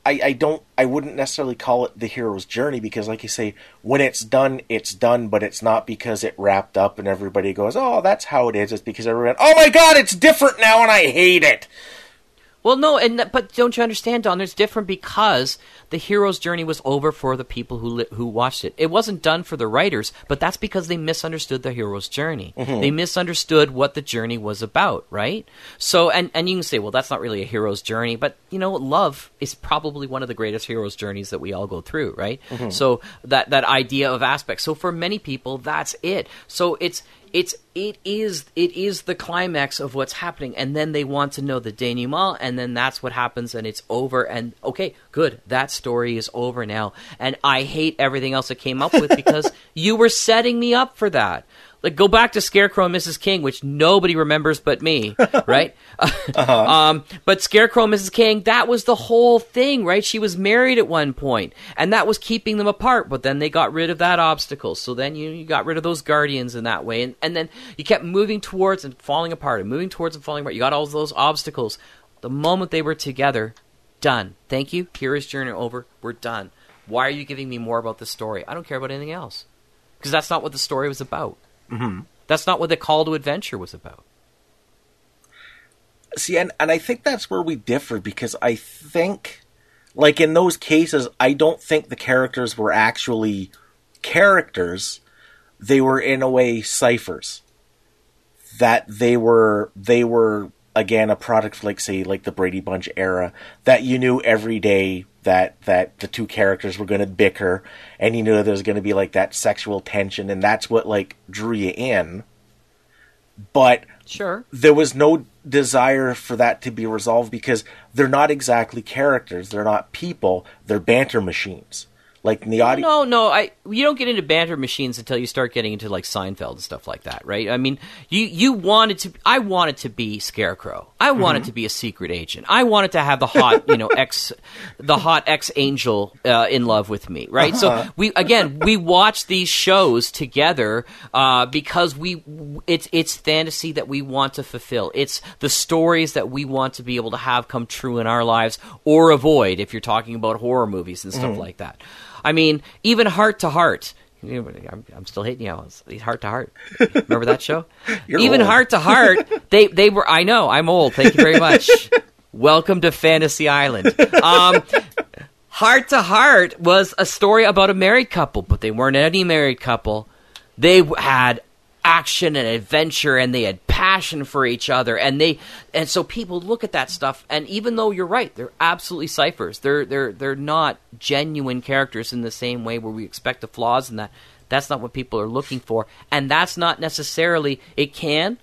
I, I don't I wouldn't necessarily call it the hero's journey because like you say when it's done it's done but it's not because it wrapped up and everybody goes oh that's how it is it's because everyone oh my god it's different now and I hate it Well, no, and but don't you understand, Don? There's different because the hero's journey was over for the people who li- who watched it. It wasn't done for the writers, but that's because they misunderstood the hero's journey. Mm-hmm. They misunderstood what the journey was about, right? So, and and you can say, well, that's not really a hero's journey, but you know, love is probably one of the greatest hero's journeys that we all go through, right? Mm-hmm. So that that idea of aspect. So for many people, that's it. So it's it's it is it is the climax of what's happening. And then they want to know the denouement and then that's what happens and it's over. And okay good that story is over now. And i hate everything else it came up with because *laughs* you were setting me up for that like go back to scarecrow and mrs king which nobody remembers but me *laughs* right *laughs* um, but Scarecrow and Mrs. King, that was the whole thing, right? She was married at one point, and that was keeping them apart. But then they got rid of that obstacle, so then you, you got rid of those guardians in that way, and, and then you kept moving towards and falling apart, and moving towards and falling apart. You got all those obstacles. The moment they were together, done. Thank you. Hero's journey over. We're done. Why are you giving me more about the story? I don't care about anything else, because that's not what the story was about. Mm-hmm. That's not what the call to adventure was about. See, and, and I think that's where we differ because I think, like in those cases, I don't think the characters were actually characters. They were in a way ciphers. That they were they were again a product like say like the Brady Bunch era that you knew every day that that the two characters were going to bicker and you knew that there was going to be like that sexual tension and that's what like drew you in. But Sure. there was no desire for that to be resolved because they're not exactly characters. They're not people. They're banter machines. Like in the audio. No, no, I you don't get into banter machines until you start getting into like Seinfeld and stuff like that, right? I mean, you you wanted to I wanted to be Scarecrow. I wanted to be a secret agent. I wanted to have the hot, you know, *laughs* ex the hot ex angel uh, in love with me, right? So we again, we watch these shows together uh, because we it's it's fantasy that we want to fulfill. It's the stories that we want to be able to have come true in our lives or avoid if you're talking about horror movies and stuff like that. I mean, even Hart to Hart. I'm, I'm still hitting you. It's Hart to Hart. Remember that show? *laughs* Even old. Hart to Hart. *laughs* They they were. I know. I'm old. Thank you very much. *laughs* Welcome to Fantasy Island. Um, Hart to Hart was a story about a married couple, but they weren't any married couple. They had action and adventure and they had passion for each other and they and so people look at that stuff and even though you're right they're absolutely ciphers. They're they're they're not genuine characters in the same way where we expect the flaws in that. That's not what people are looking for and that's not necessarily it can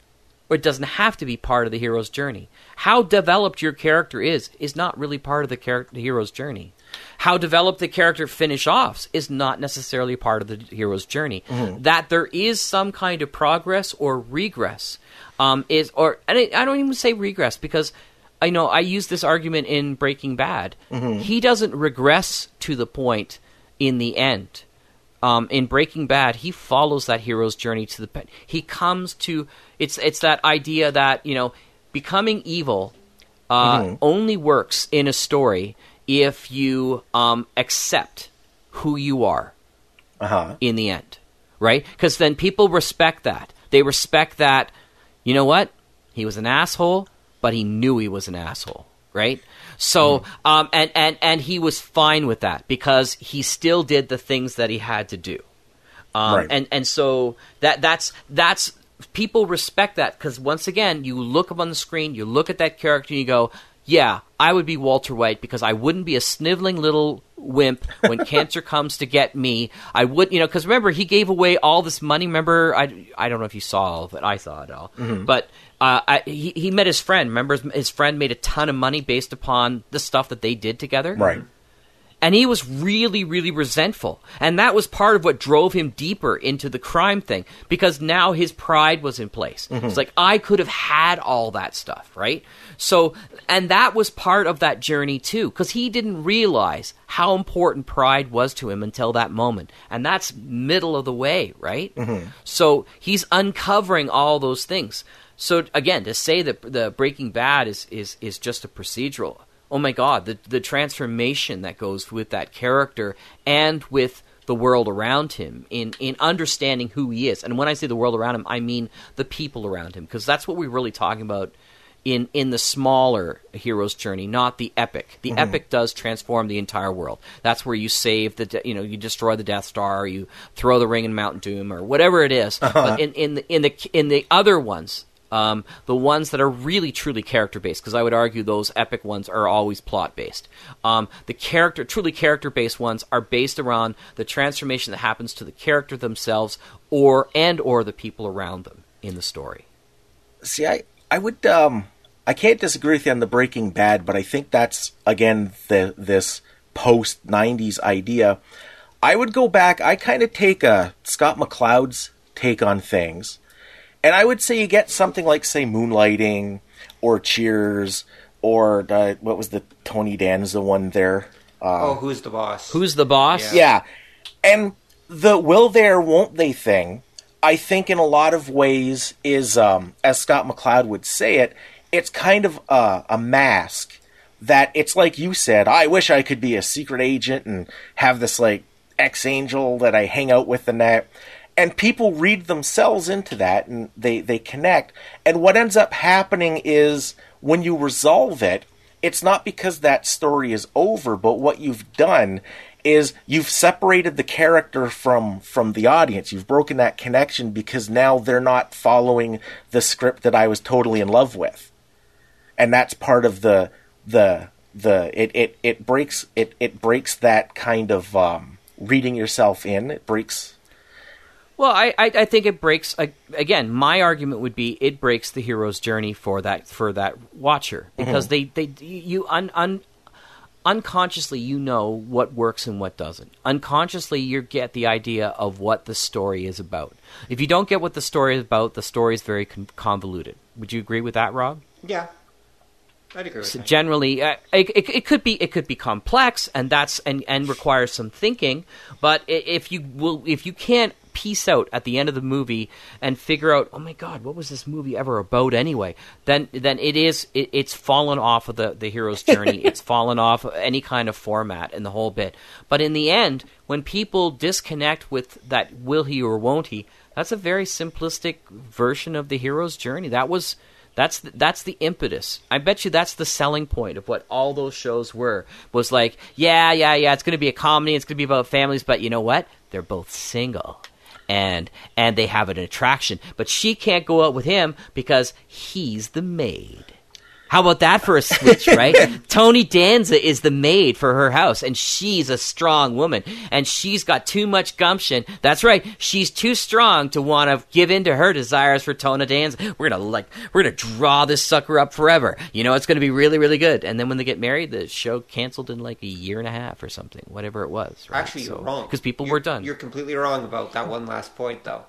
or it doesn't have to be part of the hero's journey. How developed your character is is not really part of the character the hero's journey how developed the character finish offs is not necessarily part of the hero's journey. That there is some kind of progress or regress um, is, or and I, I don't even say regress because I know I use this argument in Breaking Bad. He doesn't regress to the point in the end. Um, in Breaking Bad, he follows that hero's journey to the pe- he comes to it's it's that idea that you know becoming evil uh, only works in a story if you um, accept who you are Uh huh. in the end, right? Because then people respect that. They respect that. You know what? He was an asshole, but he knew he was an asshole, right? So, um, and and and he was fine with that because he still did the things that he had to do. Um, Right. And and so that that's that's people respect that because once again, you look up on the screen, you look at that character, and you go, "Yeah, I would be Walter White because I wouldn't be a sniveling little wimp when *laughs* cancer comes to get me. I would, you know, because remember he gave away all this money. Remember, I I don't know if you saw all of it. I saw it all, but. Uh, I, he he met his friend. Remember, his, his friend made a ton of money based upon the stuff that they did together Right. and he was really really resentful and that was part of what drove him deeper into the crime thing because now his pride was in place it's like i could have had all that stuff right so and that was part of that journey too because he didn't realize how important pride was to him until that moment. And that's middle of the way right? Mm-hmm. So he's uncovering all those things. So again to say that the breaking bad is is is just a procedural oh my god the the transformation that goes with that character and with the world around him in in understanding who he is. And when i say the world around him i mean the people around him because that's what we're really talking about in in the smaller hero's journey, not the epic. The epic does transform the entire world. That's where you save the, de- you know, you destroy the Death Star, you throw the ring in Mount Doom, or whatever it is. But in in the in the in the other ones, um, the ones that are really truly character based, because I would argue those epic ones are always plot based. Um, the character, truly character based ones, are based around the transformation that happens to the character themselves, or and or the people around them in the story. See, I I would um I can't disagree with you on the Breaking Bad, but I think that's again the this post '90s idea. I would go back. I kind of take a Scott McCloud's take on things, and I would say you get something like say Moonlighting or Cheers or uh, what was the Tony Danza one there? oh, who's the boss? Who's the boss? Yeah. And the will there, won't they thing, I think in a lot of ways is, um, as Scott McCloud would say it, it's kind of a, a mask that it's like you said, I wish I could be a secret agent and have this like ex angel that I hang out with and that. And people read themselves into that and they, they connect. And what ends up happening is when you resolve it, it's not because that story is over, but what you've done is you've separated the character from from the audience. You've broken that connection because now they're not following the script that I was totally in love with. And that's part of the the the it it, it breaks it it breaks that kind of um, reading yourself in. It breaks Well, I, I, I think it breaks. I, again, my argument would be it breaks the hero's journey for that for that watcher because they, they you un, un, unconsciously you know what works and what doesn't. Unconsciously, you get the idea of what the story is about. If you don't get what the story is about, the story is very con- convoluted. Would you agree with that, Rob? yeah, I'd agree with So generally, uh, it, it, it could be it could be complex, and that's and and requires some thinking. But if you will, if you can't piece out at the end of the movie and figure out, oh my god, what was this movie ever about anyway? Then then it is it, it's fallen off of the the hero's *laughs* journey. it's fallen off of any kind of format and the whole bit. But in the end, when people disconnect with that will he or won't he, that's a very simplistic version of the hero's journey. That was that's the, that's the impetus. I bet you that's the selling point of what all those shows were. Was like, yeah, yeah, yeah, it's going to be a comedy, it's going to be about families, but you know what? They're both single. And and they have an attraction, but she can't go out with him because he's the maid. How about that for a switch, right? *laughs* Tony Danza is the maid for her house, and she's a strong woman, and she's got too much gumption. That's right, she's too strong to want to give in to her desires for Tony Danza. We're gonna like, we're gonna draw this sucker up forever. You know, it's gonna be really, really good. And then when they get married, the show canceled in like a year and a half or something, whatever it was. Right? Actually, you're wrong because people You're- were done. You're completely wrong about that one last point, though.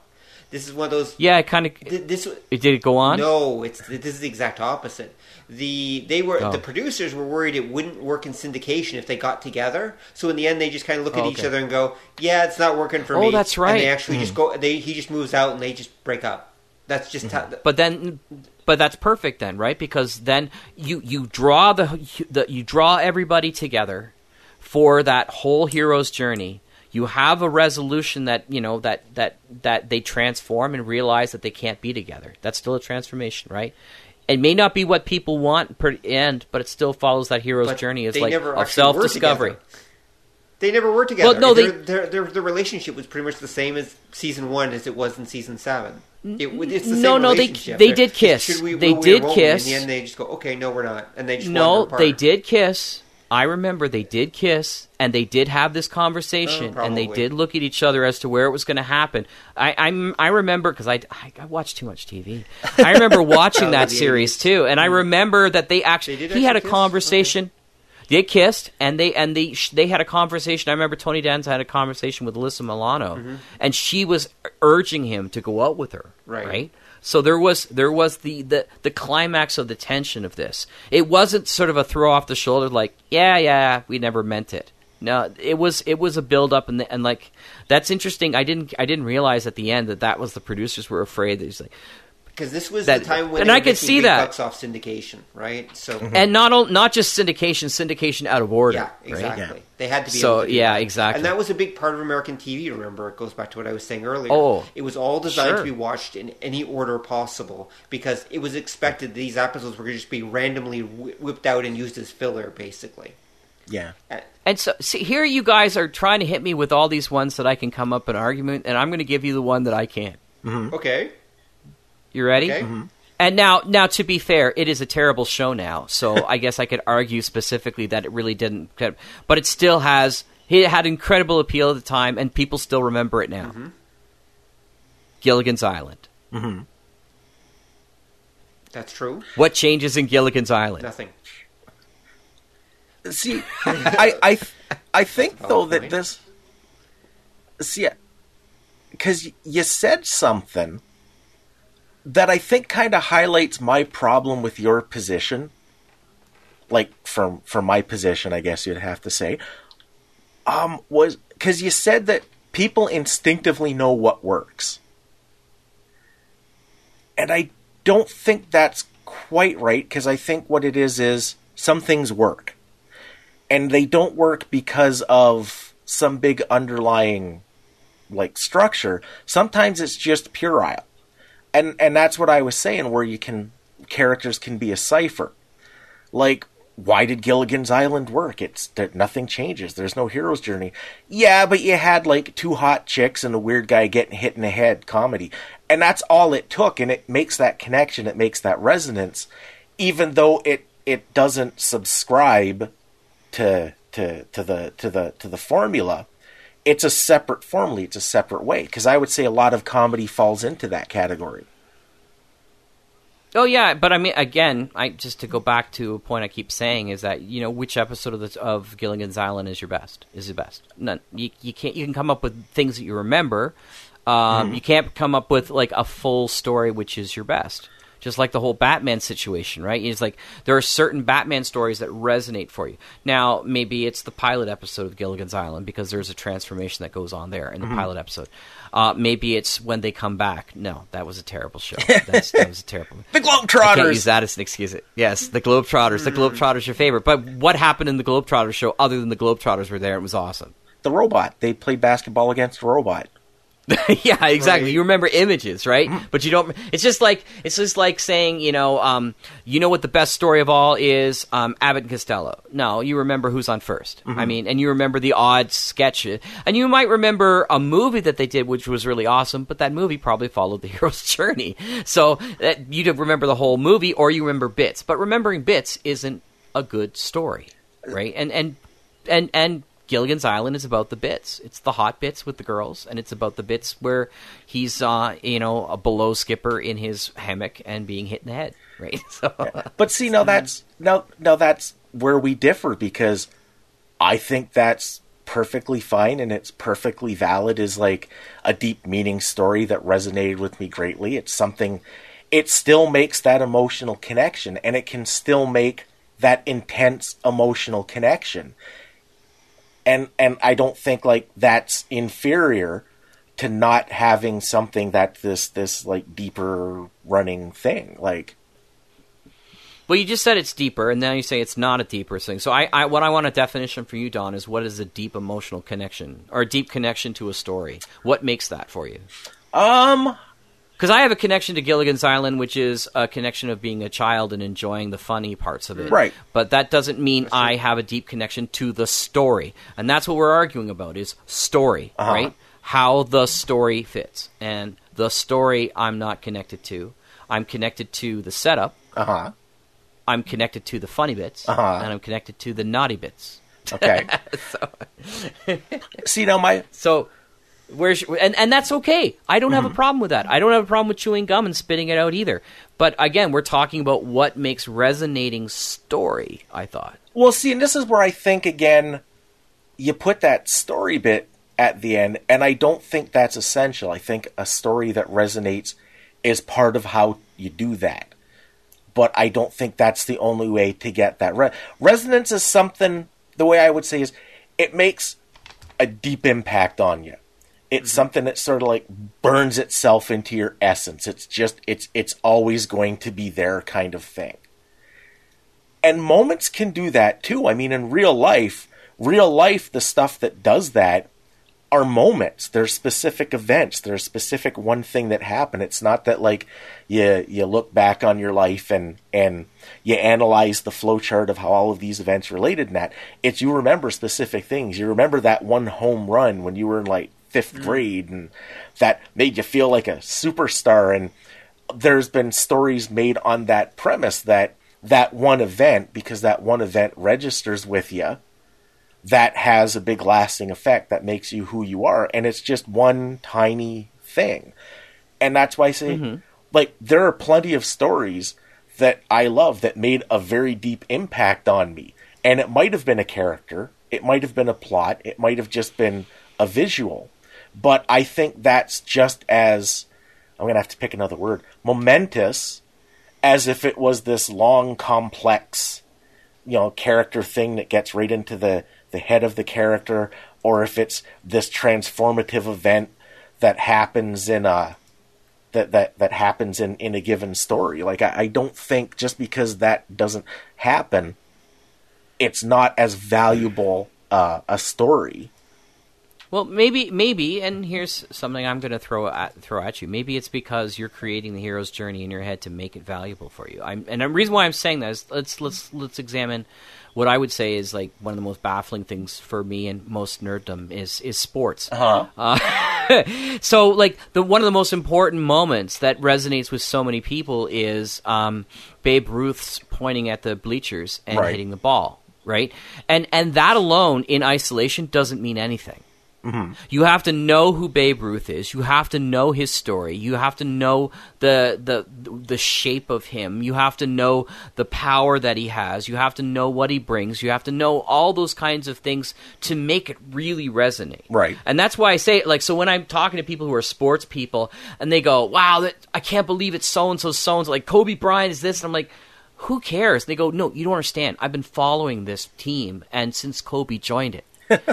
This is one of those. Yeah, it kind of. th- This Did it go on? No, it's this is the exact opposite. The they were Oh. the producers were worried it wouldn't work in syndication if they got together. So in the end, they just kind of look at Oh, each other and go, "Yeah, it's not working for Oh, me." that's right. And they actually just hmm. go. They he just moves out and they just break up. That's just how. Hmm. But then, but that's perfect then, right? Because then you you draw the, the you draw everybody together for that whole hero's journey. You have a resolution that you know that that that they transform and realize that they can't be together. That's still a transformation, right? It may not be what people want per end, but it still follows that hero's But journey. It's like of self-discovery. They never were together. Well, no, they- their, their, their, relationship was pretty much the same as season one as it was in season seven. It, it's the same No, no, they- they did kiss. We, They did kiss. In the end, they just go, "Okay, no, we're not," and they just No, apart. they did kiss. I remember they did kiss, and they did have this Oh, conversation, and they did look at each other as to where it was going to happen. I I'm, I remember because I, I I watched too much TV. I remember *laughs* watching Oh, that series too, and I remember that they actually They he had a kiss? conversation. They kissed, and they and they they had a conversation. I remember Tony Danza had a conversation with Alyssa Milano, and she was urging him to go out with her. Right. right? So there was there was the, the the climax of the tension of this. It wasn't sort of a throw off the shoulder like, yeah, yeah, we never meant it. No, it was it was a build up and and like that's interesting. I didn't I didn't realize at the end that that was the producers were afraid that he's like because this was That- the time when and I could see that. bucks off syndication, right? So and not not just syndication, syndication out of order. yeah, right? exactly. Yeah. They had to be So, able to do yeah, that. exactly. And that was a big part of American TV. Remember, it goes back to what I was saying earlier. Oh, it was all designed sure. to be watched in any order possible because it was expected these episodes were going to just be randomly whipped out and used as filler, basically. Yeah. And so, see, here you guys are trying to hit me with all these ones that I can come up an argument, and I'm going to give you the one that I can't. Mm-hmm. Okay. You ready? Okay. Mm-hmm. And now, now to be fair, it is a terrible show now. So *laughs* I guess I could argue specifically that it really didn't, but it still has. It had incredible appeal at the time, and people still remember it now. Mm-hmm. Gilligan's Island. Mm-hmm. That's true. What changes in Gilligan's Island? Nothing. See, *laughs* I, I, I think though that point. this, see, because you said something that I think kind of highlights my problem with your position. Like from from my position, I guess you'd have to say, um, was because you said that people instinctively know what works, and I don't think that's quite right because I think what it is is some things work and they don't work because of some big underlying like structure. Sometimes it's just puerile. And and that's what I was saying where you can characters can be a cipher. Like why did Gilligan's Island work? It's that nothing changes. There's no hero's journey. Yeah, but you had like two hot chicks and a weird guy getting hit in the head comedy. And that's all it took and it makes that connection, it makes that resonance even though it it doesn't subscribe to to to the to the to the formula it's a separate formula it's a separate way because i would say a lot of comedy falls into that category Oh yeah, but I mean, again, I just to go back to a point I keep saying is that you know which episode of the, of Gilligan's Island is your best is the best. None. You, you can't. You can come up with things that you remember. Um, You can't come up with like a full story which is your best. Just like the whole Batman situation, right? It's like there are certain Batman stories that resonate for you. Now, maybe it's the pilot episode of Gilligan's Island because there's a transformation that goes on there in the pilot episode. Uh, maybe it's when they come back. No, that was a terrible show. That's, that was a terrible. *laughs* the I can't use that as an excuse. It. Yes, the Globetrotters. The Globetrotters your favorite. But what happened in the Globetrotters show other than the Globetrotters were there? It was awesome. the robot they played basketball against a robot *laughs* yeah, exactly. Right. You remember images, right? But you don't. It's just like it's just like saying, you know, um, you know what the best story of all is? Um, Abbott and Costello. No, you remember who's on 1st I mean, and you remember the odd sketch, and you might remember a movie that they did, which was really awesome. But that movie probably followed the *laughs* hero's journey, so that you don't remember the whole movie, or you remember bits. But remembering bits isn't a good story, right? And and and and Gilligan's Island is about the bits. It's the hot bits with the girls, and it's about the bits where he's, uh, you know, a below skipper in his hammock and being hit in the head, *laughs* right? So, but see now that's now now that's where we differ because i think that's perfectly fine and it's perfectly valid as like a deep meaning story that resonated with me greatly it's something it still makes that emotional connection and it can still make that intense emotional connection and and I don't think like that's inferior to not having something that this this like deeper running thing like well, you just said it's deeper, and now you say it's not a deeper thing. So, I, I, what I want a definition for you, Don, is what is a deep emotional connection or a deep connection to a story? What makes that for you? um Because I have a connection to Gilligan's Island, which is a connection of being a child and enjoying the funny parts of it. Right. But that doesn't mean I have a deep connection to the story, and that's what we're arguing about: is story, Uh-huh. right? How the story fits, and the story I'm not connected to. I'm connected to the setup. uh-huh I'm connected to the funny bits, Uh-huh. and I'm connected to the naughty bits. okay *laughs* so. see now my So. Where's and and that's okay. I don't have a mm-hmm. problem with that. I don't have a problem with chewing gum and spitting it out either. But again, we're talking about what makes resonating story. I thought. Well, see, and this is where I think again, you put that story bit at the end, and I don't think that's essential. I think a story that resonates is part of how you do that. But I don't think that's the only way to get that. Re- resonance is something, the way I would say is, it makes a deep impact on you. It's something that sort of like burns itself into your essence. It's just it's it's always going to be there kind of thing. And moments can do that too. I mean in real life, real life the stuff that does that are moments. There's specific events. There's specific one thing that happened. It's not that like you you look back on your life and and you analyze the flowchart of how all of these events related in that. It's you remember specific things. You remember that one home run when you were in like 5th mm-hmm. grade and that made you feel like a superstar and there's been stories made on that premise that that one event because that one event registers with you that has a big lasting effect that makes you who you are. And it's just one tiny thing. And that's why I say, mm-hmm. like, there are plenty of stories that I love that made a very deep impact on me. And it might have been a character, it might have been a plot, it might have just been a visual. But I think that's just as, I'm going to have to pick another word, momentous as if it was this long, complex, you know, character thing that gets right into the the head of the character, or if it's this transformative event that happens in a that that that happens in in a given story. Like I, I don't think just because that doesn't happen, it's not as valuable uh, a story. Well, maybe, maybe, and here's something I'm going to throw at throw at you. Maybe it's because you're creating the hero's journey in your head to make it valuable for you. I'm, and the reason why I'm saying that is let's let's let's examine what I would say is like one of the most baffling things for me and most nerddom is is sports. Uh-huh. Uh, *laughs* so like the one of the most important moments that resonates with so many people is um, Babe Ruth's pointing at the bleachers and right. hitting the ball, right? And and that alone in isolation doesn't mean anything. Mm-hmm. You have to know who Babe Ruth is. You have to know his story. You have to know the the the shape of him. You have to know the power that he has. You have to know what he brings. You have to know all those kinds of things to make it really resonate. Right. And that's why I say like so when I'm talking to people who are sports people and they go, "Wow, that, I can't believe it's so and so so and so like Kobe Bryant is this." And I'm like, who cares? And they go, no, you don't understand. I've been following this team, and since Kobe joined it,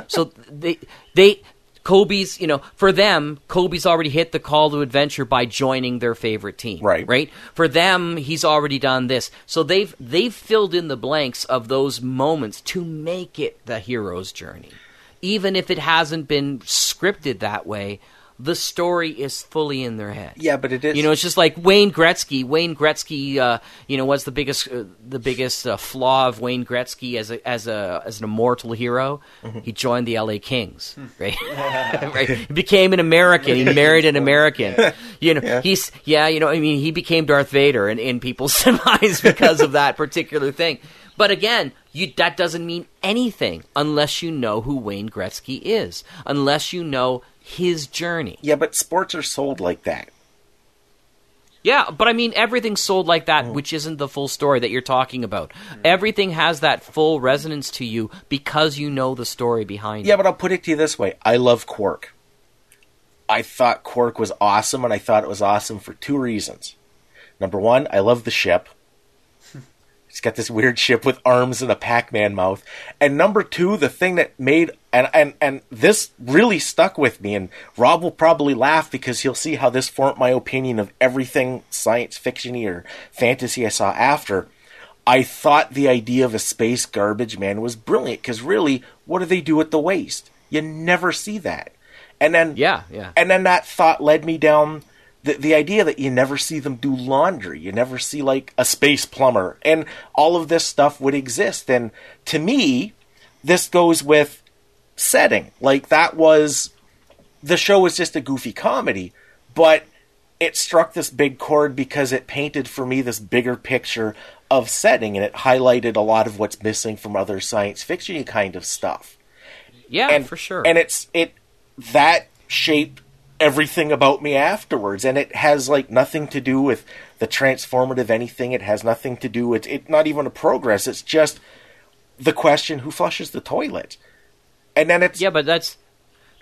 so they they Kobe's, you know, for them, Kobe's already hit the call to adventure by joining their favorite team. Right. Right? For them, he's already done this. So they've they've filled in the blanks of those moments to make it the hero's journey. Even if it hasn't been scripted that way, the story is fully in their head. Yeah, but it is. You know, it's just like Wayne Gretzky. Wayne Gretzky, uh, you know, what's the biggest uh, the biggest uh, flaw of Wayne Gretzky as a as a as an immortal hero? Mm-hmm. He joined the L.A. Kings, hmm. right? *laughs* *laughs* right? He became an American. He married an American. *laughs* You know, yeah. he's yeah. You know, I mean, he became Darth Vader in, in people's minds because of that particular thing. But again, you, that doesn't mean anything unless you know who Wayne Gretzky is, unless you know his journey. Yeah, but sports are sold like that. Yeah, but I mean, everything's sold like that, mm. which isn't the full story that you're talking about. Everything has that full resonance to you because you know the story behind yeah, it. Yeah, but I'll put it to you this way I love Quark. I thought Quark was awesome, and I thought it was awesome for two reasons. Number one, I love the ship. He's got this weird ship with arms and a Pac-Man mouth. And number two, the thing that made and and and this really stuck with me. And Rob will probably laugh because he'll see how this formed my opinion of everything science fictiony or fantasy I saw after. I thought the idea of a space garbage man was brilliant because really, what do they do with the waste? You never see that. And then yeah, yeah. And then that thought led me down the the idea that you never see them do laundry, you never see like a space plumber, and all of this stuff would exist. And to me, this goes with setting. Like that was the show was just a goofy comedy, but it struck this big chord because it painted for me this bigger picture of setting and it highlighted a lot of what's missing from other science fiction kind of stuff. Yeah, and, for sure. And it's it that shaped everything about me afterwards and it has like nothing to do with the transformative anything. It has nothing to do with it not even a progress. It's just the question who flushes the toilet? And then it's yeah but that's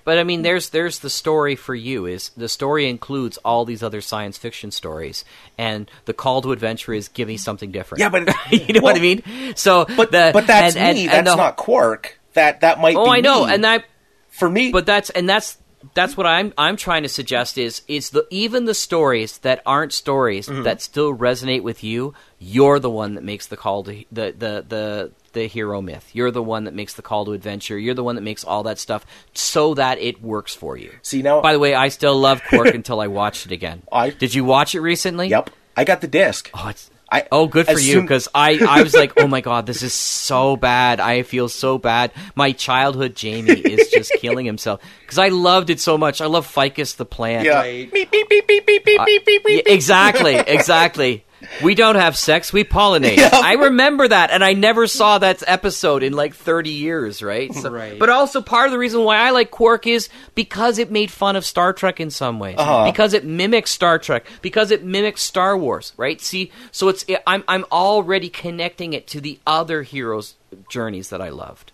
but i mean there's there's the story for you is the story includes all these other science fiction stories and the call to adventure is give me something different. Yeah but *laughs* you know well, what i mean? So but the, but that's and, me. and, that's the, not quark. That that might oh i know and that for me but that's and that's that's what I'm I'm trying to suggest is is the even the stories that aren't stories mm-hmm. that still resonate with you. You're the one that makes the call to the the the the hero myth. You're the one that makes the call to adventure. You're the one that makes all that stuff so that it works for you. See now, By the way, I still love Quark *laughs* until I watched it again. I- Did you watch it recently? yep, I got the disc. Oh, it's I Oh, good for you soon- because I, I was like, oh my god, this is so bad. I feel so bad. My childhood Jamie is just *laughs* killing himself because I loved it so much. I love Ficus the plant. yeah, Right. beep beep beep beep beep beep Uh, beep beep. exactly, *laughs* exactly. We don't have sex, we pollinate. *laughs* I remember that, and I never saw that episode in like 30 years, right? So- Right. But also, part of the reason why I like Quark is because it made fun of Star Trek in some ways. Uh-huh. Because it mimics Star Trek. Because it mimics Star Wars, right? See, so it's I'm I'm already connecting it to the other heroes' journeys that I loved.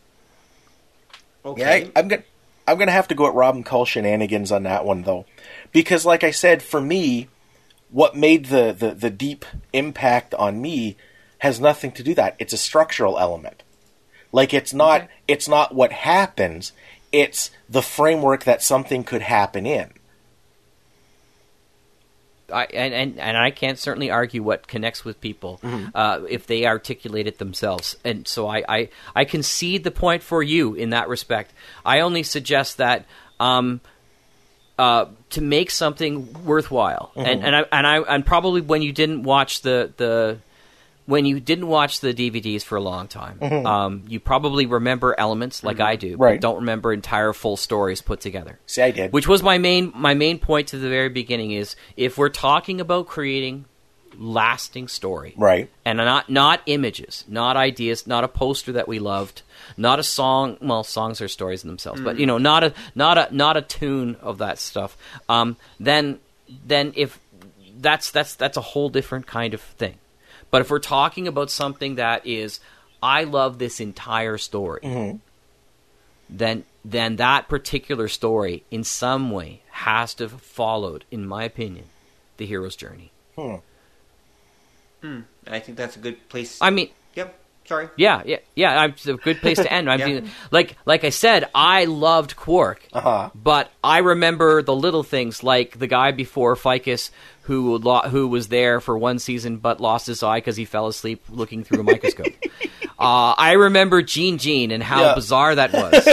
Okay. Yeah, I, I'm gonna I'm gonna have to go at Robin Cull shenanigans on that one though, because like I said, for me, what made the the, the deep impact on me has nothing to do that. It's a structural element. Like it's not it's not what happens. It's the framework that something could happen in. I, and, and and I can't certainly argue what connects with people uh, if they articulate it themselves. And so I, I I concede the point for you in that respect. I only suggest that um, uh, to make something worthwhile, and and I, and I and probably when you didn't watch the the when you didn't watch the DVDs for a long time, um, you probably remember elements like I do, Right. but don't remember entire full stories put together See, I did. which was my main my main point to the very beginning is if we're talking about creating lasting story right. and not not images not ideas not a poster that we loved not a song well songs are stories in themselves but mm. you know not a not a not a tune of that stuff. Um, then then if that's that's that's a whole different kind of thing. But if we're talking about something that is i love this entire story mm-hmm. then then that particular story in some way has to have followed in my opinion the hero's journey. And I think that's a good place. i mean yep. Sorry. Yeah, yeah, yeah. I'm, it's a good place to end. I *laughs* Yeah. mean, like, like I said, I loved Quark, Uh-huh. but I remember the little things, like the guy before Ficus who lo- who was there for one season but lost his eye because he fell asleep looking through a microscope. *laughs* uh, I remember Gene Gene and how Yeah. bizarre that *laughs* was.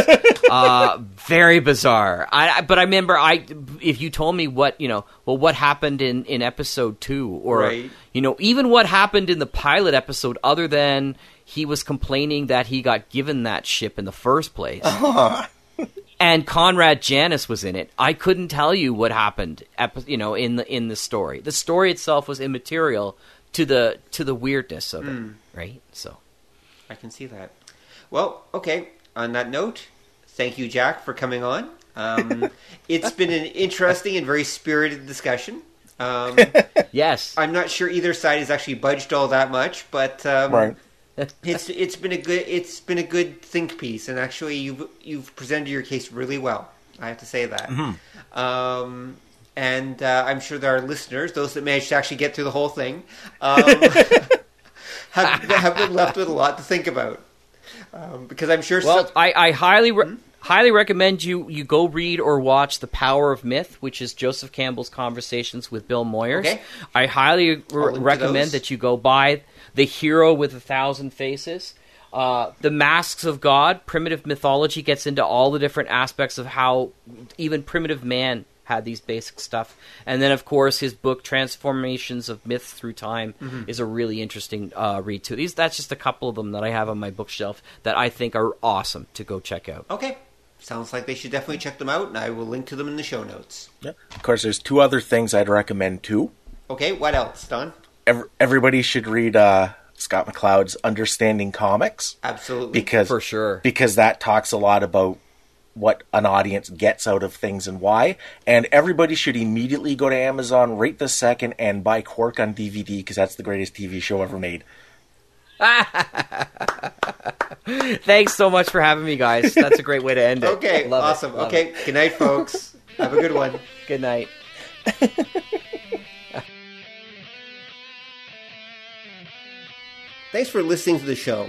uh, very bizarre. I, I- but I remember I if you told me what you know, well, what happened in in episode two, or Right. you know, even what happened in the pilot episode, other than he was complaining that he got given that ship in the first place. *laughs* and Conrad Janis was in it. I couldn't tell you what happened, you know, in the in the story. The story itself was immaterial to the to the weirdness of it, right? So, I can see that. Well, okay. On that note, thank you, Jack, for coming on. Um, *laughs* it's been an interesting and very spirited discussion. Um, *laughs* yes. I'm not sure either side has actually budged all that much, but um, Right. *laughs* it's it's been a good it's been a good think piece, and actually you've you've presented your case really well. I have to say that. Um, and uh, I'm sure there are listeners, those that managed to actually get through the whole thing, um, have, have been left with a lot to think about. Um, because I'm sure. Well, some- I, I highly re- highly recommend you you go read or watch The Power of Myth, which is Joseph Campbell's conversations with Bill Moyers. Okay. I highly re- I'll link to recommend those. that you go buy The Hero with a Thousand Faces. Uh, the Masks of God, primitive mythology gets into all the different aspects of how even primitive man had these basic stuff. And then, of course, his book Transformations of Myths Through Time Mm-hmm. is a really interesting uh, read too. These that's just a couple of them that I have on my bookshelf that I think are awesome to go check out. okay, sounds like they should definitely check them out, and I will link to them in the show notes. Yeah. Of course, there's two other things I'd recommend too. Okay, what else, Don? Ev- everybody should read uh, Scott McCloud's Understanding Comics Absolutely. because For sure. because that talks a lot about what an audience gets out of things and why. And everybody should immediately go to Amazon right this second and buy Quark on DVD because that's the greatest TV show ever made. *laughs* Thanks so much for having me, guys. That's a great way to end it. Okay, Love it, awesome. love okay, it. good night, folks. Have a good one. *laughs* Good night. *laughs* Thanks for listening to the show.